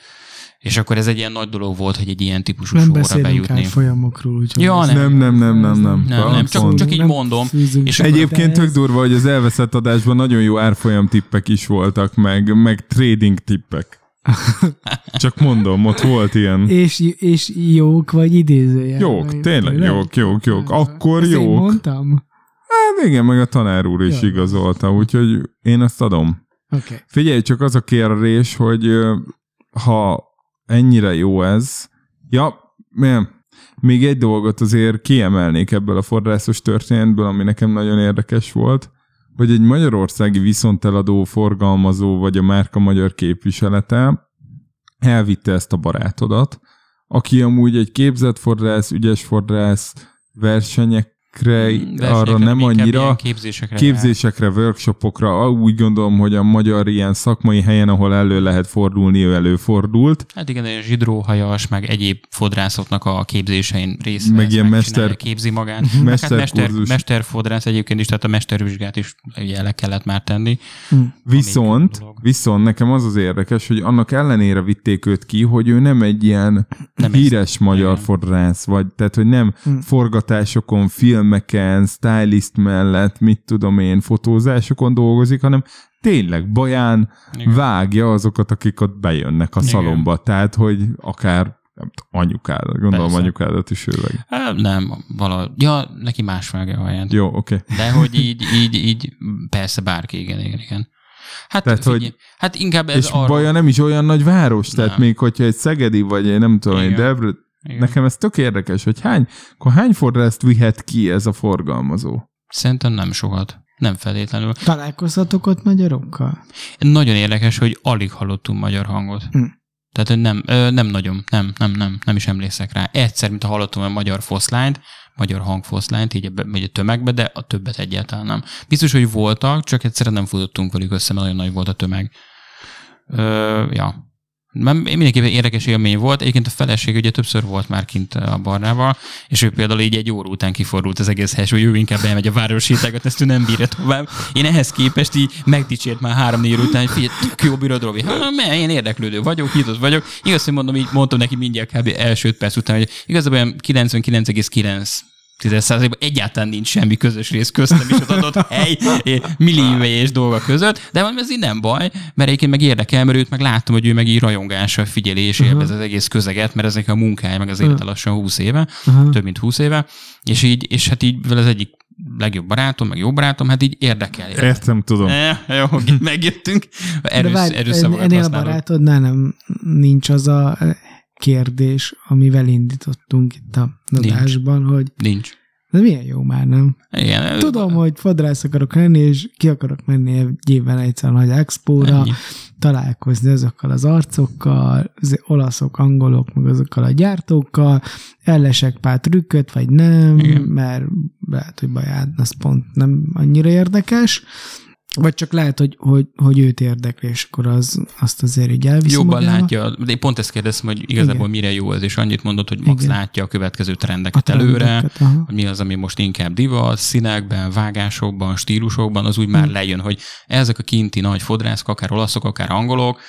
és akkor ez egy ilyen nagy dolog volt, hogy egy ilyen típusú Nem beszélünk bejutni. át folyamokról, úgyhogy... Ja, nem. Nem, nem, nem, nem, nem. Nem, nem, csak- csak így mondom. fűzünk És Egyébként tök ehhez. durva, hogy az elveszett adásban nagyon jó árfolyam tippek is voltak, meg, meg trading tippek. Csak mondom, ott volt ilyen. És, és jók vagy idézőjel. Jók, tényleg jók, jók, jók. Akkor Ezt én jók. mondtam? Hát igen, meg a tanár úr is Jó. igazolta, úgyhogy én ezt adom. Oké. Okay. Figyelj, csak az a kérdés, hogy ha ennyire jó ez, ja, nem, még egy dolgot azért kiemelnék ebből a forrászos történetből, ami nekem nagyon érdekes volt, hogy egy magyarországi viszonteladó, forgalmazó vagy a márka magyar képviselete elvitte ezt a barátodat, aki amúgy egy képzett forrász, ügyes forrász, versenyekre, Versenyekre arra nem annyira, képzésekre. képzésekre, workshopokra, úgy gondolom, hogy a magyar ilyen szakmai helyen, ahol elő lehet fordulni, ő előfordult. Hát igen, ilyen zsidróhajas, meg egyéb fodrászoknak a képzésein részt Meg ilyen mester- képzi magát. Meg hát mester, mesterkurzus. mesterfodrász egyébként is, tehát a mestervizsgát is ugye le kellett már tenni. Viszont, dolog. viszont nekem az az érdekes, hogy annak ellenére vitték őt ki, hogy ő nem egy ilyen Nem híres magyar igen. forrász, vagy tehát, hogy nem Hm. forgatásokon, filmeken, stylist mellett, mit tudom én, fotózásokon dolgozik, hanem tényleg baján Igen. vágja azokat, akik ott bejönnek a Igen. szalomba. Tehát, hogy akár nem tudom, anyukádat, gondolom Persze. anyukádat is ő meg. Hát, nem, valahogy. Ja, neki más vágja a haját. Jó, oké. Okay. De hogy így, így, így, persze bárki, igen, igen, igen. Hát, Tehát, figyelj, hogy- hát inkább ez És arra... Baja nem is olyan nagy város, tehát Nem. még hogyha egy Szegedi, vagy egy nem tudom, egy Igen. Debre, igen. nekem ez tök érdekes, hogy hány, akkor hány forrászt vihet ki ez a forgalmazó? Szerintem nem sokat. Nem feltétlenül. Találkozhatok ott magyarokkal? Nagyon érdekes, hogy alig hallottunk magyar hangot. Hm. Tehát hogy nem, ö, nem nagyon, nem, nem, nem, nem is emlékszek rá. Egyszer, mint hallottam a magyar foszlányt, magyar hangfoszlányt, így a, így a tömegbe, de a többet egyáltalán nem. Biztos, hogy voltak, csak egyszerűen nem futottunk velük össze, mert nagyon nagy volt a tömeg. Ö, ja. Nem, mindenképpen érdekes élmény volt. Egyébként a feleség ugye többször volt már kint a barnával, és ő például így egy óra után kifordult az egész helyes, hogy ő inkább elmegy a város sétákat, ezt ő nem bírja tovább. Én ehhez képest így megdicsért már három-négy után, hogy figyelj, tök jó bírod. Hát, mert én érdeklődő vagyok, nyitott vagyok. Igaz, hogy mondom, így mondtam neki mindjárt kb. első öt perc után, hogy igazából olyan 99,9 10%-ban egyáltalán nincs semmi közös rész köztem és az adott hely milliómelyes dolga között, de mondom, ez így nem baj, mert egyébként meg érdekel, mert őt meg láttam, hogy ő meg így rajongással figyeli és élvez az egész közeget, mert ez neki a munkája, meg az élete lassan 20 éve, Aha. több mint 20 éve, és így, és hát így vele az egyik legjobb barátom, meg jó barátom, hát így érdekel. Értem, tudom. Eh, jó, megjöttünk. Erős, De várj, erős ennél a barátodnál nem nincs az a kérdés, amivel indítottunk itt a Nincs. adásban, hogy Nincs. de milyen jó már, nem? Igen, Tudom, hogy fodrász akarok lenni, és ki akarok menni egy évben egyszer a nagy expóra, Ennyi. találkozni azokkal az arcokkal, az olaszok, angolok, meg azokkal a gyártókkal, ellesek pár trükköt, vagy nem, Igen. mert lehet, hogy baján, az pont nem annyira érdekes, vagy csak lehet, hogy, hogy, hogy őt érdekli, és akkor az, azt azért így elviszi Jobban magával. látja, de én pont ezt kérdeztem, hogy igazából Igen. mire jó ez, és annyit mondott, hogy max Igen. látja a következő trendeket A előre, trendeket, aha. hogy mi az, ami most inkább divat, színekben, vágásokban, stílusokban, az úgy már Hmm. lejön, hogy ezek a kinti nagy fodrászok, akár olaszok, akár angolok,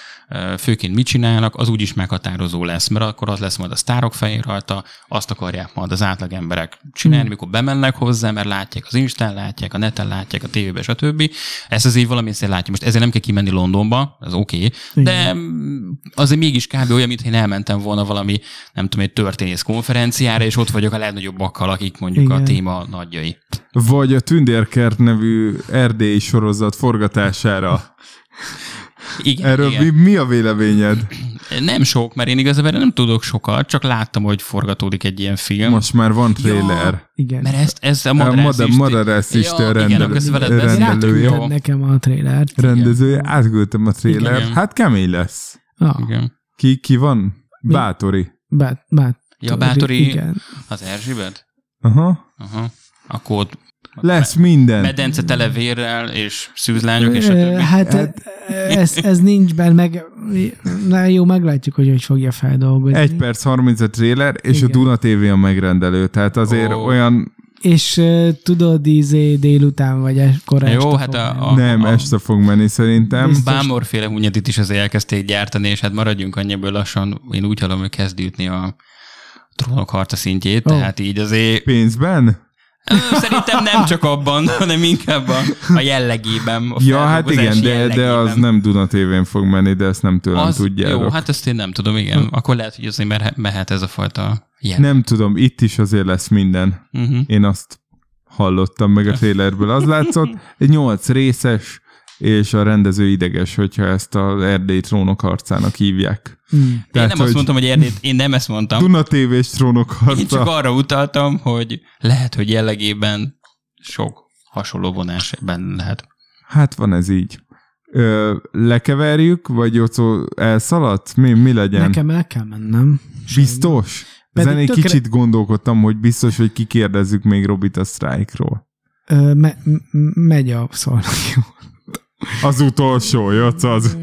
főként mit csinálnak, az úgyis meghatározó lesz, mert akkor az lesz majd a sztárok fején rajta, azt akarják majd az átlag emberek csinálni, Hmm. mikor bemennek hozzá, mert látják az Instán, látják a neten, látják a tévében, stb. Ezt az így valami szépen látja. Most ezért nem kell kimenni Londonba, ez oké, okay, de mm, azért mégis kb. olyan, mintha én elmentem volna valami, nem tudom, egy történész konferenciára, és ott vagyok a legnagyobbakkkal, akik mondjuk Igen. a Igen. téma nagyjai. Vagy a Tündérkert nevű erdélyi sorozat forgatására. Igen, Erről igen. mi, mi a véleményed? Nem sok, mert én igazából nem tudok sokat, csak láttam, hogy forgatódik egy ilyen film. Most már van trailer. Igen. Mert ezt, ez a Madarász Isten Ja, rendel- igen, rendelője. Átkönyved nekem a trailert. Rendezője, átküldtem a trailer. Igen. Hát kemény lesz. Ah, Igen. Ki, ki van? Bátori. bát, bát, Ja, Bátori, Igen. az Erzsébet? Aha. Aha. Akkor ott Lesz minden. medence tele vérrel, és szűzlányok, és a többi. Hát ez, ez nincs benne, meg na jó, meglátjuk, hogy hogy fogja feldolgozni. 1 perc 30 a trailer, és Igen. a Duna TV a megrendelő. Tehát azért Ó. olyan... És uh, tudod, izé délután vagy es- korán Jó, este hát a- a- nem, este fog menni szerintem. Biztos. Bámorféle hunyatit is azért elkezdték gyártani, és hát maradjunk annyiból lassan, én úgy hallom, hogy kezd ütni a trónok harca szintjét, Ó. tehát így azért Pénzben? Szerintem nem csak abban, hanem inkább a, a jellegében. A Ja, hát igen, de, de az nem Duna TV-n fog menni, de ezt nem tőlem az, tudjátok. Jó, hát ezt én nem tudom, igen. Akkor lehet, hogy azért mehe- mehet ez a fajta jel. Nem tudom, itt is azért lesz minden. Uh-huh. Én azt hallottam meg a trailerből. Az látszott, egy nyolc részes, és a rendező ideges, hogyha ezt az erdélyi trónok harcának hívják. Hmm. Én Tehát, nem azt mondtam, hogy Erdét, én nem ezt mondtam. Duna TV-s trónok Én csak harca. arra utaltam, hogy lehet, hogy jellegében sok hasonló vonás benne lehet. Hát van ez így. Ö, lekeverjük, vagy Jocó elszaladt? Mi, mi legyen? Nekem el kell mennem. Biztos? Ezen egy tökre- kicsit gondolkodtam, hogy biztos, hogy kikérdezzük még Robit a sztrájkról. Ö, me, m- megy a szólnak jó. Az utolsó, Jocó, az.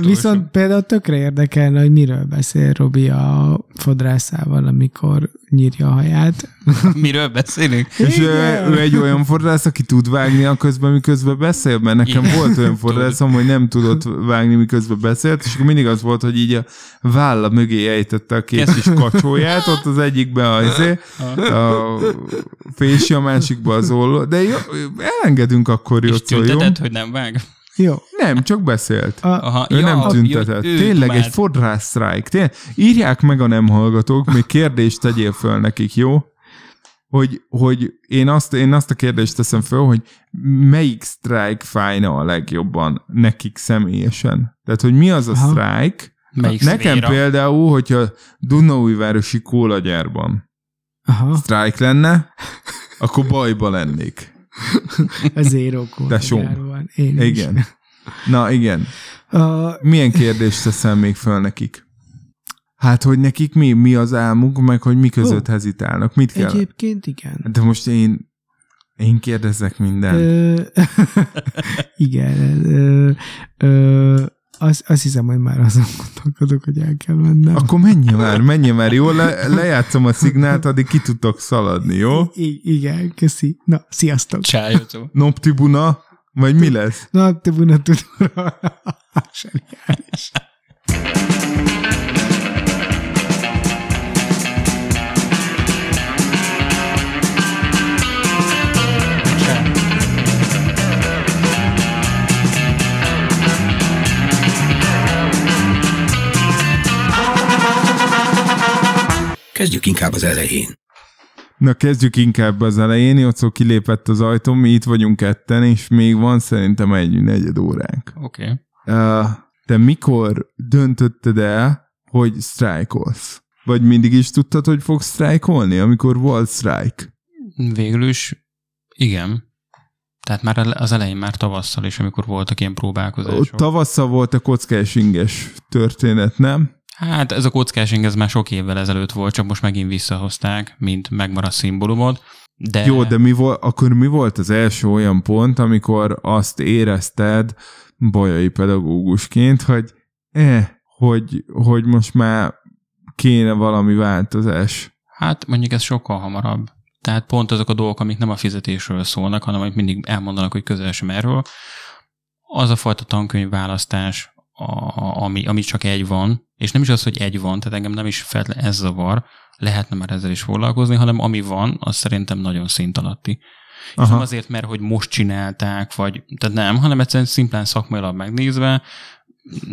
Viszont például tökre érdekelne, hogy miről beszél Robi a fodrászával, amikor nyírja a haját. Miről beszélünk? És ő, ő egy olyan fodrász, aki tud vágni a közben, miközben beszél, mert nekem Igen. volt olyan fodrászom, hogy nem tudott vágni, miközben beszélt, és akkor mindig az volt, hogy így a válla mögé ejtette a két kis kacsóját, ott az egyikbe a, izé, a fési, a másikba az olló, de jó, elengedünk akkor, És Jocó, jó? tüntetett, hogy nem vág? Jó. Nem, csak beszélt. A, Aha, Ő nem ja, tüntetett. ő Tényleg egy dumált. fodrász sztrájk. Tényleg, írják meg a nem hallgatók, még kérdést tegyél föl nekik, jó? Hogy, hogy én, azt, én azt a kérdést teszem föl, hogy melyik sztrájk fájna a legjobban nekik személyesen? Tehát, hogy mi az a Aha. sztrájk? Melyik Nekem szféra? például, hogyha Dunaújvárosi kólagyárban aha, sztrájk lenne, akkor bajba lennék. A zéró Tesóm. kólagyárban. Én is. Igen. Na igen. A, Milyen kérdést teszem még föl nekik? Hát, hogy nekik mi, mi az álmuk, meg hogy mi között Ó. hezitálnak. Mit kell? egyébként igen. De most én, én kérdezek minden. Ö, igen. Ö, ö, azt, azt hiszem, hogy már azon gondolkodok, hogy el kell mennem. Akkor menj már, menj már, jó? Le, lejátszom a szignált, addig ki tudtok szaladni, jó? I- igen, köszi. Na, sziasztok. Csájozó. Noptibuna, vagy mi lesz? Na, te buna tudom. Zseniális. Kezdjük inkább az elején. Na kezdjük inkább az elején, Jocó kilépett az ajtón, mi itt vagyunk ketten, és még van szerintem egy negyed óránk. Oké. Okay. Te mikor döntötted el, hogy sztrájkolsz? Vagy mindig is tudtad, hogy fogsz sztrájkolni, amikor volt sztrájk? Végül is igen. Tehát már az elején, már tavasszal is, amikor voltak ilyen próbálkozások. Tavasszal volt a kockás inges történet, nem? Hát ez a kockásing ez már sok évvel ezelőtt volt, csak most megint visszahozták, mint megmaradt szimbólumod. De... Jó, de mi volt, akkor mi volt az első olyan pont, amikor azt érezted bajai pedagógusként, hogy eh, hogy, hogy most már kéne valami változás? Hát mondjuk ez sokkal hamarabb. Tehát pont azok a dolgok, amik nem a fizetésről szólnak, hanem amik mindig elmondanak, hogy közel sem erről. Az a fajta tankönyvválasztás, a, ami, ami csak egy van, és nem is az, hogy egy van, tehát engem nem is feltétlenül ez zavar, lehetne már ezzel is foglalkozni, hanem ami van, az szerintem nagyon szint alatti. Aha. És nem azért, mert hogy most csinálták, vagy, tehát nem, hanem egyszerűen szimplán szakmailag megnézve,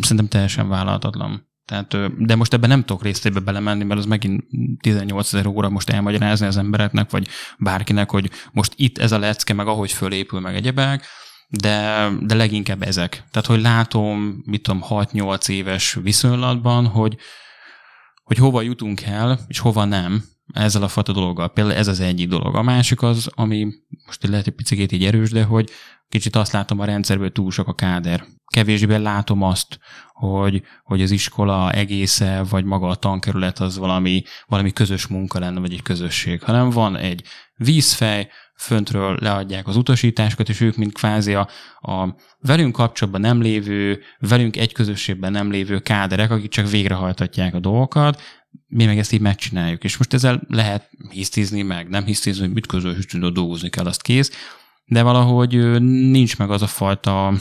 szerintem teljesen vállalhatatlan. Tehát, de most ebben nem tudok részébe belemenni, mert az megint 18 ezer óra most elmagyarázni az embereknek, vagy bárkinek, hogy most itt ez a lecke, meg ahogy fölépül, meg egyebek, de, de leginkább ezek. Tehát, hogy látom, mit tudom, 6-8 éves viszonylatban, hogy, hogy hova jutunk el, és hova nem ezzel a fajta dologgal. Például ez az egyik dolog. A másik az, ami most lehet egy picit így erős, de hogy kicsit azt látom a rendszerből, túl sok a káder. Kevésbé látom azt, hogy, hogy az iskola egésze, vagy maga a tankerület az valami, valami közös munka lenne, vagy egy közösség, hanem van egy vízfej, föntről leadják az utasításokat, és ők, mint kvázi a, a velünk kapcsolatban nem lévő, velünk egy közösségben nem lévő káderek, akik csak végrehajtatják a dolgokat, mi meg ezt így megcsináljuk. És most ezzel lehet hisztizni, meg nem hisztizni, hogy mit közös dolgozni kell, azt kész, de valahogy nincs meg az a fajta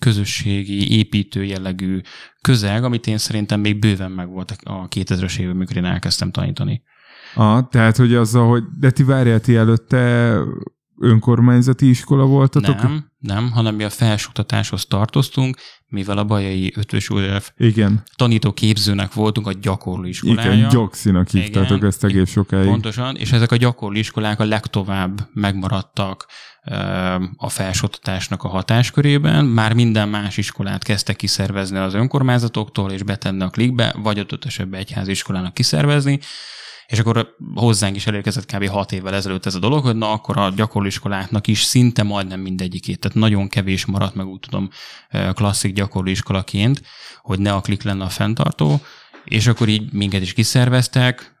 közösségi, építő jellegű közeg, amit én szerintem még bőven meg volt a 2000-es évben, amikor én elkezdtem tanítani. Ah, tehát, hogy azzal, hogy de ti várjál, ti előtte önkormányzati iskola voltatok? Nem, nem, hanem mi a felsőoktatáshoz tartoztunk, mivel a Bajai Ötös József Igen. tanító képzőnek voltunk a gyakorló iskolája. Igen, gyokszinak hívtátok Igen, ezt egész sokáig. Pontosan, és ezek a gyakorló iskolák a legtovább megmaradtak a felsőoktatásnak a hatáskörében. Már minden más iskolát kezdtek kiszervezni az önkormányzatoktól, és betenni a klikbe, vagy ott esetben iskolának kiszervezni és akkor hozzánk is elérkezett kb. 6 évvel ezelőtt ez a dolog, hogy na akkor a gyakorlóiskoláknak is szinte majdnem mindegyikét, tehát nagyon kevés maradt meg úgy tudom klasszik gyakorlóiskolaként, hogy ne a klik lenne a fenntartó, és akkor így minket is kiszerveztek,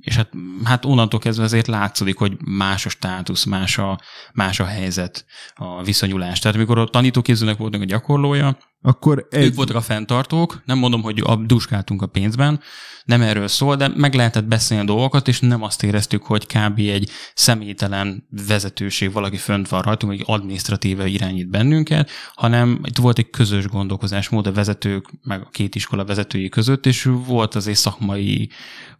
és hát, hát onnantól kezdve azért látszik, hogy más a státusz, más a, más a helyzet, a viszonyulás. Tehát amikor a tanítóképzőnek voltunk a gyakorlója, akkor egy... ők voltak a fenntartók, nem mondom, hogy a duskáltunk a pénzben, nem erről szól, de meg lehetett beszélni a dolgokat, és nem azt éreztük, hogy kb. egy személytelen vezetőség, valaki fönt van rajtunk, vagy adminisztratíve irányít bennünket, hanem itt volt egy közös gondolkozásmód a vezetők, meg a két iskola vezetői között, és volt azért szakmai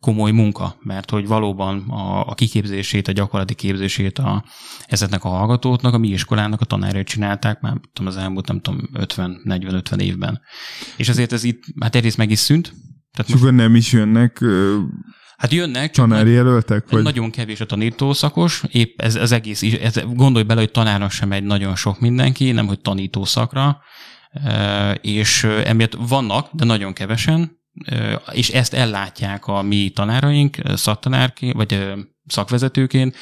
komoly munka, mert hogy valóban a, a kiképzését, a gyakorlati képzését a, ezeknek a hallgatóknak, a mi iskolának a tanárai csinálták már tudom, az elmúlt, nem tudom, 50-40-50 évben. És azért ez itt, hát egyrészt meg is szűnt, tehát most, nem is jönnek Hát jönnek, csak tanári jelöltek? Vagy? Nagyon kevés a tanítószakos, épp ez, ez egész, ez, gondolj bele, hogy tanárnak sem egy nagyon sok mindenki, nem hogy tanítószakra, és emiatt vannak, de nagyon kevesen, és ezt ellátják a mi tanáraink, szaktanárként, vagy szakvezetőként,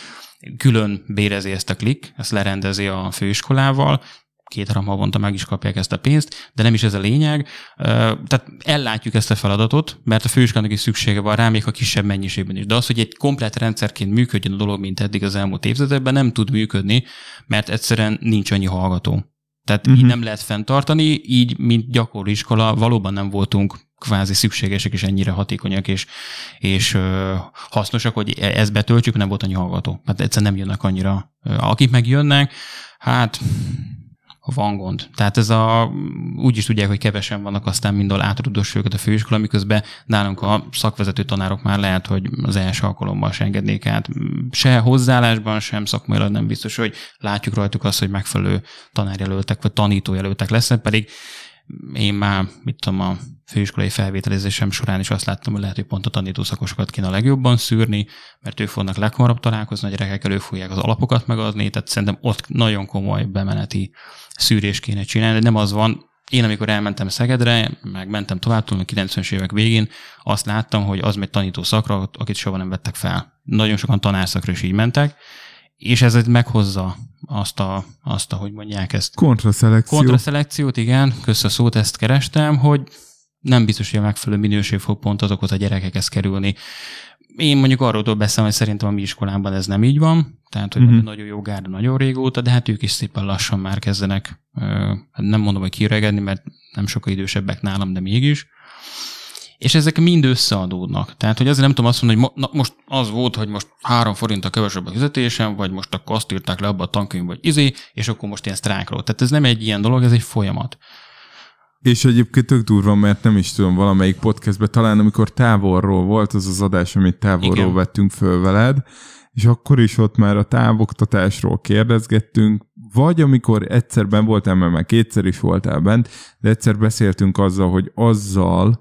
külön bérezi ezt a klik, ezt lerendezi a főiskolával, két-három havonta meg is kapják ezt a pénzt, de nem is ez a lényeg. Tehát ellátjuk ezt a feladatot, mert a főiskolának is szüksége van rá, még a kisebb mennyiségben is. De az, hogy egy komplet rendszerként működjön a dolog, mint eddig az elmúlt évtizedekben, nem tud működni, mert egyszerűen nincs annyi hallgató. Tehát uh-huh. így mhm. nem lehet fenntartani, így, mint gyakorló iskola, valóban nem voltunk kvázi szükségesek és ennyire hatékonyak és, és ö, hasznosak, hogy e-, ezt betöltsük, nem volt annyi hallgató. Hát egyszerűen nem jönnek annyira. Akik megjönnek, hát van gond. Tehát ez a, úgy is tudják, hogy kevesen vannak, aztán mindol átrudos őket a főiskola, miközben nálunk a szakvezető tanárok már lehet, hogy az első alkalommal se engednék át. Se hozzáállásban, sem szakmailag nem biztos, hogy látjuk rajtuk azt, hogy megfelelő tanárjelöltek vagy tanítójelöltek lesznek, pedig én már, mit tudom, a főiskolai felvételizésem során is azt láttam, hogy lehet, hogy pont a tanítószakosokat kéne a legjobban szűrni, mert ők fognak leghamarabb találkozni, a gyerekekkel ők fogják az alapokat megadni, tehát szerintem ott nagyon komoly bemeneti szűrés kéne csinálni, de nem az van, én amikor elmentem Szegedre, meg mentem tovább, a 90-es évek végén, azt láttam, hogy az megy tanító szakra, akit soha nem vettek fel. Nagyon sokan tanárszakra is így mentek, és ez meghozza azt a, azt a, hogy mondják ezt. Kontraszelekció. Kontraszelekciót, igen, kösz a szót, ezt kerestem, hogy nem biztos, hogy a megfelelő minőség fog pont azokhoz a gyerekekhez kerülni. Én mondjuk arról tudok beszélni, hogy szerintem a mi iskolában ez nem így van, tehát hogy uh-huh. nagyon jó gárda nagyon régóta, de hát ők is szépen lassan már kezdenek, hát nem mondom, hogy kiregedni, mert nem sokkal idősebbek nálam, de mégis. És ezek mind összeadódnak. Tehát, hogy azért nem tudom azt mondani, hogy mo- na, most az volt, hogy most három forint a kevesebb a fizetésem, vagy most akkor azt írták le abba a tankönyvbe, hogy izé, és akkor most ilyen sztrákról. Tehát ez nem egy ilyen dolog, ez egy folyamat. És egyébként tök durva, mert nem is tudom, valamelyik podcastben talán, amikor távolról volt az az adás, amit távolról Igen. vettünk föl veled, és akkor is ott már a távoktatásról kérdezgettünk, vagy amikor egyszer voltál, mert már kétszer is voltál bent, de egyszer beszéltünk azzal, hogy azzal,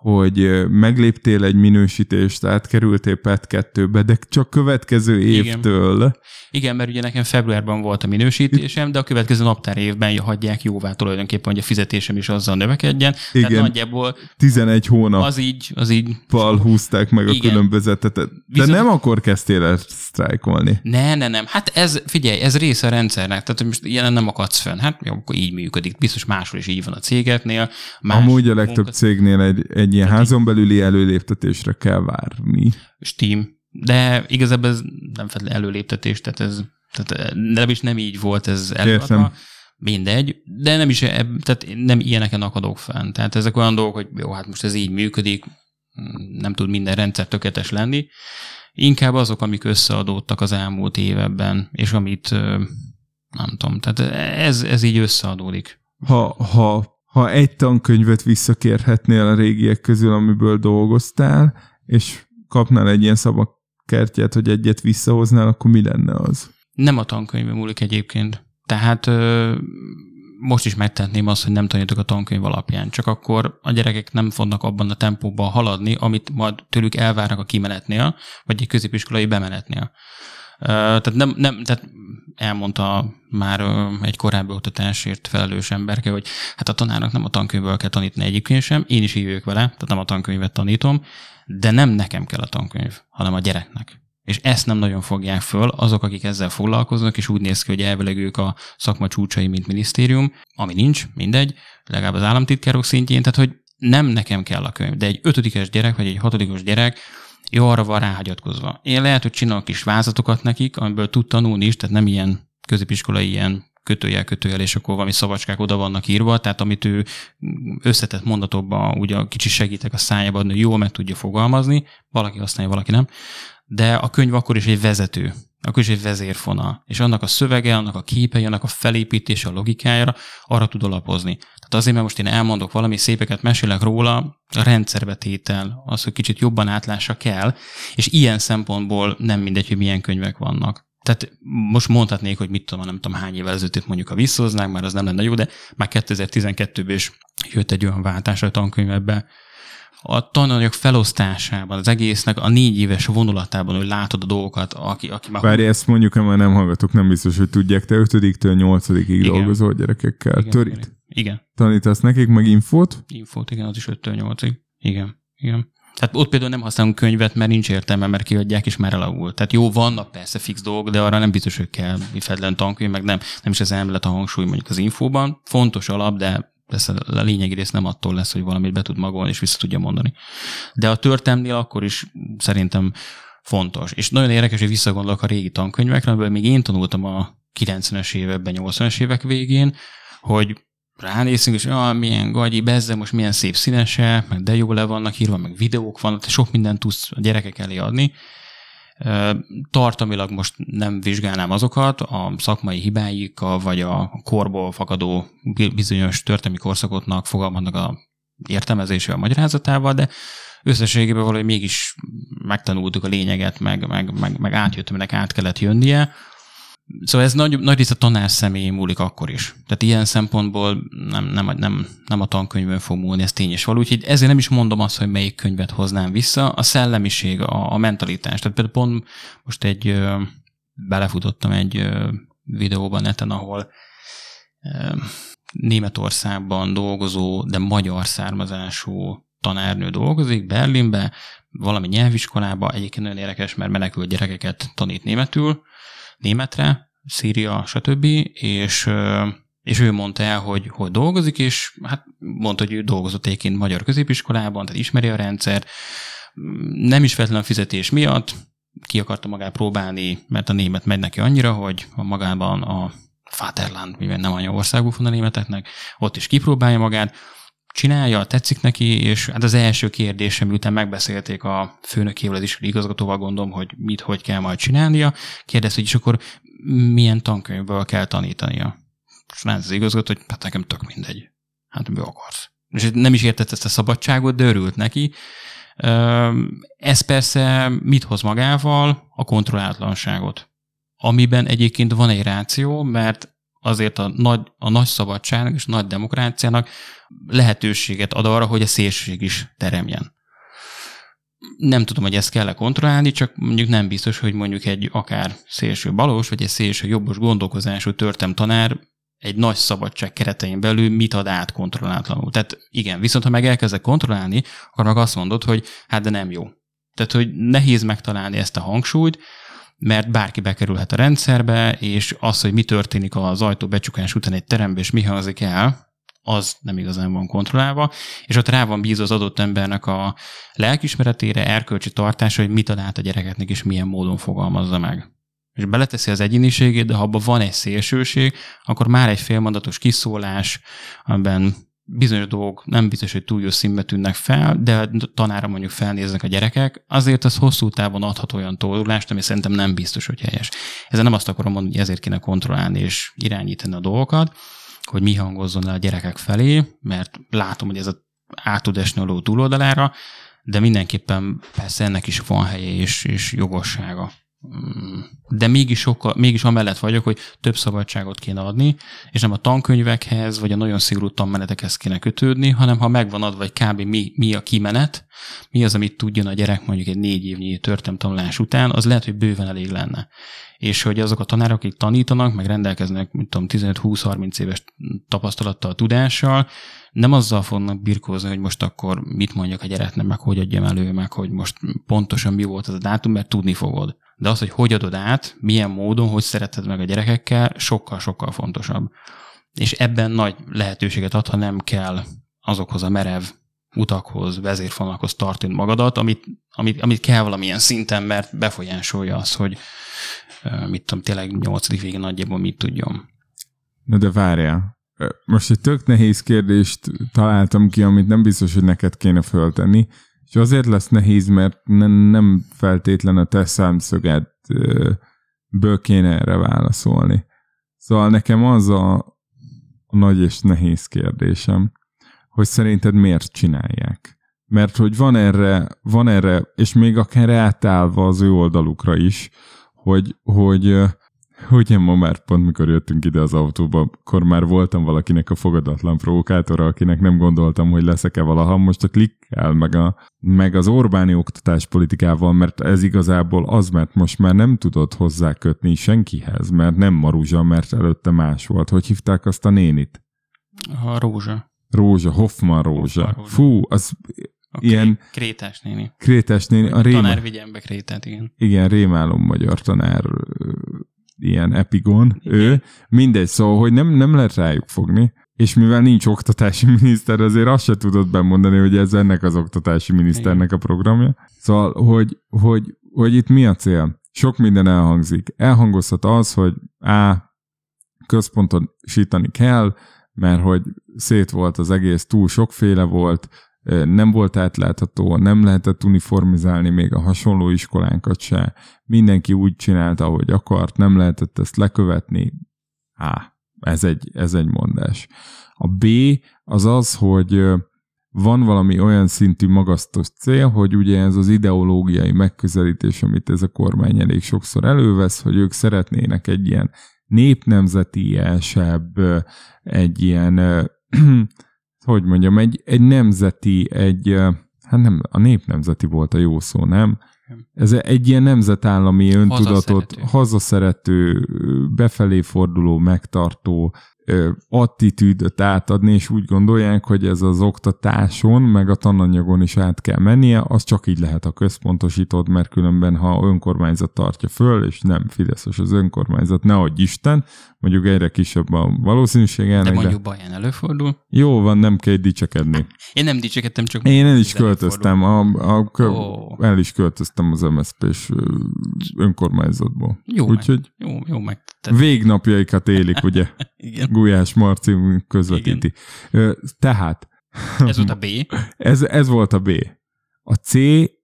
hogy megléptél egy minősítést, átkerültél PET 2-be, de csak következő évtől. Igen. Igen, mert ugye nekem februárban volt a minősítésem, de a következő naptár évben hagyják jóvá tulajdonképpen, hogy a fizetésem is azzal növekedjen. Igen. Tehát nagyjából 11 hónap. Az így, az így. Pal húzták meg Igen. a különbözetet. De Viszont... nem akkor kezdtél el sztrájkolni. Ne, ne, nem. Hát ez, figyelj, ez része a rendszernek. Tehát, most ilyen nem akadsz fönn. Hát jó, akkor így működik. Biztos máshol is így van a cégeknél. Más Amúgy a legtöbb munkat... cégnél egy, egy ilyen Tehát házon belüli előléptetésre kell várni. Steam. De igazából ez nem feltétlenül előléptetés, tehát ez tehát nem is nem így volt ez előadva. Mindegy, de nem is, tehát nem ilyeneken akadok fenn. Tehát ezek olyan dolgok, hogy jó, hát most ez így működik, nem tud minden rendszer tökéletes lenni. Inkább azok, amik összeadódtak az elmúlt években, és amit nem tudom, tehát ez, ez így összeadódik. Ha, ha ha egy tankönyvet visszakérhetnél a régiek közül, amiből dolgoztál, és kapnál egy ilyen szabakertyet, hogy egyet visszahoznál, akkor mi lenne az? Nem a tankönyvben múlik egyébként. Tehát ö, most is megtehetném azt, hogy nem tanítok a tankönyv alapján, csak akkor a gyerekek nem fognak abban a tempóban haladni, amit majd tőlük elvárnak a kimenetnél, vagy egy középiskolai bemenetnél. Tehát, nem, nem, tehát elmondta már egy korábbi oktatásért felelős emberke, hogy hát a tanárnak nem a tankönyvből kell tanítani egyébként sem, én is így vele, tehát nem a tankönyvet tanítom, de nem nekem kell a tankönyv, hanem a gyereknek. És ezt nem nagyon fogják föl azok, akik ezzel foglalkoznak, és úgy néz ki, hogy elvileg ők a szakma csúcsai, mint minisztérium, ami nincs, mindegy, legalább az államtitkárok szintjén, tehát hogy nem nekem kell a könyv, de egy ötödikes gyerek, vagy egy hatodikos gyerek jó, arra van ráhagyatkozva. Én lehet, hogy csinálok kis vázatokat nekik, amiből tud tanulni is, tehát nem ilyen középiskolai ilyen kötőjel, kötőjel, és akkor valami szavacskák oda vannak írva, tehát amit ő összetett mondatokban ugye kicsi segítek a szájában, hogy jól meg tudja fogalmazni, valaki használja, valaki nem, de a könyv akkor is egy vezető, akkor is egy vezérfonal, és annak a szövege, annak a képei, annak a felépítése, a logikájára arra tud alapozni. Tehát azért, mert most én elmondok valami szépeket, mesélek róla, a rendszerbetétel, az, hogy kicsit jobban átlása kell, és ilyen szempontból nem mindegy, hogy milyen könyvek vannak. Tehát most mondhatnék, hogy mit tudom, nem tudom hány évvel ezelőtt mondjuk a visszhoznánk, már az nem lenne jó, de már 2012-ben is jött egy olyan váltás a tankönyvekbe, a tananyag felosztásában, az egésznek a négy éves vonulatában, hogy látod a dolgokat, aki, aki már... Várj, ezt mondjuk, ha nem hallgatok, nem biztos, hogy tudják, te ötödiktől nyolcadikig dolgozol gyerekekkel. Igen, Törit? Igen. Tanítasz nekik meg infót? Infót, igen, az is 5-től 8-ig. Igen, igen. Tehát ott például nem használunk könyvet, mert nincs értelme, mert kiadják, és már elavult. Tehát jó, vannak persze fix dolgok, de arra nem biztos, hogy kell fedlen tankönyv, meg nem, nem is ez emlet a hangsúly mondjuk az infóban. Fontos alap, de Persze a lényegi rész nem attól lesz, hogy valamit be tud magolni és vissza tudja mondani. De a történelmnél akkor is szerintem fontos. És nagyon érdekes, hogy visszagondolok a régi tankönyvekre, amiből még én tanultam a 90-es években, 80-es évek végén, hogy ránézünk, és ah, milyen gagyi, bezze, most milyen szép színese, meg de jó le vannak írva, meg videók vannak, sok mindent tudsz a gyerekek elé adni, Tartamilag most nem vizsgálnám azokat, a szakmai hibáikkal, vagy a korból fakadó bizonyos történelmi korszakotnak fogalmaznak a értelmezésével, a magyarázatával, de összességében valahogy mégis megtanultuk a lényeget, meg, meg, meg, meg átjött, át kellett jönnie. Szóval ez nagy, nagy a tanár személyén múlik akkor is. Tehát ilyen szempontból nem, nem, nem, nem a tankönyvön fog múlni, ez tény és való. Úgyhogy ezért nem is mondom azt, hogy melyik könyvet hoznám vissza. A szellemiség, a, a mentalitás. Tehát például pont most egy ö, belefutottam egy ö, videóban neten, ahol ö, Németországban dolgozó, de magyar származású tanárnő dolgozik Berlinbe, valami nyelviskolába, egyébként nagyon érdekes, mert menekült gyerekeket tanít németül, németre, Szíria, stb. És, és ő mondta el, hogy hogy dolgozik, és hát mondta, hogy ő dolgozott egyébként magyar középiskolában, tehát ismeri a rendszer, nem is feltétlenül fizetés miatt, ki akarta magát próbálni, mert a német megy neki annyira, hogy a magában a Vaterland, mivel nem anyaországú van a németeknek, ott is kipróbálja magát, csinálja, tetszik neki, és hát az első kérdésem, miután megbeszélték a főnökével, az iskolai igazgatóval, gondolom, hogy mit, hogy kell majd csinálnia, kérdez, hogy és akkor milyen tankönyvből kell tanítania. És az igazgató, hogy hát nekem tök mindegy. Hát mi akarsz? És nem is értett ezt a szabadságot, de örült neki. Ez persze mit hoz magával? A kontrollálatlanságot. Amiben egyébként van egy ráció, mert azért a nagy, a nagy szabadságnak és a nagy demokráciának lehetőséget ad arra, hogy a szélsőség is teremjen. Nem tudom, hogy ezt kell-e kontrollálni, csak mondjuk nem biztos, hogy mondjuk egy akár szélső balos, vagy egy szélső jobbos gondolkozású törtem tanár egy nagy szabadság keretein belül mit ad át kontrollátlanul. Tehát igen, viszont ha meg elkezdek kontrollálni, akkor meg azt mondod, hogy hát de nem jó. Tehát, hogy nehéz megtalálni ezt a hangsúlyt, mert bárki bekerülhet a rendszerbe, és az, hogy mi történik az ajtó becsukás után egy terembe, és mi hangzik el, az nem igazán van kontrollálva, és ott rá van bízva az adott embernek a lelkismeretére, erkölcsi tartása, hogy mit ad át a gyerekeknek, és milyen módon fogalmazza meg. És beleteszi az egyéniségét, de ha abban van egy szélsőség, akkor már egy félmondatos kiszólás, amiben bizonyos dolgok nem biztos, hogy túl jó színbe tűnnek fel, de tanára mondjuk felnéznek a gyerekek, azért az hosszú távon adhat olyan tordulást, ami szerintem nem biztos, hogy helyes. Ezzel nem azt akarom mondani, hogy ezért kéne kontrollálni és irányítani a dolgokat, hogy mi hangozzon le a gyerekek felé, mert látom, hogy ez a át tud esni a túloldalára, de mindenképpen persze ennek is van helye és, és jogossága. Mm. De mégis, sokkal, mégis amellett vagyok, hogy több szabadságot kéne adni, és nem a tankönyvekhez, vagy a nagyon szigorú tanmenetekhez kéne kötődni, hanem ha megvan adva, hogy kb. mi, mi a kimenet, mi az, amit tudjon a gyerek mondjuk egy négy évnyi tanulás után, az lehet, hogy bőven elég lenne. És hogy azok a tanárok, akik tanítanak, meg rendelkeznek, mint tudom, 15-20-30 éves tapasztalattal, tudással, nem azzal fognak birkózni, hogy most akkor mit mondjak a gyereknek, meg hogy adjam elő, meg hogy most pontosan mi volt az a dátum, mert tudni fogod. De az, hogy hogy adod át, milyen módon, hogy szereted meg a gyerekekkel, sokkal-sokkal fontosabb. És ebben nagy lehetőséget ad, ha nem kell azokhoz a merev utakhoz, vezérfonalakhoz tartani magadat, amit, amit, amit kell valamilyen szinten, mert befolyásolja az, hogy mit tudom, tényleg nyolcadik végén nagyjából mit tudjon. Na de várjál. Most egy tök nehéz kérdést találtam ki, amit nem biztos, hogy neked kéne föltenni, és azért lesz nehéz, mert nem, nem feltétlen a te szemszögedből kéne erre válaszolni. Szóval nekem az a nagy és nehéz kérdésem, hogy szerinted miért csinálják. Mert hogy van erre, van erre, és még akár átállva az ő oldalukra is, hogy, hogy Ugye ma már pont mikor jöttünk ide az autóba, akkor már voltam valakinek a fogadatlan provokátora, akinek nem gondoltam, hogy leszek-e valaha. Most a klikkel, meg, a, meg az Orbáni oktatáspolitikával, mert ez igazából az, mert most már nem tudod hozzá kötni senkihez, mert nem Maruzsa, mert előtte más volt. Hogy hívták azt a nénit? A Rózsa. Rózsa, Hoffman Rózsa. Hoffman Rózsa. Fú, az Okay. ilyen Krétás néni. krétes néni, a Tanár rémá... vigyen be Krétát, igen. igen, rémálom magyar tanár, ilyen epigon, ő, mindegy, szóval, hogy nem, nem lehet rájuk fogni, és mivel nincs oktatási miniszter, azért azt se tudod bemondani, hogy ez ennek az oktatási miniszternek a programja. Szóval, hogy, hogy, hogy itt mi a cél? Sok minden elhangzik. Elhangozhat az, hogy á, központosítani kell, mert hogy szét volt az egész, túl sokféle volt, nem volt átlátható, nem lehetett uniformizálni még a hasonló iskolánkat se. Mindenki úgy csinálta, ahogy akart, nem lehetett ezt lekövetni. Á, ez egy, ez egy mondás. A B az az, hogy van valami olyan szintű magasztos cél, hogy ugye ez az ideológiai megközelítés, amit ez a kormány elég sokszor elővesz, hogy ők szeretnének egy ilyen népnemzetiesebb, egy ilyen, hogy mondjam, egy, egy nemzeti, egy, hát nem, a népnemzeti volt a jó szó, nem? Ez egy ilyen nemzetállami öntudatot, Hazaszerető. hazaszerető, befelé forduló, megtartó attitűdöt átadni, és úgy gondolják, hogy ez az oktatáson, meg a tananyagon is át kell mennie, az csak így lehet a központosított, mert különben, ha önkormányzat tartja föl, és nem Fideszes az önkormányzat, ne adj Isten, mondjuk egyre kisebb a valószínűsége De ennek, de, mondjuk Baján előfordul. jó van, nem kell dicsekedni. Én nem dicsekedtem, csak... Én el is előfordul. költöztem, a, a kö, Ó. el is költöztem az MSZP-s önkormányzatból. Jó, Úgyhogy meg, jó, jó megtetted. végnapjaikat élik, ugye? Igen. Gulyás Marci közvetíti. Ö, Tehát, Ez volt a B. ez, ez volt a B. A C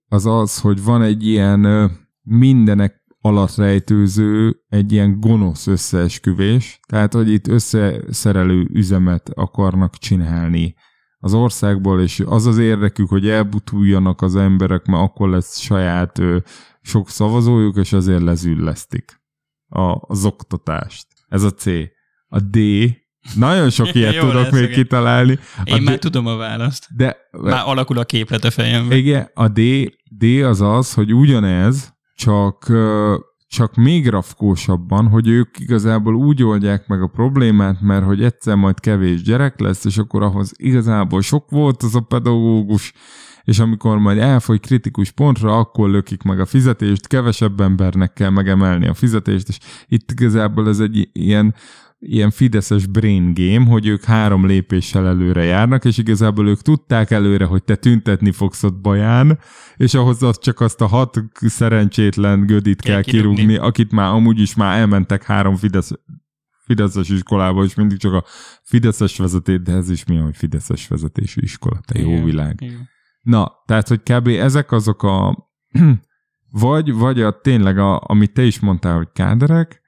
az az, hogy van egy ilyen mindenek alatt rejtőző, egy ilyen gonosz összeesküvés, tehát, hogy itt összeszerelő üzemet akarnak csinálni az országból, és az az érdekük, hogy elbutuljanak az emberek, mert akkor lesz saját ö, sok szavazójuk, és azért lezüllesztik a, az oktatást. Ez a C. A D, nagyon sok ilyet tudok lesz, még igen. kitalálni. A Én D- már tudom a választ. de Már alakul a képlet a fejemben. igen, a D, D az az, hogy ugyanez, csak, csak még rafkósabban, hogy ők igazából úgy oldják meg a problémát, mert hogy egyszer majd kevés gyerek lesz, és akkor ahhoz igazából sok volt az a pedagógus, és amikor majd elfogy kritikus pontra, akkor lökik meg a fizetést, kevesebb embernek kell megemelni a fizetést, és itt igazából ez egy ilyen, ilyen fideszes brain game, hogy ők három lépéssel előre járnak, és igazából ők tudták előre, hogy te tüntetni fogsz ott baján, és ahhoz az csak azt a hat szerencsétlen gödit kell, Kell kirúgni. kirúgni, akit már amúgy is már elmentek három Fidesz, Fideszes iskolába, és mindig csak a Fideszes vezetés, de ez is milyen, hogy Fideszes vezetésű iskola, te jó világ. igen. Na, tehát, hogy kb. ezek azok a vagy, vagy a tényleg, a, amit te is mondtál, hogy káderek,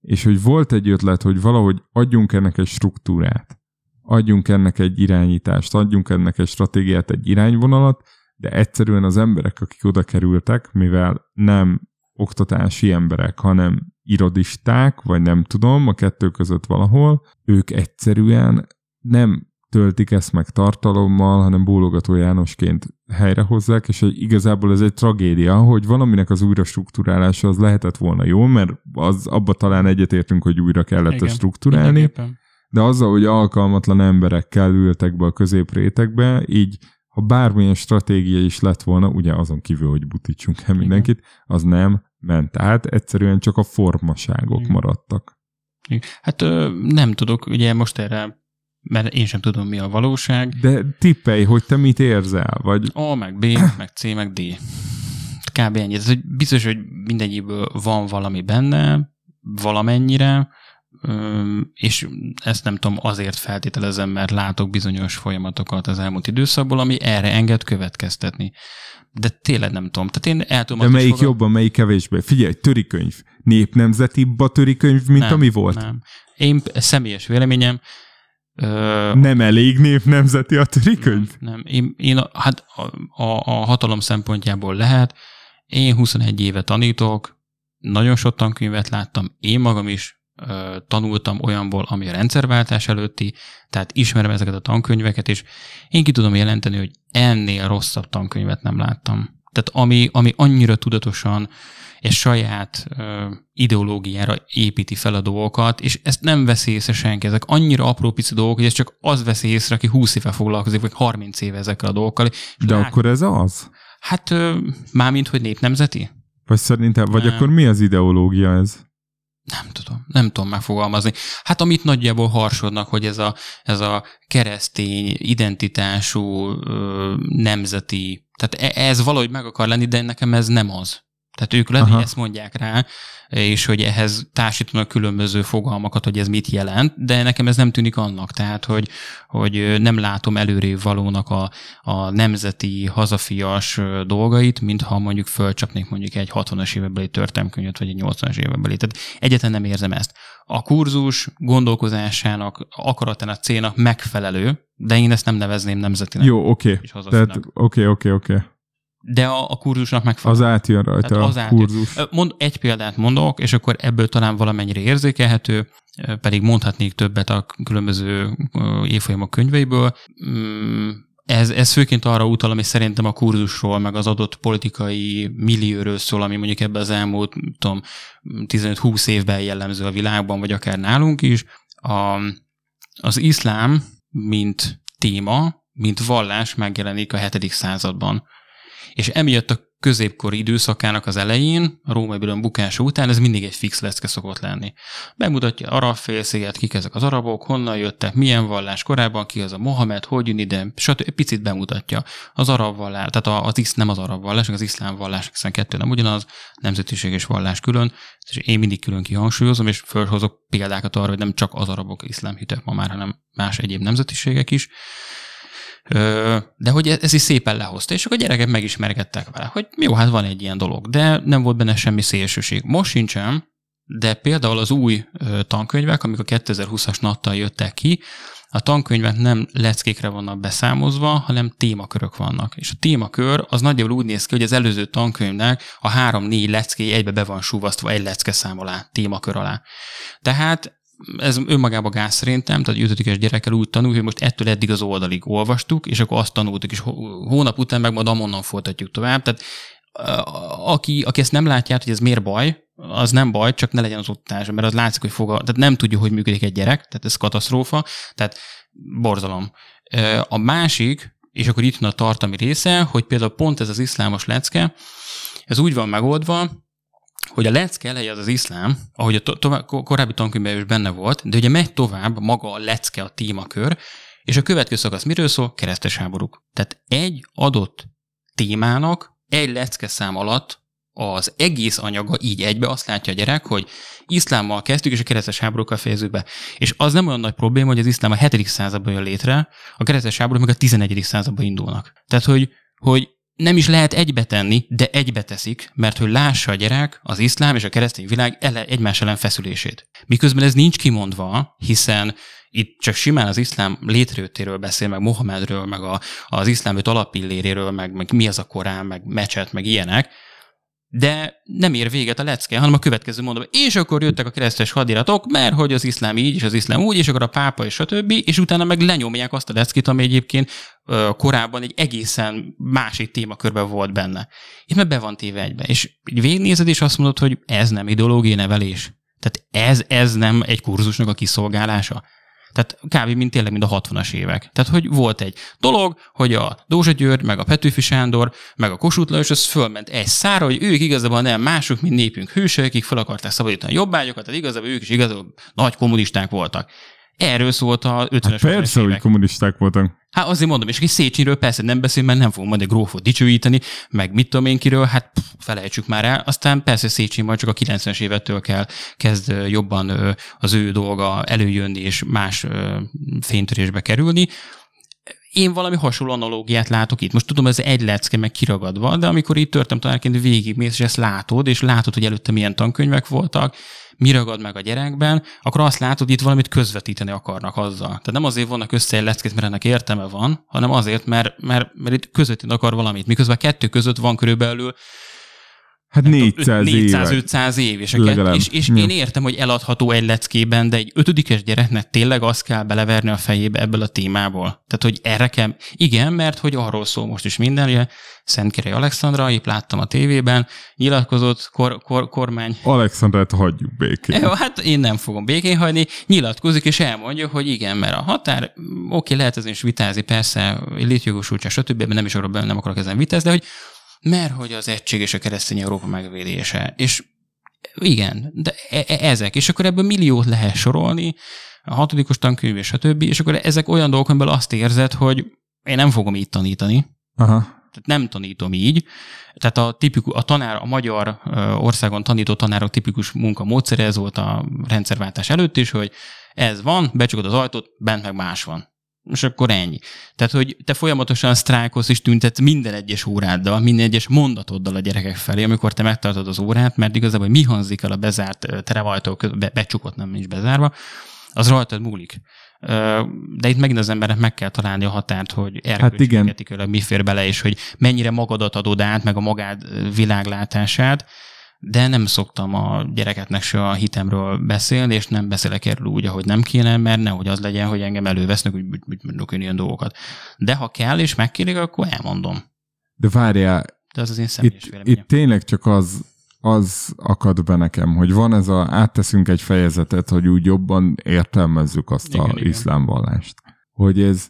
és hogy volt egy ötlet, hogy valahogy adjunk ennek egy struktúrát, adjunk ennek egy irányítást, adjunk ennek egy stratégiát, egy irányvonalat, de egyszerűen az emberek, akik oda kerültek, mivel nem oktatási emberek, hanem irodisták, vagy nem tudom, a kettő között valahol, ők egyszerűen nem töltik ezt meg tartalommal, hanem bólogató Jánosként helyrehozzák, és hogy igazából ez egy tragédia, hogy valaminek az újra struktúrálása az lehetett volna jó, mert az abba talán egyetértünk, hogy újra kellett Igen, ezt struktúrálni, mindenképpen. de azzal, hogy alkalmatlan emberekkel ültek be a középrétegbe, így ha bármilyen stratégia is lett volna, ugye azon kívül, hogy butítsunk el mindenkit, az nem ment át, egyszerűen csak a formaságok Igen. maradtak. Hát ö, nem tudok, ugye most erre, mert én sem tudom, mi a valóság. De tippelj, hogy te mit érzel, vagy A, meg B, meg C, meg D. Kb. ennyi. Ez, hogy biztos, hogy mindegyikből van valami benne, valamennyire, és ezt nem tudom, azért feltételezem, mert látok bizonyos folyamatokat az elmúlt időszakból, ami erre enged következtetni. De tényleg nem tudom. Tehát én el tudom de melyik fogad- jobban, melyik kevésbé? Figyelj, törikönyv. Népnemzetibb a törikönyv, mint Nem, ami volt? Nem. Én személyes véleményem, ö, Nem elég népnemzeti a törikönyv? Nem, nem. Én, én a, hát a, a, a hatalom szempontjából lehet. Én 21 éve tanítok, nagyon sok tankönyvet láttam, én magam is ö, tanultam olyanból, ami a rendszerváltás előtti, tehát ismerem ezeket a tankönyveket, és én ki tudom jelenteni, hogy ennél rosszabb tankönyvet nem láttam. Tehát ami, ami annyira tudatosan és saját ö, ideológiára építi fel a dolgokat, és ezt nem veszi észre senki. Ezek annyira apró pici dolgok, hogy ez csak az veszi észre, aki 20 éve foglalkozik, vagy 30 éve ezekkel a dolgokkal. De lát- akkor ez az? Hát ö, mármint, hogy népnemzeti? Vagy szerintem, vagy Nem. akkor mi az ideológia ez? Nem tudom, nem tudom megfogalmazni. Hát amit nagyjából harsodnak, hogy ez a, ez a keresztény identitású ö, nemzeti, tehát e- ez valahogy meg akar lenni, de nekem ez nem az. Tehát ők lehet, hogy ezt mondják rá, és hogy ehhez társítanak különböző fogalmakat, hogy ez mit jelent, de nekem ez nem tűnik annak, tehát hogy, hogy nem látom előrébb valónak a, a nemzeti, hazafias dolgait, mintha mondjuk fölcsapnék mondjuk egy 60-as évekbeli történelmkönyvet, vagy egy 80-as évekbeli. Tehát egyetlen nem érzem ezt. A kurzus gondolkozásának, akaratának, célnak megfelelő, de én ezt nem nevezném nemzetinek. Jó, oké. És Tehát oké, oké, oké. De a, a kurzusnak megfelel. Az átjön rajta Tehát az a átjön. kurzus. Mond, egy példát mondok, és akkor ebből talán valamennyire érzékelhető, pedig mondhatnék többet a különböző évfolyamok könyveiből. Mm, Ez, ez főként arra utal, ami szerintem a kurzusról, meg az adott politikai millióről szól, ami mondjuk ebben az elmúlt, tudom, 15-20 évben jellemző a világban, vagy akár nálunk is. A, az iszlám, mint téma, mint vallás megjelenik a 7. században. És emiatt a középkori időszakának az elején, a római birodalom bukása után ez mindig egy fix lecke szokott lenni. Bemutatja arab félsziget, kik ezek az arabok, honnan jöttek, milyen vallás korábban, ki az a Mohamed, hogy jön ide, stb. Picit bemutatja az arab vallás, tehát az isz, nem az arab vallás, az iszlám vallás, hiszen kettő nem ugyanaz, nemzetiség és vallás külön, és én mindig külön kihangsúlyozom, és felhozok példákat arra, hogy nem csak az arabok iszlám hitek ma már, hanem más egyéb nemzetiségek is. De hogy ez is szépen lehozta, és akkor a gyerekek megismerkedtek vele, hogy jó, hát van egy ilyen dolog, de nem volt benne semmi szélsőség. Most sincsen, de például az új tankönyvek, amik a 2020-as nattal jöttek ki, a tankönyvek nem leckékre vannak beszámozva, hanem témakörök vannak. És a témakör az nagyjából úgy néz ki, hogy az előző tankönyvnek a három-négy leckéje egybe be van súvasztva egy lecke szám alá, témakör alá. Tehát ez önmagában gáz szerintem, tehát ötödikes gyerekkel úgy tanul, hogy most ettől eddig az oldalig olvastuk, és akkor azt tanultuk, és hó- hónap után meg majd amonnan folytatjuk tovább. Tehát aki, aki ezt nem látja, át, hogy ez miért baj, az nem baj, csak ne legyen az oktatás, mert az látszik, hogy fogal, tehát nem tudja, hogy működik egy gyerek, tehát ez katasztrófa, tehát borzalom. A másik, és akkor itt van a tartalmi része, hogy például pont ez az iszlámos lecke, ez úgy van megoldva, hogy a lecke eleje az az iszlám, ahogy a to- tovább, ko- korábbi tankönyvben is benne volt, de ugye megy tovább maga a lecke, a témakör, és a következő szakasz miről szól? Keresztes háborúk. Tehát egy adott témának egy lecke szám alatt az egész anyaga így egybe azt látja a gyerek, hogy iszlámmal kezdtük, és a keresztes háborúkkal fejezzük be. És az nem olyan nagy probléma, hogy az iszlám a 7. században jön létre, a keresztes háborúk meg a 11. században indulnak. Tehát, hogy, hogy nem is lehet egybe tenni, de egybe teszik, mert hogy lássa a gyerek az iszlám és a keresztény világ ele, egymás ellen feszülését. Miközben ez nincs kimondva, hiszen itt csak simán az iszlám létrejöttéről beszél, meg Mohamedről, meg a, az iszlám öt alapilléréről, meg, meg mi az a korán, meg mecset, meg ilyenek, de nem ér véget a lecke, hanem a következő mondom, és akkor jöttek a keresztes hadiratok, mert hogy az iszlám így, és az iszlám úgy, és akkor a pápa, és a többi, és utána meg lenyomják azt a leckét, ami egyébként korábban egy egészen másik témakörben volt benne. Itt meg be van téve egybe. És így végignézed, és azt mondod, hogy ez nem ideológiai nevelés. Tehát ez, ez nem egy kurzusnak a kiszolgálása. Tehát kb. mint tényleg, mint a 60-as évek. Tehát, hogy volt egy dolog, hogy a Dózsa György, meg a Petőfi Sándor, meg a Kossuth Lajos, az fölment egy szára, hogy ők igazából nem mások, mint népünk hősök, akik fel akarták szabadítani a jobbágyokat, tehát igazából ők is igazából nagy kommunisták voltak. Erről szólt a 50-es Hát persze, hogy évek. kommunisták voltak. Hát azért mondom, és aki Széchenyiről persze nem beszél, mert nem fogom majd egy grófot dicsőíteni, meg mit tudom én kiről, hát pff, felejtsük már el. Aztán persze Széchenyi majd csak a 90-es évettől kell kezd jobban az ő dolga előjönni és más fénytörésbe kerülni. Én valami hasonló analógiát látok itt. Most tudom, ez egy lecke meg kiragadva, de amikor itt történtem tanárként végigmész, és ezt látod, és látod, hogy előtte milyen tankönyvek voltak, mi ragad meg a gyerekben, akkor azt látod, itt valamit közvetíteni akarnak azzal. Tehát nem azért vannak össze egy leckét, mert ennek értelme van, hanem azért, mert, mert, mert itt közvetíteni akar valamit. Miközben a kettő között van körülbelül Hát 400 éve. 400-500 év, és, Legalább. és, és Ja. én értem, hogy eladható egy leckében, de egy ötödikes gyereknek tényleg azt kell beleverni a fejébe ebből a témából. Tehát, hogy erre kell, igen, mert hogy arról szól most is minden, ugye Szentkerei Alexandra, épp láttam a tévében, nyilatkozott kor, kor, kormány Alexandrát hagyjuk békén. Jó, hát én nem fogom békén hagyni, nyilatkozik és elmondja, hogy igen, mert a határ, oké, lehet ezen is vitázni, persze, létjogosultság, stb., nem is arra nem akarok ezen vitázni, de hogy mert hogy az egység és a keresztény Európa megvédése. És igen, de e- e- ezek, és akkor ebből milliót lehet sorolni, a hatodikos tankönyv és a többi, és akkor ezek olyan dolgok, amiből azt érzed, hogy én nem fogom így tanítani, Aha. tehát nem tanítom így. Tehát a, tipikus, a tanár, a magyar országon tanító tanárok tipikus munkamódszere, ez volt a rendszerváltás előtt is, hogy ez van, becsukod az ajtót, bent meg más van. És akkor ennyi. Tehát, hogy te folyamatosan sztrákolsz és tüntetsz minden egyes óráddal, minden egyes mondatoddal a gyerekek felé, amikor te megtartod az órát, mert igazából, hogy mi hangzik el a bezárt terevajtó be, becsukott, nem is bezárva, az rajtad múlik. De itt megint az embernek meg kell találni a határt, hogy Hát igen. erkölcsi mi fér bele, és hogy mennyire magadat adod át, meg a magád világlátását, de nem szoktam a gyerekeknek se a hitemről beszélni, és nem beszélek erről úgy, ahogy nem kéne, mert nehogy az legyen, hogy engem elővesznek, hogy úgy- úgy mondok én ilyen dolgokat. De ha kell, és megkérik, akkor elmondom. De várjál, De az az én személyes itt, véleményem. itt tényleg csak az, az akad be nekem, hogy van ez a, átteszünk egy fejezetet, hogy úgy jobban értelmezzük azt Igen, a igen. iszlám vallást. Hogy ez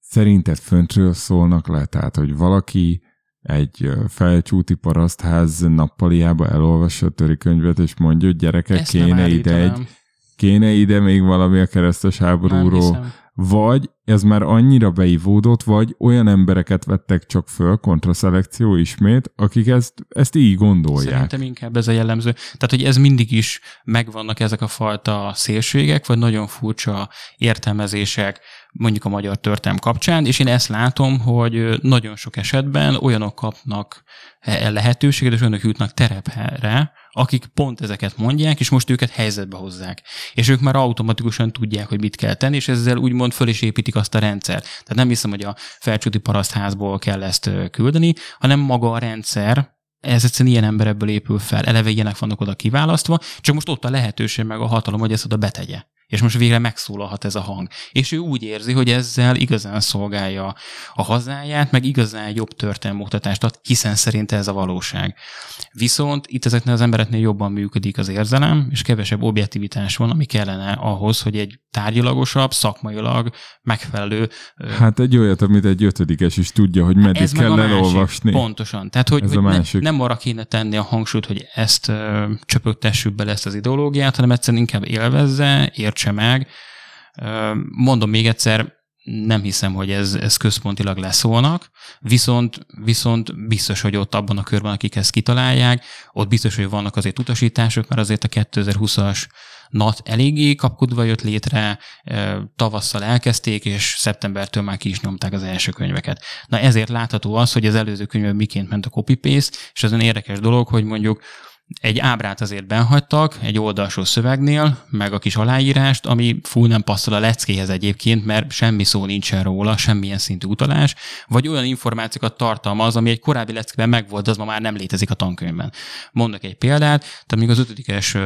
szerinted föntről szólnak le? Tehát, hogy valaki egy felcsúti parasztház nappaliába elolvassa a törikönyvet, és mondja, hogy gyerekek, Ezt kéne ide, egy, kéne ide még valami a keresztes háborúról. Vagy ez már annyira beivódott, vagy olyan embereket vettek csak föl, kontraszelekció ismét, akik ezt, ezt így gondolják. Szerintem inkább ez a jellemző. Tehát, hogy ez mindig is megvannak ezek a fajta szélségek, vagy nagyon furcsa értelmezések, mondjuk a magyar történelm kapcsán, és én ezt látom, hogy nagyon sok esetben olyanok kapnak e- lehetőséget, és olyanok jutnak terepre, akik pont ezeket mondják, és most őket helyzetbe hozzák. És ők már automatikusan tudják, hogy mit kell tenni, és ezzel úgymond föl is építik azt a rendszert. Tehát nem hiszem, hogy a felcsúti parasztházból kell ezt küldeni, hanem maga a rendszer, ez egyszerűen ilyen ember ebből épül fel. Eleve ilyenek vannak oda kiválasztva, csak most ott a lehetőség meg a hatalom, hogy ezt oda betegye. És most végre megszólalhat ez a hang. És ő úgy érzi, hogy ezzel igazán szolgálja a hazáját, meg igazán jobb történelmi oktatást ad, hiszen szerinte ez a valóság. Viszont itt ezeknél az embereknél jobban működik az érzelem, és kevesebb objektivitás van, ami kellene ahhoz, hogy egy tárgyilagosabb, szakmailag megfelelő Hát egy olyat, amit egy ötödikes is tudja, hogy meddig ez kell elolvasni. Pontosan. Tehát, hogy, Ez hogy ne, nem arra kéne tenni a hangsúlyt, hogy ezt ö, csöpögtessük bele ezt az ideológiát, hanem egyszerűen inkább élvezze, értse meg. Mondom még egyszer, nem hiszem, hogy ez, ez központilag leszólnak, viszont, viszont biztos, hogy ott abban a körben, akik ezt kitalálják, ott biztos, hogy vannak azért utasítások, mert azért a 2020-as NAT eléggé kapkodva jött létre, tavasszal elkezdték, és szeptembertől már ki is nyomták az első könyveket. Na ezért látható az, hogy az előző könyvben miként ment a copy-paste, és az olyan érdekes dolog, hogy mondjuk egy ábrát azért benhagytak, egy oldalsó szövegnél, meg a kis aláírást, ami full nem passzol a leckéhez egyébként, mert semmi szó nincsen róla, semmilyen szintű utalás, vagy olyan információkat tartalmaz, ami egy korábbi leckében megvolt, az ma már nem létezik a tankönyvben. Mondok egy példát, tehát még az ötödikes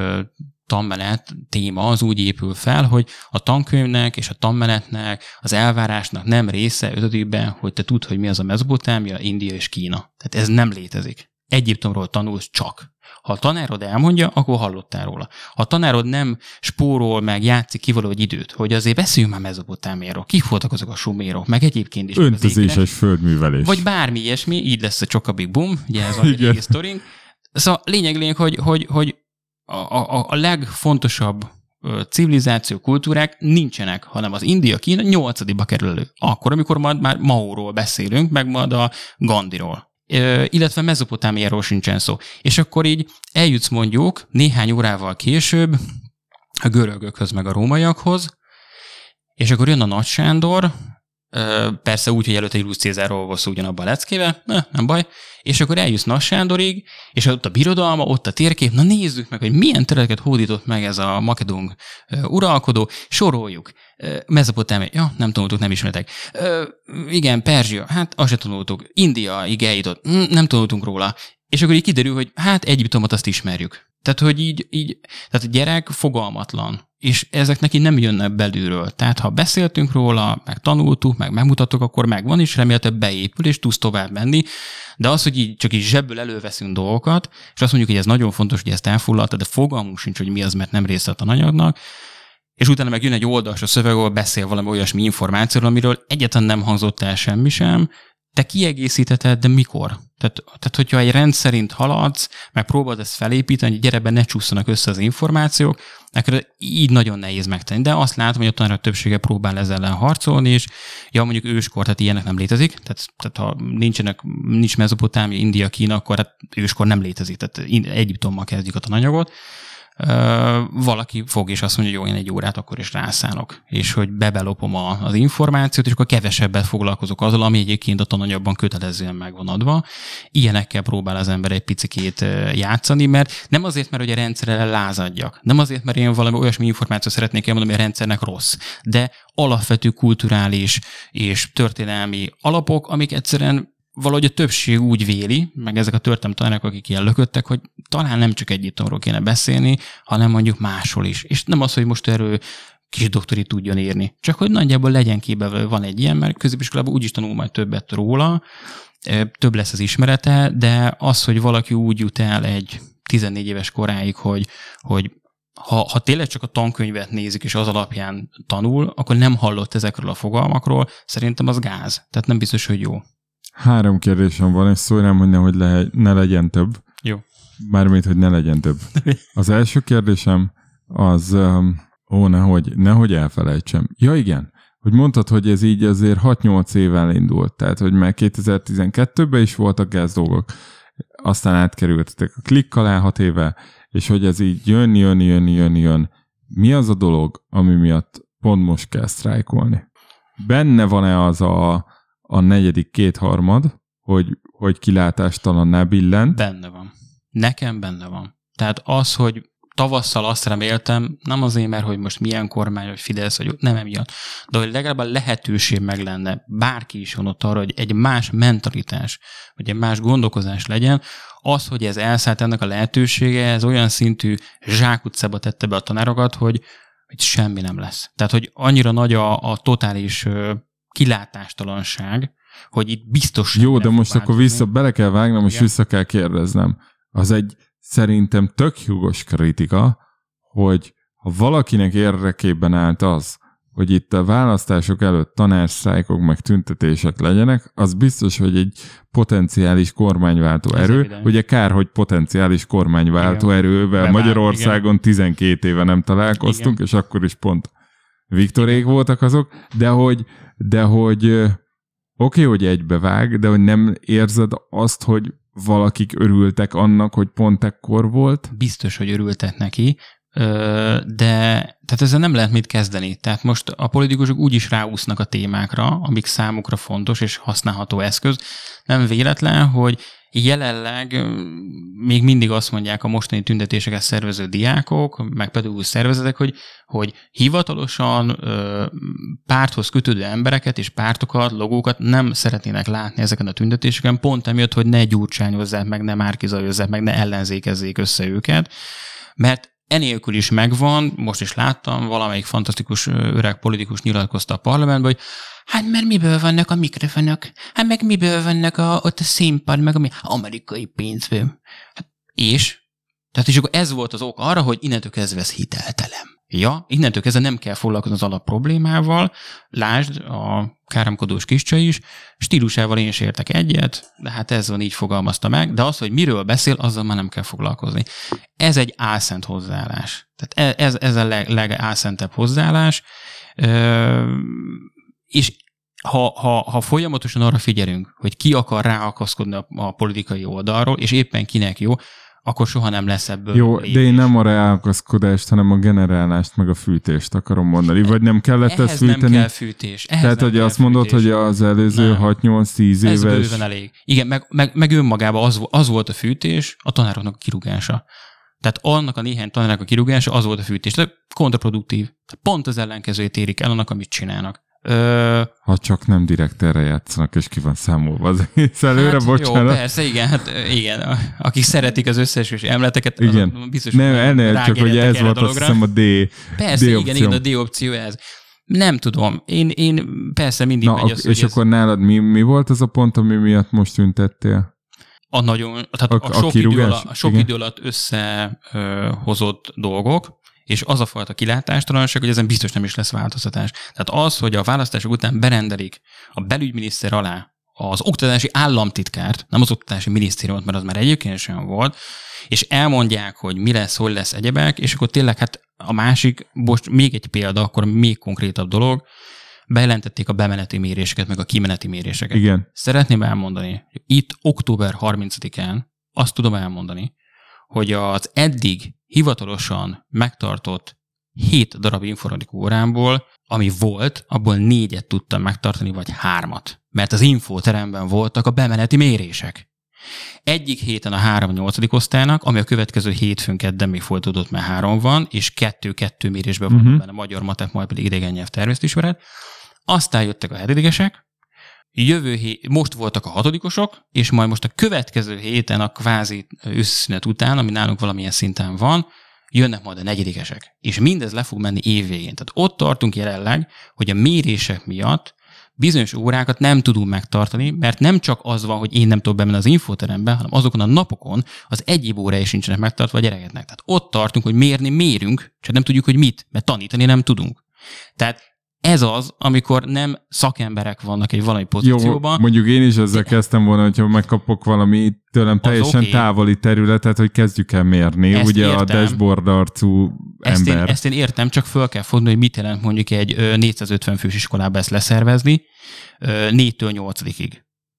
tanmenet téma az úgy épül fel, hogy a tankönyvnek és a tanmenetnek, az elvárásnak nem része ötödikben, hogy te tudd, hogy mi az a Mezopotámia, India és Kína. Tehát ez nem létezik. Egyiptomról tanulsz csak. Ha a tanárod elmondja, akkor hallottál róla. Ha a tanárod nem spórol meg, játszik ki valahogy időt, hogy azért beszéljünk már Mezopotámiáról, kik voltak azok a sumérok, meg egyébként is. Öntözéses földművelés. vagy bármi ilyesmi, így lesz a Csoka Big Boom, ugye ez a Igen. régi sztorink. Szóval lényeg, lényeg, hogy, hogy, hogy a, a, a legfontosabb civilizáció, kultúrák nincsenek, hanem az India, Kína nyolcadikba kerül elő. Akkor, amikor majd már Maóról beszélünk, meg majd a Gandiról. Illetve Mezopotámiáról sincsen szó. És akkor így eljutsz mondjuk néhány órával később a görögökhöz, meg a rómaiakhoz, és akkor jön a Nagy Sándor, persze úgy, hogy előtte Julius Cézár olvasó ugyanabban a leckébe, ne, nem baj, és akkor eljussz Nagy Sándorig, és ott a birodalma, ott a térkép, na nézzük meg, hogy milyen területeket hódított meg ez a makedón ö, uralkodó, soroljuk. Mezopotámia, ja, nem tanultuk, nem ismertek. Ö, igen, Perzsia, hát azt se tanultuk. Indiaig eljutott, hm, nem tanultunk róla. És akkor így kiderül, hogy hát Egyiptomot azt ismerjük. Tehát, hogy így, így tehát a gyerek fogalmatlan, és ezek neki nem jönnek belülről. Tehát, ha beszéltünk róla, meg tanultuk, meg megmutattuk, akkor megvan, és remélhetőleg beépül, és tudsz tovább menni. De az, hogy így csak így zsebből előveszünk dolgokat, és azt mondjuk, hogy ez nagyon fontos, hogy ezt elfoglalta, de fogalmunk sincs, hogy mi az, mert nem része a tananyagnak, és utána meg jön egy oldalas a szöveg, ahol beszél valami olyasmi információról, amiről egyáltalán nem hangzott el semmi sem, te kiegészítheted, de mikor? Tehát, tehát, hogyha egy rend szerint haladsz, meg próbálod ezt felépíteni, hogy gyerebe ne csúszanak össze az információk, akkor így nagyon nehéz megtenni. De azt látom, hogy a tanárok többsége próbál ezzel ellen harcolni, és ja, mondjuk őskor, tehát ilyenek nem létezik, tehát, tehát ha nincsenek, nincs Mezopotámia, India, Kína, akkor hát őskor nem létezik, tehát Egyiptommal kezdjük a tananyagot. Valaki fog és azt mondja, hogy jó, én egy órát akkor is rászánok, és hogy bebelopom a, az információt, és akkor kevesebbet foglalkozok azzal, ami egyébként a tananyagban kötelezően meg van adva. Ilyenekkel próbál az ember egy picikét játszani, mert nem azért, mert hogy a rendszerrel lázadjak, nem azért, mert én valami olyasmi információt szeretnék elmondani, ami a rendszernek rossz, de alapvető kulturális és történelmi alapok, amik egyszerűen valahogy a többség úgy véli, meg ezek a történelmi tanárok, akik ilyen lököttek, hogy talán nem csak Egyiptomról kéne beszélni, hanem mondjuk másról is. És nem az, hogy most erről kis doktori tudjon írni, csak hogy nagyjából legyen képbe van egy ilyen, mert középiskolában úgyis tanul majd többet róla, több lesz az ismerete, de az, hogy valaki úgy jut el egy 14 éves koráig, hogy, hogy ha, ha tényleg csak a tankönyvet nézik, és az alapján tanul, akkor nem hallott ezekről a fogalmakról, szerintem az gáz. Tehát nem biztos, hogy jó. Három kérdésem van, és szólj rám, hogy nehogy le, ne legyen több. Jó. Mármint, hogy ne legyen több. Az első kérdésem az, um, ó, nehogy, nehogy elfelejtsem. Ja, igen, hogy mondtad, hogy ez így azért 6-8 évvel indult, tehát, hogy már 2012-ben is voltak gáz dolgok, aztán átkerültetek a klikk alá 6 éve, és hogy ez így jön, jön, jön, jön, jön. Mi az a dolog, ami miatt pont most kell sztrájkolni? Benne van-e az a, a negyedik kétharmad, hogy, hogy kilátástalanná billent? Benne van. Nekem benne van. Tehát az, hogy tavasszal azt reméltem, nem azért, mert hogy most milyen kormány, vagy Fidesz, vagy nem emiatt, de hogy legalább a lehetőség meg lenne, bárki is van ott arra, hogy egy más mentalitás, vagy egy más gondolkozás legyen, az, hogy ez elszállt ennek a lehetősége, ez olyan szintű zsákutcába tette be a tanárokat, hogy, hogy semmi nem lesz. Tehát, hogy annyira nagy a, a totális kilátástalanság, hogy itt biztos Jó, de most akkor változni. vissza, bele kell vágnom, és Igen. vissza kell kérdeznem. Az egy szerintem tök jogos kritika, hogy ha valakinek érdekében állt az, hogy itt a választások előtt tanársztrájkok meg tüntetések legyenek, az biztos, hogy egy potenciális kormánywáltó Ez erő. evidens. Ugye kár, hogy potenciális kormánywáltó Igen. erővel Bevált, Magyarországon 12 éve nem találkoztunk, és akkor is pont Viktorék voltak azok, de hogy, de hogy oké, hogy egybevág, de hogy nem érzed azt, hogy valakik örültek annak, hogy pont ekkor volt? biztos, hogy örültek neki, de tehát ezzel nem lehet mit kezdeni. Tehát most a politikusok úgy is ráúsznak a témákra, amik számukra fontos és használható eszköz. Nem véletlen, hogy jelenleg még mindig azt mondják a mostani tüntetéseket szervező diákok, meg pedagógus szervezetek, hogy, hogy hivatalosan ö, párthoz kötődő embereket és pártokat, logókat nem szeretnének látni ezeken a tüntetéseken, pont emiatt, hogy ne gyurcsányozzák meg, ne márkizajozzák meg, ne ellenzékezzék össze őket, mert enélkül is megvan, most is láttam, valamelyik fantasztikus öreg politikus nyilatkozta a parlamentben, hogy hát mert miből vannak a mikrofonok, hát meg miből vannak a, ott a színpad, meg ami amerikai pénzből. Hát, és? Tehát és akkor ez volt az ok arra, hogy innentől kezdve ez hiteltelem. Ja, innentől kezdve nem kell foglalkozni az alap problémával, lásd a káromkodós kiscsa is, stílusával én is értek egyet, de hát ez van így fogalmazta meg, de az, hogy miről beszél, azzal már nem kell foglalkozni. Ez egy álszent hozzáállás. Tehát e- ez, ez a leg, legálszentebb hozzáállás, Ö, és ha, ha, ha folyamatosan arra figyelünk, hogy ki akar ráakaszkodni a, a politikai oldalról, és éppen kinek jó, akkor soha nem lesz ebből Jó, de én lépés. nem a reálkozkodást, hanem a generálást, meg a fűtést akarom mondani. Vagy nem kellett ezt Ehhez nem fűteni? kell fűtés. Ehhez Tehát, nem hogy azt mondod, fűtés. hogy az előző Nem. 6-8-10 Ez éves... bőven elég. Igen, meg, meg, meg önmagában az, az volt a fűtés, a tanároknak a kirúgása. Tehát annak a néhány tanárnak a kirúgása az volt a fűtés. Tehát kontraproduktív. Tehát pont az ellenkezőjét érik el annak, amit csinálnak. Ha csak nem direkt erre játszanak, és ki van számolva az egész előre, hát, bocsánat. Jó, persze, igen, hát igen. Akik szeretik az összes emleteket, Igen. biztos, Nem, ennél csak, hogy ez volt azt hiszem a D. Persze, D igen, opció. igen, a D opció ez. Nem tudom. Én, én persze mindig Na, megy az, és akkor nálad mi, mi volt az a pont, ami miatt most tüntettél? a nagyon, tehát A- a, sok, idő alatt, a sok idő alatt összehozott dolgok, és az a fajta kilátástalanság, hogy ezen biztos nem is lesz változtatás. Tehát az, hogy a választások után berendelik a belügyminiszter alá az oktatási államtitkárt, nem az oktatási minisztériumot, mert az már egyébként sem volt, és elmondják, hogy mi lesz, hogy lesz egyebek, és akkor tényleg hát a másik, most még egy példa, akkor még konkrétabb dolog, bejelentették a bemeneti méréseket, meg a kimeneti méréseket. Igen. Szeretném elmondani, hogy itt október 30-án azt tudom elmondani, hogy az eddig hivatalosan megtartott 7 darab informatika órámból, ami volt, abból négyet tudtam megtartani, vagy hármat. Mert az infóteremben voltak a bemeneti mérések. Egyik héten a 3-8. osztálynak, ami a következő hétfőn kedden még folytatódott, mert három van, és kettő-kettő mérésben van Mhm. benne magyar matek, majd pedig idegen nyelv természetismeret. Aztán jöttek a hetedikesek, jövő hét, most voltak a hatodikosok, és majd most a következő héten a kvázi összszünet után, ami nálunk valamilyen szinten van, jönnek majd a negyedikesek. És mindez le fog menni évvégén. Tehát ott tartunk jelenleg, hogy a mérések miatt bizonyos órákat nem tudunk megtartani, mert nem csak az van, hogy én nem tudok bemenni az infoterembe, hanem azokon a napokon az egyéb órája is nincsenek megtartva a gyerekeknek. Tehát ott tartunk, hogy mérni mérünk, csak nem tudjuk, hogy mit, mert tanítani nem tudunk. Tehát ez az, amikor nem szakemberek vannak egy valami Jó, pozícióban, mondjuk én is ezzel kezdtem volna, hogyha megkapok valami tőlem teljesen oké. távoli területet, hogy kezdjük el mérni. Ezt Ugye a értem. dashboard arcú Ezt én, ember. ezt én értem, csak föl kell fogni, hogy mit jelent mondjuk egy ö, 450 fős iskolába ezt leszervezni, ö, 4-től 8-ig.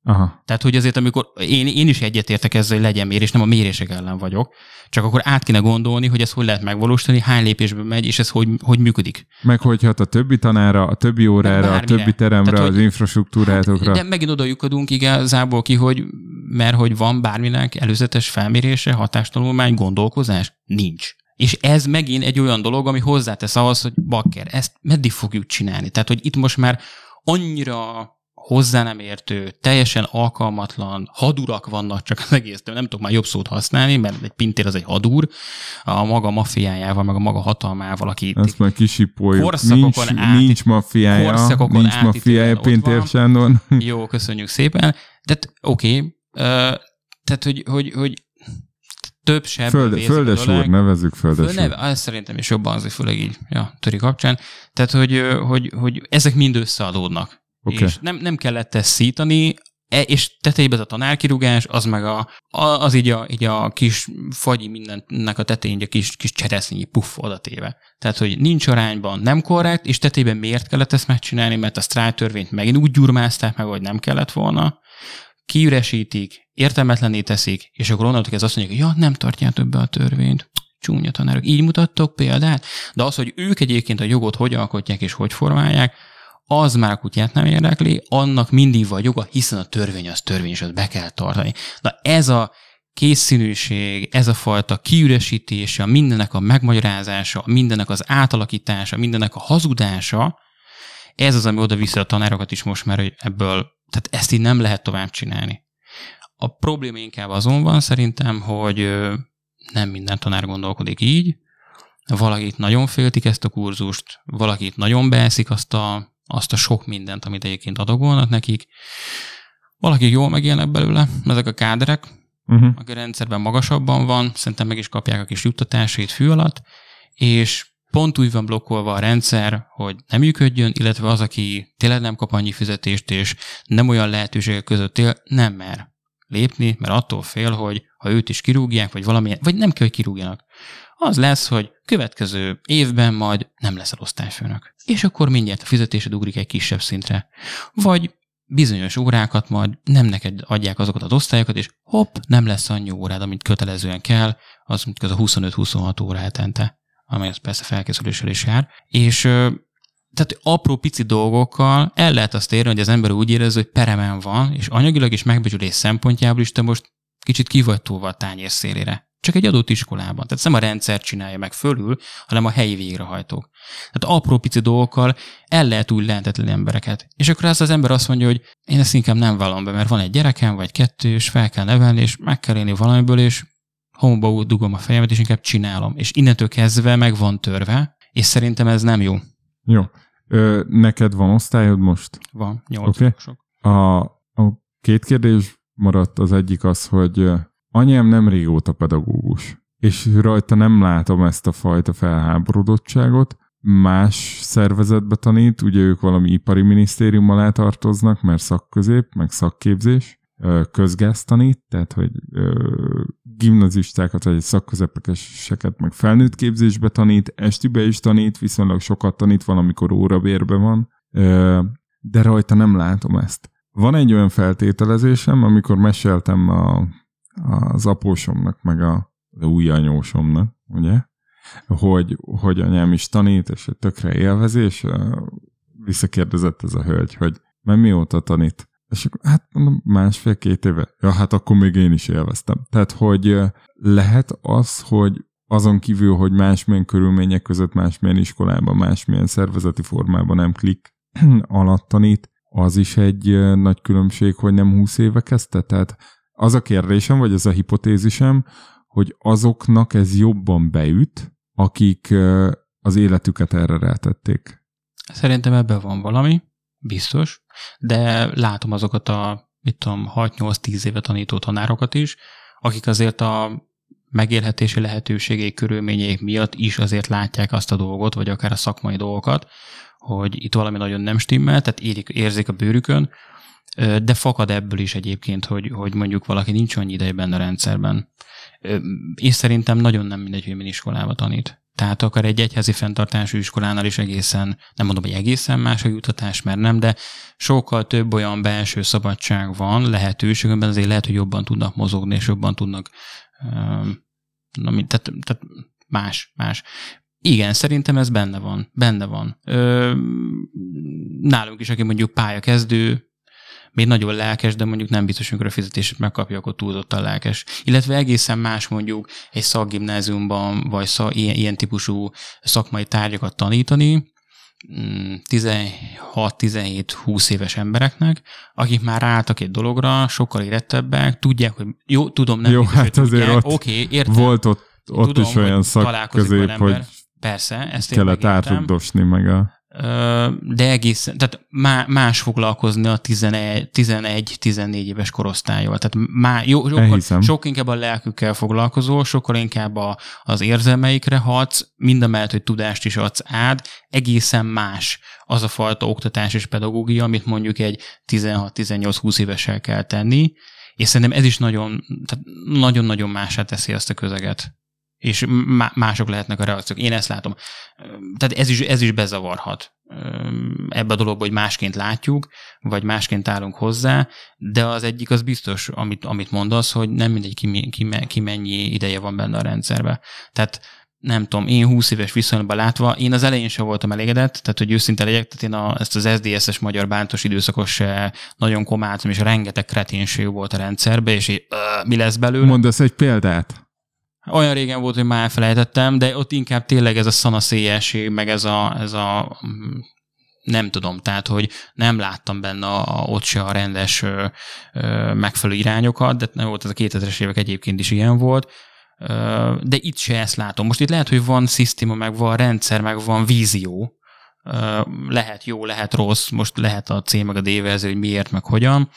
Aha. Tehát, hogy azért, amikor én, én is egyetértek ezzel, hogy legyen mérés, nem a mérések ellen vagyok, csak akkor át kéne gondolni, hogy ez hogy lehet megvalósítani, hány lépésben megy, és ez hogy, hogy működik. Meg hogyha a többi tanára, a többi órára, a többi teremre, Tehát, az hogy- infrastruktúrátokra. De megint oda lyukadunk igazából ki, hogy mert hogy van bárminek előzetes felmérése, hatástanulmány, gondolkozás? Nincs. És ez megint egy olyan dolog, ami hozzátesz ahhoz, hogy bakker, ezt meddig fogjuk csinálni? Tehát, hogy itt most már annyira hozzá nem értő, teljesen alkalmatlan hadurak vannak csak az egész, nem tudok már jobb szót használni, mert egy pintér az egy hadúr, a maga maffiájával, meg a maga hatalmával, aki Ezt már kisipoljuk. Korszakokon Nincs, át- nincs maffiája, korszakokon nincs maffiája ott Pintér. Sándor. Jó, köszönjük szépen. De oké, okay, tehát hogy, hogy, hogy több sebb Föld, földes úr, nevezzük földes Föl, úr. ne, ez szerintem is jobban azért főleg így, ja, töri kapcsán. Tehát, hogy, hogy, hogy ezek mind összeadódnak. Oké. És nem, nem kellett ezt szítani, e, és tetejében ez a tanárkirúgás, az meg a, az így a, így a kis fagyi mindennek a tetején a kis, kis cseresznyei puff odatéve. Tehát, hogy nincs arányban, nem korrekt, és tetejében miért kellett ezt megcsinálni, mert a sztrájk törvényt megint úgy gyurmázták meg, hogy nem kellett volna, kiüresítik, értelmetlené teszik, és akkor onnantól kezdve azt mondják, hogy ja, nem tartjátok be a törvényt. Csúnya tanárok. Így mutattok példát? De az, hogy ők egyébként a jogot hogy alkotják és hogy formálják, az már kutyát nem érdekli, annak mindig van joga, hiszen a törvény az törvény, és azt be kell tartani. Na ez a készszínűség, ez a fajta kiüresítése, a mindennek a megmagyarázása, a mindennek az átalakítása, a mindennek a hazudása, ez az, ami oda viszi a tanárokat is most már, hogy ebből, tehát ezt így nem lehet tovább csinálni. A probléma inkább azon van szerintem, hogy nem minden tanár gondolkodik így, valakit nagyon féltik ezt a kurzust, valakit nagyon beeszik azt a, azt a sok mindent, amit egyébként adagolnak nekik, valakik jól megélnek belőle, ezek a káderek, Uh-huh. aki a rendszerben magasabban van, szerintem meg is kapják a kis juttatásait fű alatt, és pont úgy van blokkolva a rendszer, hogy nem működjön, illetve az, aki tényleg nem kap annyi fizetést, és nem olyan lehetőségek között él, nem mer lépni, mert attól fél, hogy ha őt is kirúgják, vagy valamilyen, vagy nem kell, hogy kirúgjanak. Az lesz, hogy következő évben majd nem leszel osztályfőnök. És akkor mindjárt a fizetésed ugrik egy kisebb szintre. Vagy bizonyos órákat majd nem neked adják azokat az osztályokat, és hopp, nem lesz annyi órád, amit kötelezően kell, az mint az a 25-26 óra hetente, amely az persze felkészüléssel is jár. És tehát apró pici dolgokkal el lehet azt érni, hogy az ember úgy érez, hogy peremen van, és anyagilag is megbecsülés szempontjából is te most kicsit ki vagy túlva a tányér szélére. Csak egy adott iskolában. Tehát nem a rendszer csinálja meg fölül, hanem a helyi végrehajtók. Tehát apró pici dolgokkal el lehet úgy lehetetlen embereket. És akkor az az ember azt mondja, hogy én ezt inkább nem vallom be, mert van egy gyerekem, vagy kettő, és fel kell nevelni, és meg kell élni valamiből, és homokba dugom a fejemet, és inkább csinálom. És innentől kezdve meg van törve, és szerintem ez nem jó. Jó. Ö, neked van osztályod most? Van, nyolc okay. A, a két kérdés maradt. Az egyik az, hogy anyám nem régóta pedagógus, és rajta nem látom ezt a fajta felháborodottságot. Más szervezetbe tanít, ugye ők valami ipari minisztérium alá tartoznak, mert szakközép, meg szakképzés, közgáz tanít, tehát hogy gimnazistákat, vagy szakközepeseket, meg felnőtt képzésbe tanít, estibe is tanít, viszonylag sokat tanít, valamikor órabérbe van, de rajta nem látom ezt. Van egy olyan feltételezésem, amikor meséltem a, az apósomnak, meg a, új anyósomnak, ugye? Hogy, hogy anyám is tanít, és tökre élvezi, és ö, visszakérdezett ez a hölgy, hogy mert mióta tanít? És akkor, hát mondom, másfél-két éve. Ja, hát akkor még én is élveztem. Tehát, hogy lehet az, hogy azon kívül, hogy másmilyen körülmények között, másmilyen iskolában, másmilyen szervezeti formában nem klik alatt tanít, az is egy nagy különbség, hogy nem 20 éve kezdte. Tehát az a kérdésem, vagy ez a hipotézisem, hogy azoknak ez jobban beüt, akik az életüket erre rátették. Szerintem ebben van valami, biztos, de látom azokat a, mit tudom, 6-8-10 éve tanító tanárokat is, akik azért a megélhetési lehetőségek, körülményeik miatt is azért látják azt a dolgot, vagy akár a szakmai dolgokat, hogy itt valami nagyon nem stimmel, tehát érik, érzik a bőrükön, de fakad ebből is egyébként, hogy, hogy mondjuk valaki nincs annyi ideje benne a rendszerben. És szerintem nagyon nem mindegy, hogy milyen iskolába tanít. Tehát akár egy egyházi fenntartású iskolánál is egészen, nem mondom, hogy egészen más a jutatás, mert nem, de sokkal több olyan belső szabadság van, lehetőség, azért lehet, hogy jobban tudnak mozogni, és jobban tudnak, na, tehát, tehát más, más. Igen, szerintem ez benne van. Benne van. Ö, nálunk is, aki mondjuk pályakezdő, még nagyon lelkes, de mondjuk nem biztos, amikor a fizetését megkapja, akkor túlzottan lelkes. Illetve egészen más mondjuk egy szakgimnáziumban, vagy szak, ilyen, ilyen típusú szakmai tárgyakat tanítani, mm, 16-17-20 éves embereknek, akik már álltak egy dologra, sokkal érettebbek, tudják, hogy jó, tudom, nem Jó, biztos, hát azért tudják. ott Oké, értem. Volt ott, ott Tudom, is olyan szak közép, hogy Persze, ezt kellett átugdosni meg a... De egész, tehát má, más foglalkozni a 11-14 éves korosztályjal. Tehát má, jó, sokkal, sokkal inkább a lelkükkel foglalkozol, sokkal inkább a, az érzelmeikre hatsz, mindemellett, hogy tudást is adsz át, egészen más az a fajta oktatás és pedagógia, amit mondjuk egy 16-18-20 évessel kell tenni, és szerintem ez is nagyon, tehát nagyon-nagyon másá teszi azt a közeget és má- mások lehetnek a reakciók. Én ezt látom. Tehát ez is, ez is bezavarhat ebbe a dologba, hogy másként látjuk, vagy másként állunk hozzá, de az egyik az biztos, amit, amit mondasz, hogy nem mindegy, ki, ki, ki mennyi ideje van benne a rendszerbe. Tehát nem tudom, én 20 éves viszonylatban látva, én az elején sem voltam elégedett, tehát hogy őszinte legyek, tehát én a, ezt az SZDSZ-es magyar bántos időszakos se nagyon komáltam, és rengeteg kreténség volt a rendszerbe, és így, mi lesz belőle? Mondasz egy példát? Olyan régen volt, hogy már elfelejtettem, de ott inkább tényleg ez a szanaszélyesség, meg ez a, ez a mm, nem tudom, tehát, hogy nem láttam benne a, a, ott se a rendes ö, ö, megfelelő irányokat, de nem volt ez a 2000-es évek egyébként is ilyen volt, ö, de itt se ezt látom. Most itt lehet, hogy van szisztéma, meg van rendszer, meg van vízió, ö, lehet jó, lehet rossz, most lehet a C meg a D verzió, hogy miért, meg hogyan,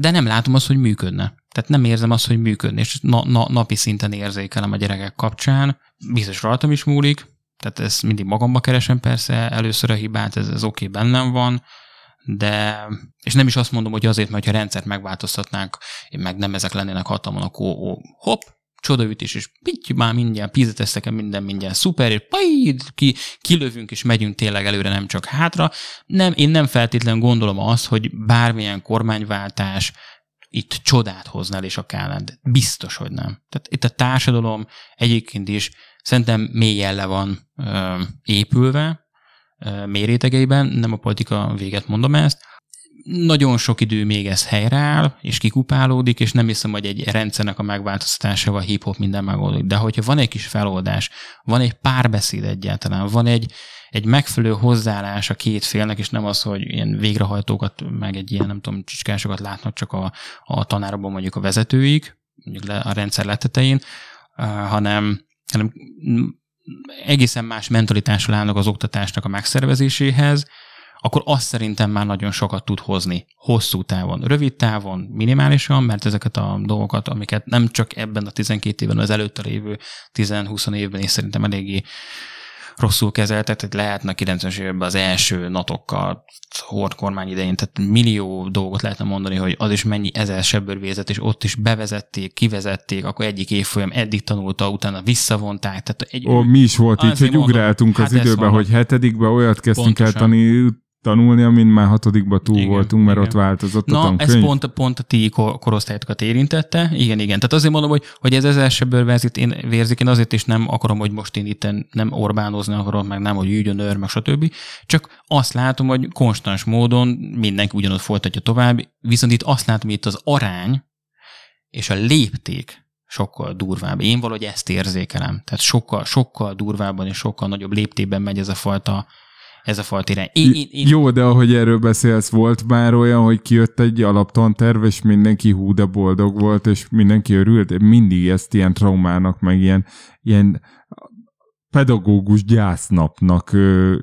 de nem látom azt, hogy működne. Tehát nem érzem azt, hogy működne, és na, na, napi szinten érzékelem a gyerekek kapcsán. Biztos rajtam is múlik, tehát ezt mindig magamba keresem persze, először a hibát, ez, ez oké, okay, bennem van, de, és nem is azt mondom, hogy azért, mert ha rendszert megváltoztatnánk, meg nem ezek lennének hatalmon, akkor ó, hopp, csodaütés, és pitty, már mindjárt pízeteszteken minden mindjárt szuper, és pajid, ki, kilövünk, és megyünk tényleg előre, nem csak hátra. Nem, én nem feltétlenül gondolom azt, hogy bármilyen kormányváltás itt csodát hoznál és a ellen. De Biztos, hogy nem. Tehát itt a társadalom egyébként is szerintem mélyen le van ö, épülve, mérétegeiben, nem a politika véget mondom ezt, nagyon sok idő még ez helyreáll, és kikupálódik, és nem hiszem, hogy egy rendszernek a megváltoztatásával hip-hop minden megoldódik. De hogyha van egy kis feloldás, van egy párbeszéd egyáltalán, van egy, egy megfelelő hozzáállás a két félnek, és nem az, hogy ilyen végrehajtókat, meg egy ilyen, nem tudom, csicskásokat látnak csak a, a tanárokban mondjuk a vezetőik, mondjuk le, a rendszer letetején, hanem, hanem egészen más mentalitással állnak az oktatásnak a megszervezéséhez, akkor azt szerintem már nagyon sokat tud hozni hosszú távon. Rövid távon minimálisan, mert ezeket a dolgokat, amiket nem csak ebben a 12 évben, az előtte lévő 10-20 évben is szerintem eléggé rosszul kezeltek, tehát lehetne a 90-es években az első natokkal, hord kormány idején, tehát millió dolgot lehetne mondani, hogy az is mennyi ezer sebből és ott is bevezették, kivezették, akkor egyik évfolyam eddig tanulta, utána visszavonták. Tehát egy, Ó, mi is volt így, hogy mondom, ugráltunk hát az időben, hogy hetedikben olyat kezdtünk el Pontosan. Tanulni, amin már hatodikba túl Igen, voltunk, mert igen. ott változott a Na, tankönyv. ez pont, pont a ti ko- korosztályotokat érintette. Igen, igen. Tehát azért mondom, hogy, hogy ez az elsőből vérzik én, vérzik, én azért is nem akarom, hogy most én itt nem Orbánozni akarom, meg nem, hogy ügyön őr, meg stb. Csak azt látom, hogy konstans módon mindenki ugyanott folytatja tovább, viszont itt azt látom, hogy itt az arány és a lépték sokkal durvább. Én valahogy ezt érzékelem. Tehát sokkal, sokkal durvábban és sokkal nagyobb léptében megy ez a fajta, ez a fajta irány. Én, én, én, Jó, de ahogy erről beszélsz, volt már olyan, hogy kijött egy alaptanterv, és mindenki hú, de boldog volt, és mindenki örült. Én mindig ezt ilyen traumának, meg ilyen, ilyen pedagógus gyásznapnak ö,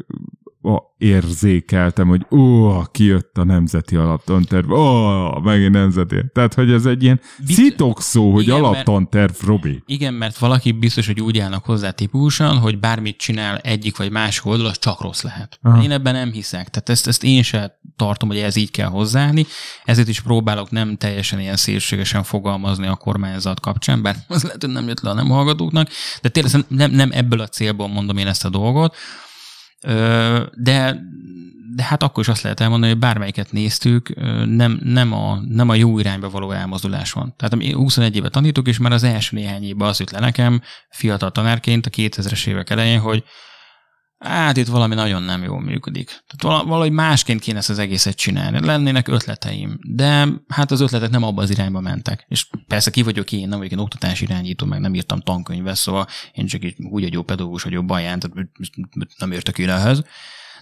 érzékeltem, hogy ó, kijött a nemzeti alaptanterv, ó, megint nemzeti. Tehát, hogy ez egy ilyen Bit- szitokszó, hogy Igen, mert- alaptanterv, Robi. Igen, mert valaki biztos, hogy úgy állnak hozzá típusan, hogy bármit csinál egyik vagy másik oldal, az csak rossz lehet. Aha. Aha. Én ebben nem hiszek. Tehát ezt, ezt én sem tartom, hogy ez így kell hozzáállni. Ezért is próbálok nem teljesen ilyen szélségesen fogalmazni a kormányzat kapcsán, bár az lehet, hogy nem jött le a nem hallgatóknak, de tényleg nem, nem ebből a célból mondom én ezt a dolgot. De, de hát akkor is azt lehet elmondani, hogy bármelyiket néztük, nem, nem, a, nem a jó irányba való elmozdulás van. Tehát ami 21 éve tanítok, és már az első néhány évben az jut le nekem, fiatal tanárként a 2000-es évek elején, hogy hát itt valami nagyon nem jól működik. Tehát vala- valahogy másként kéne ezt az egészet csinálni. Lennének ötleteim, de hát az ötletek nem abba az irányba mentek. És persze ki vagyok én, nem vagyok én oktatási irányító, meg nem írtam tankönyvet, szóval én csak egy úgy egy jó pedagógus vagyok baján, tehát nem értek én ehhez.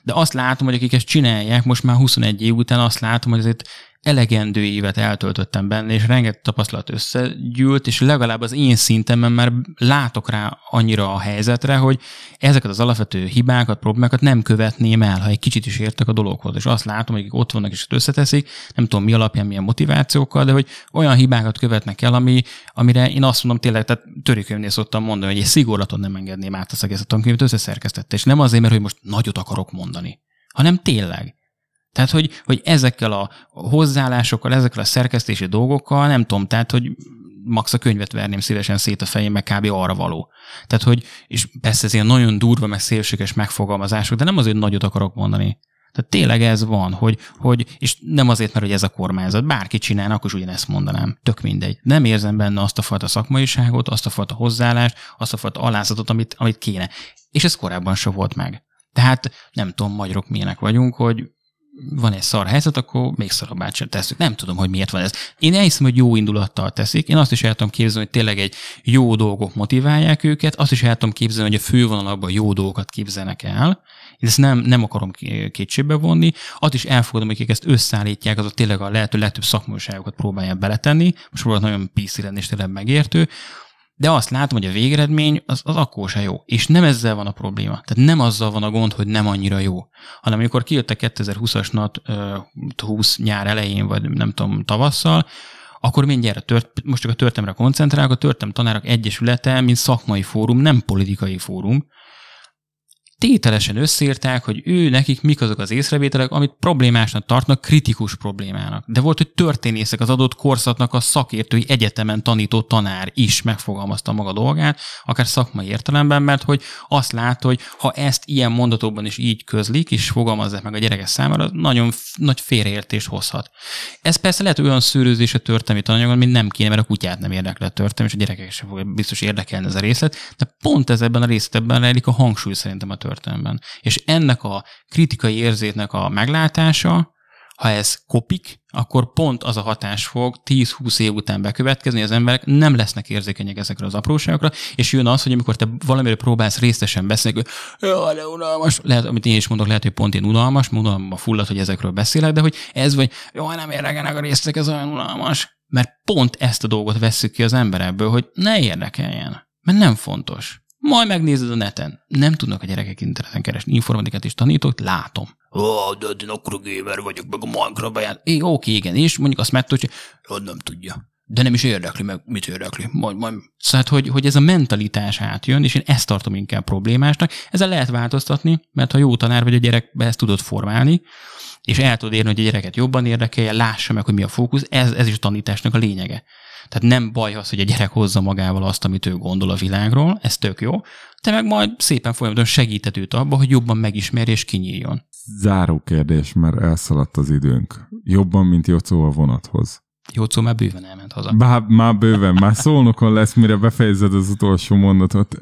De azt látom, hogy akik ezt csinálják, most már 21 év után azt látom, hogy ezért elegendő évet eltöltöttem benne, és rengeteg tapasztalat összegyűlt, és legalább az én szintemben már látok rá annyira a helyzetre, hogy ezeket az alapvető hibákat, problémákat nem követném el, ha egy kicsit is értek a dologhoz. És azt látom, hogy ott vannak és összeteszik, nem tudom mi alapján, milyen motivációkkal, de hogy olyan hibákat követnek el, ami, amire én azt mondom tényleg, tehát törékönyvnél szoktam mondani, hogy egy szigorlaton nem engedném át az egész a tankönyvet összeszerkesztette. És nem azért, mert hogy most nagyot akarok mondani, hanem tényleg. Tehát, hogy, hogy ezekkel a hozzáállásokkal, ezekkel a szerkesztési dolgokkal, nem tudom, tehát, hogy max a könyvet verném szívesen szét a fején, meg kb. arra való. Tehát, hogy, és persze ez ilyen nagyon durva, meg szélséges megfogalmazások, de nem azért, nagyot akarok mondani. Tehát tényleg ez van, hogy, hogy, és nem azért, mert hogy ez a kormányzat, bárki csinálna, akkor is ugyanezt mondanám. Tök mindegy. Nem érzem benne azt a fajta szakmaiságot, azt a fajta hozzáállást, azt a fajta alázatot, amit, amit kéne. És ez korábban se volt meg. Tehát nem tudom, magyarok milyenek vagyunk, hogy van egy szar helyzet, akkor még szarabbá tesszük. Nem tudom, hogy miért van ez. Én elhiszem, hogy jó indulattal teszik. Én azt is el tudom képzelni, hogy tényleg egy jó dolgok motiválják őket, azt is el tudom képzelni, hogy a fővonalakban jó dolgokat képzelnek el. Én ezt nem, nem akarom ké- kétségbe vonni. Azt is elfogadom, hogy ezt összeállítják, azok tényleg a lehető legtöbb szakmaiságokat próbálják beletenni. Most próbálok nagyon PC lenni, és tényleg megértő. De azt látom, hogy a végeredmény az, az akkor se jó. És nem ezzel van a probléma. Tehát nem azzal van a gond, hogy nem annyira jó. Hanem amikor kijött a 2020-as nat, ö, 20 nyár elején, vagy nem tudom, tavasszal, akkor mindjárt a tört, most csak a történelemre koncentrálok, a Történelem Tanárok Egyesülete, mint szakmai fórum, nem politikai fórum, tételesen összeírták, hogy ő nekik mik azok az észrevételek, amit problémásnak tartnak, kritikus problémának. De volt, hogy történészek az adott korszaknak a szakértői egyetemen tanító tanár is megfogalmazta maga dolgát, akár szakmai értelemben, mert hogy azt lát, hogy ha ezt ilyen mondatokban is így közlik, és fogalmazzák meg a gyerekek számára, az nagyon f- nagy félreértést hozhat. Ez persze lehet olyan szűrőzés a történelmi tananyagon, mint nem kéne, mert a kutyát nem érdekli a történelmi, és a gyerekek sem fog biztos érdekelni ez a részlet, de pont ez a részletben rejlik a hangsúly szerintem a történelemben. És ennek a kritikai érzétnek a meglátása, ha ez kopik, akkor pont az a hatás fog 10-20 év után bekövetkezni, az emberek nem lesznek érzékenyek ezekre az apróságokra, és jön az, hogy amikor te valamiről próbálsz részesen beszélni, hogy jó, de unalmas, lehet, amit én is mondok, lehet, hogy pont én unalmas, unalomba fullad, hogy ezekről beszélek, de hogy ez vagy, jó, nem érdekelnek a részek, ez olyan unalmas. Mert pont ezt a dolgot vesszük ki az emberekből, hogy ne érdekeljen, mert nem fontos. Majd megnézed a neten. Nem tudnak a gyerekek interneten keresni. Informatikát is tanítok, látom. Ó, de én akkor gamer vagyok, meg a Minecraft jár. É, oké, igen, és mondjuk azt megtudja, hogy nem tudja. de nem is érdekli meg, mit érdekli. Majd, majd. Szóval, hogy, hogy ez a mentalitás átjön, és én ezt tartom inkább problémásnak. Ezzel lehet változtatni, mert ha jó tanár vagy a gyerekbe ezt tudod formálni, és el tudod érni, hogy a gyereket jobban érdekelje, lássa meg, hogy mi a fókusz, ez, ez is a tanításnak a lényege. Tehát nem baj az, hogy a gyerek hozza magával azt, amit ő gondol a világról, ez tök jó, te meg majd szépen folyamatosan segíted őt abba, hogy jobban megismerj és kinyíljon. Záró kérdés, mert elszaladt az időnk. Jobban, mint Jocó a vonathoz. Jó, már bőven elment haza. Bár, már bőven, már szólnokon lesz, mire befejezed az utolsó mondatot.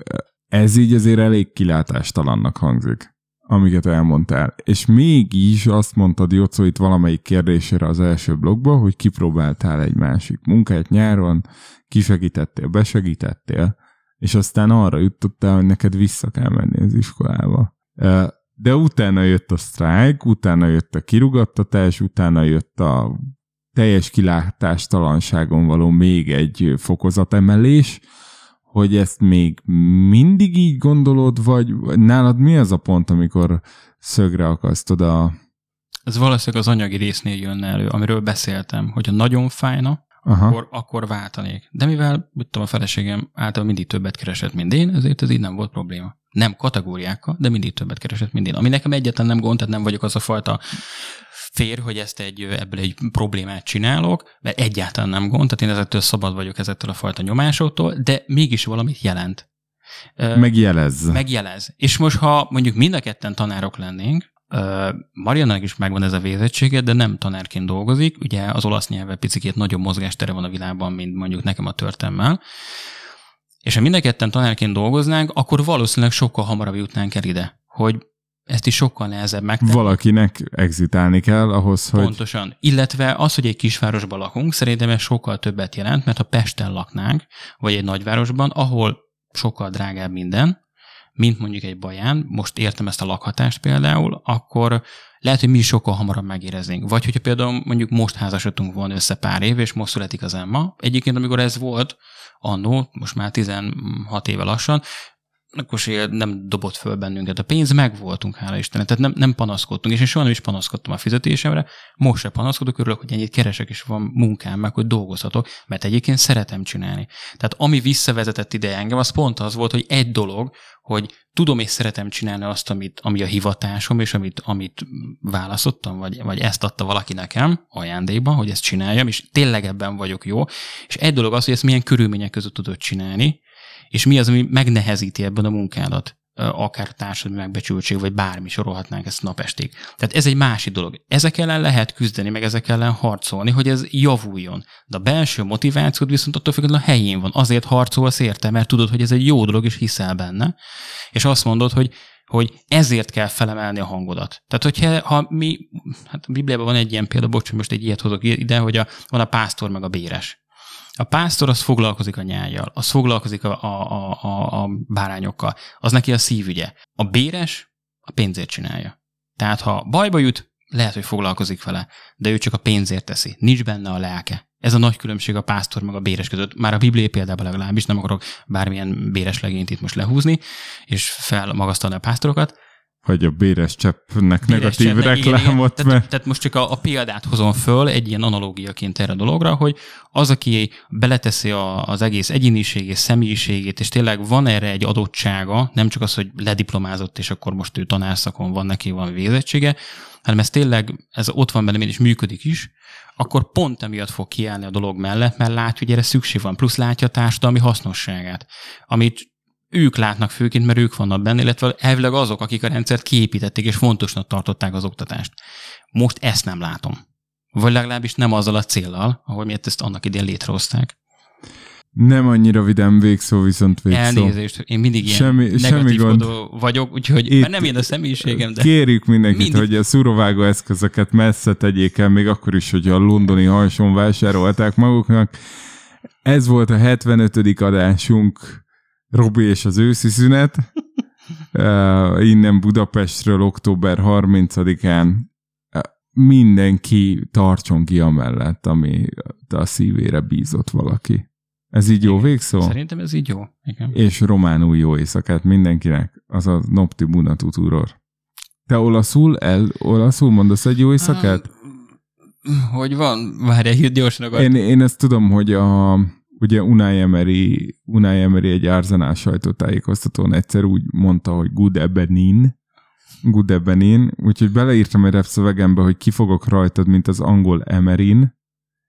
Ez így azért elég kilátástalannak hangzik, amiket elmondtál. És mégis azt mondtad Jocó itt valamelyik kérdésére az első blogban, hogy kipróbáltál egy másik munkát nyáron, kisegítettél, besegítettél, és aztán arra jutottál, hogy neked vissza kell menni az iskolába. De utána jött a sztrájk, utána jött a kirugattatás, utána jött a teljes kilátástalanságon való még egy fokozatemelés, hogy ezt még mindig így gondolod, vagy nálad mi az a pont, amikor szögre akasztod a... Ez valószínűleg az anyagi résznél jönne elő, amiről beszéltem, hogyha nagyon fájna, Aha. Akkor, akkor váltanék. De mivel tudom, a feleségem általában mindig többet keresett, mint én, ezért ez így nem volt probléma. Nem kategóriákkal, de mindig többet keresett, mint én. Ami nekem egyetlen nem gond, tehát nem vagyok az a fajta fér, hogy ezt egy, ebből egy problémát csinálok, mert egyáltalán nem gond, tehát én ezettől szabad vagyok ezettől a fajta nyomásoktól, de mégis valamit jelent. Megjelez. Megjelez. És most, ha mondjuk mind a ketten tanárok lennénk, Mariannak is megvan ez a végzettsége, de nem tanárként dolgozik. Ugye az olasz nyelve picikét nagyobb mozgástere van a világban, mint mondjuk nekem a történemmel. És ha mind a ketten tanárként dolgoznánk, akkor valószínűleg sokkal hamarabb jutnánk el ide, hogy ezt is sokkal nehezebb megtenni. Valakinek exitálni kell ahhoz, hogy... Pontosan. Illetve az, hogy egy kisvárosban lakunk, szerintem ez sokkal többet jelent, mert ha Pesten laknánk, vagy egy nagyvárosban, ahol sokkal drágább minden, mint mondjuk egy baján, most értem ezt a lakhatást például, akkor lehet, hogy mi is sokkal hamarabb megéreznénk. Vagy hogyha például mondjuk most házasodtunk volna össze pár év, és most születik az Emma. Egyébként, amikor ez volt, annó, most már 16 éve lassan, akkor se nem dobott föl bennünket. A pénz megvoltunk, hála Istennek. Tehát nem, nem panaszkodtunk, és én soha nem is panaszkodtam a fizetésemre. Most se panaszkodok, örülök, hogy ennyit keresek, és van munkám, meg hogy dolgozhatok, mert egyébként szeretem csinálni. Tehát ami visszavezetett ide engem, az pont az volt, hogy egy dolog, hogy tudom és szeretem csinálni azt, amit, ami a hivatásom, és amit, amit választottam, vagy, vagy ezt adta valaki nekem ajándékban, hogy ezt csináljam, és tényleg ebben vagyok jó. És egy dolog az, hogy ezt milyen körülmények között tudod csinálni, és mi az, ami megnehezíti ebben a munkádat akár társadalmi megbecsültség, vagy bármi sorolhatnánk ezt napestig. Tehát ez egy másik dolog. Ezek ellen lehet küzdeni, meg ezek ellen harcolni, hogy ez javuljon. De a belső motivációd viszont attól függetlenül a helyén van. Azért harcolsz érte, mert tudod, hogy ez egy jó dolog, és hiszel benne. És azt mondod, hogy hogy ezért kell felemelni a hangodat. Tehát, hogyha ha mi, hát a Bibliában van egy ilyen példa, bocs, most egy ilyet hozok ide, hogy a, van a pásztor meg a béres. A pásztor az foglalkozik a nyájjal, az foglalkozik a, a, a, a bárányokkal, az neki a szívügye. A béres a pénzért csinálja. Tehát ha bajba jut, lehet, hogy foglalkozik vele, de ő csak a pénzért teszi. Nincs benne a lelke. Ez a nagy különbség a pásztor meg a béres között. Már a Bibliai példában legalábbis nem akarok bármilyen béres legényt itt most lehúzni, és felmagasztalni a pásztorokat, hogy a béres cseppnek negatív cseppnek, reklámot. Igen, igen. Tehát, tehát most csak a, a példát hozom föl egy ilyen analógiaként erre a dologra, hogy az, aki beleteszi a, az egész egyéniségét, személyiségét, és tényleg van erre egy adottsága, nem csak az, hogy lediplomázott, és akkor most ő tanárszakon van, neki van végzettsége, hanem ez tényleg, ez ott van benne, és működik is, akkor pont emiatt fog kiállni a dolog mellett, mert látja, hogy erre szükség van, plusz látja a társadalmi hasznosságát, amit ők látnak főként, mert ők vannak benne, illetve elvileg azok, akik a rendszert kiépítették és fontosnak tartották az oktatást. Most ezt nem látom. Vagy legalábbis nem azzal a céllal, ahol miért ezt annak idén létrehozták. Nem annyira vidám végszó, viszont végszó. Elnézést, én mindig ilyen semmi, semmi gond. vagyok, úgyhogy Itt nem én a személyiségem, de... Kérjük mindenkit, mindig... hogy a szurovágó eszközöket messze tegyék el, még akkor is, hogy a londoni hajson vásárolták maguknak. Ez volt a 75. adásunk Robi és az őszi szünet. Uh, innen Budapestről október 30-án uh, mindenki tartson ki amellett, ami a szívére bízott valaki. Ez így jó végszó? Szerintem ez így jó. Igen. És románul jó éjszakát mindenkinek. Az a Nopti Bunatuturor. Te olaszul, el, olaszul mondasz egy jó éjszakát? Hogy van? Várj, gyorsan akar. Én, én ezt tudom, hogy a, ugye Unai Emery, Unai Emery egy Arsenal sajtótájékoztatón egyszer úgy mondta, hogy good ebenin, good ebenin, úgyhogy beleírtam egy rap szövegembe, hogy kifogok rajtad, mint az angol Emerin,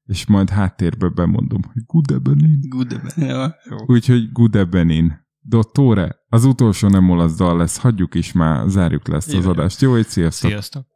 és majd háttérbe bemondom, hogy good ebenin. Good, jó. Úgyhogy good ebenin. Dottore, az utolsó nem olasz dal lesz, hagyjuk is már, zárjuk le ezt az adást. Jó, egy sziasztok! Sziasztok.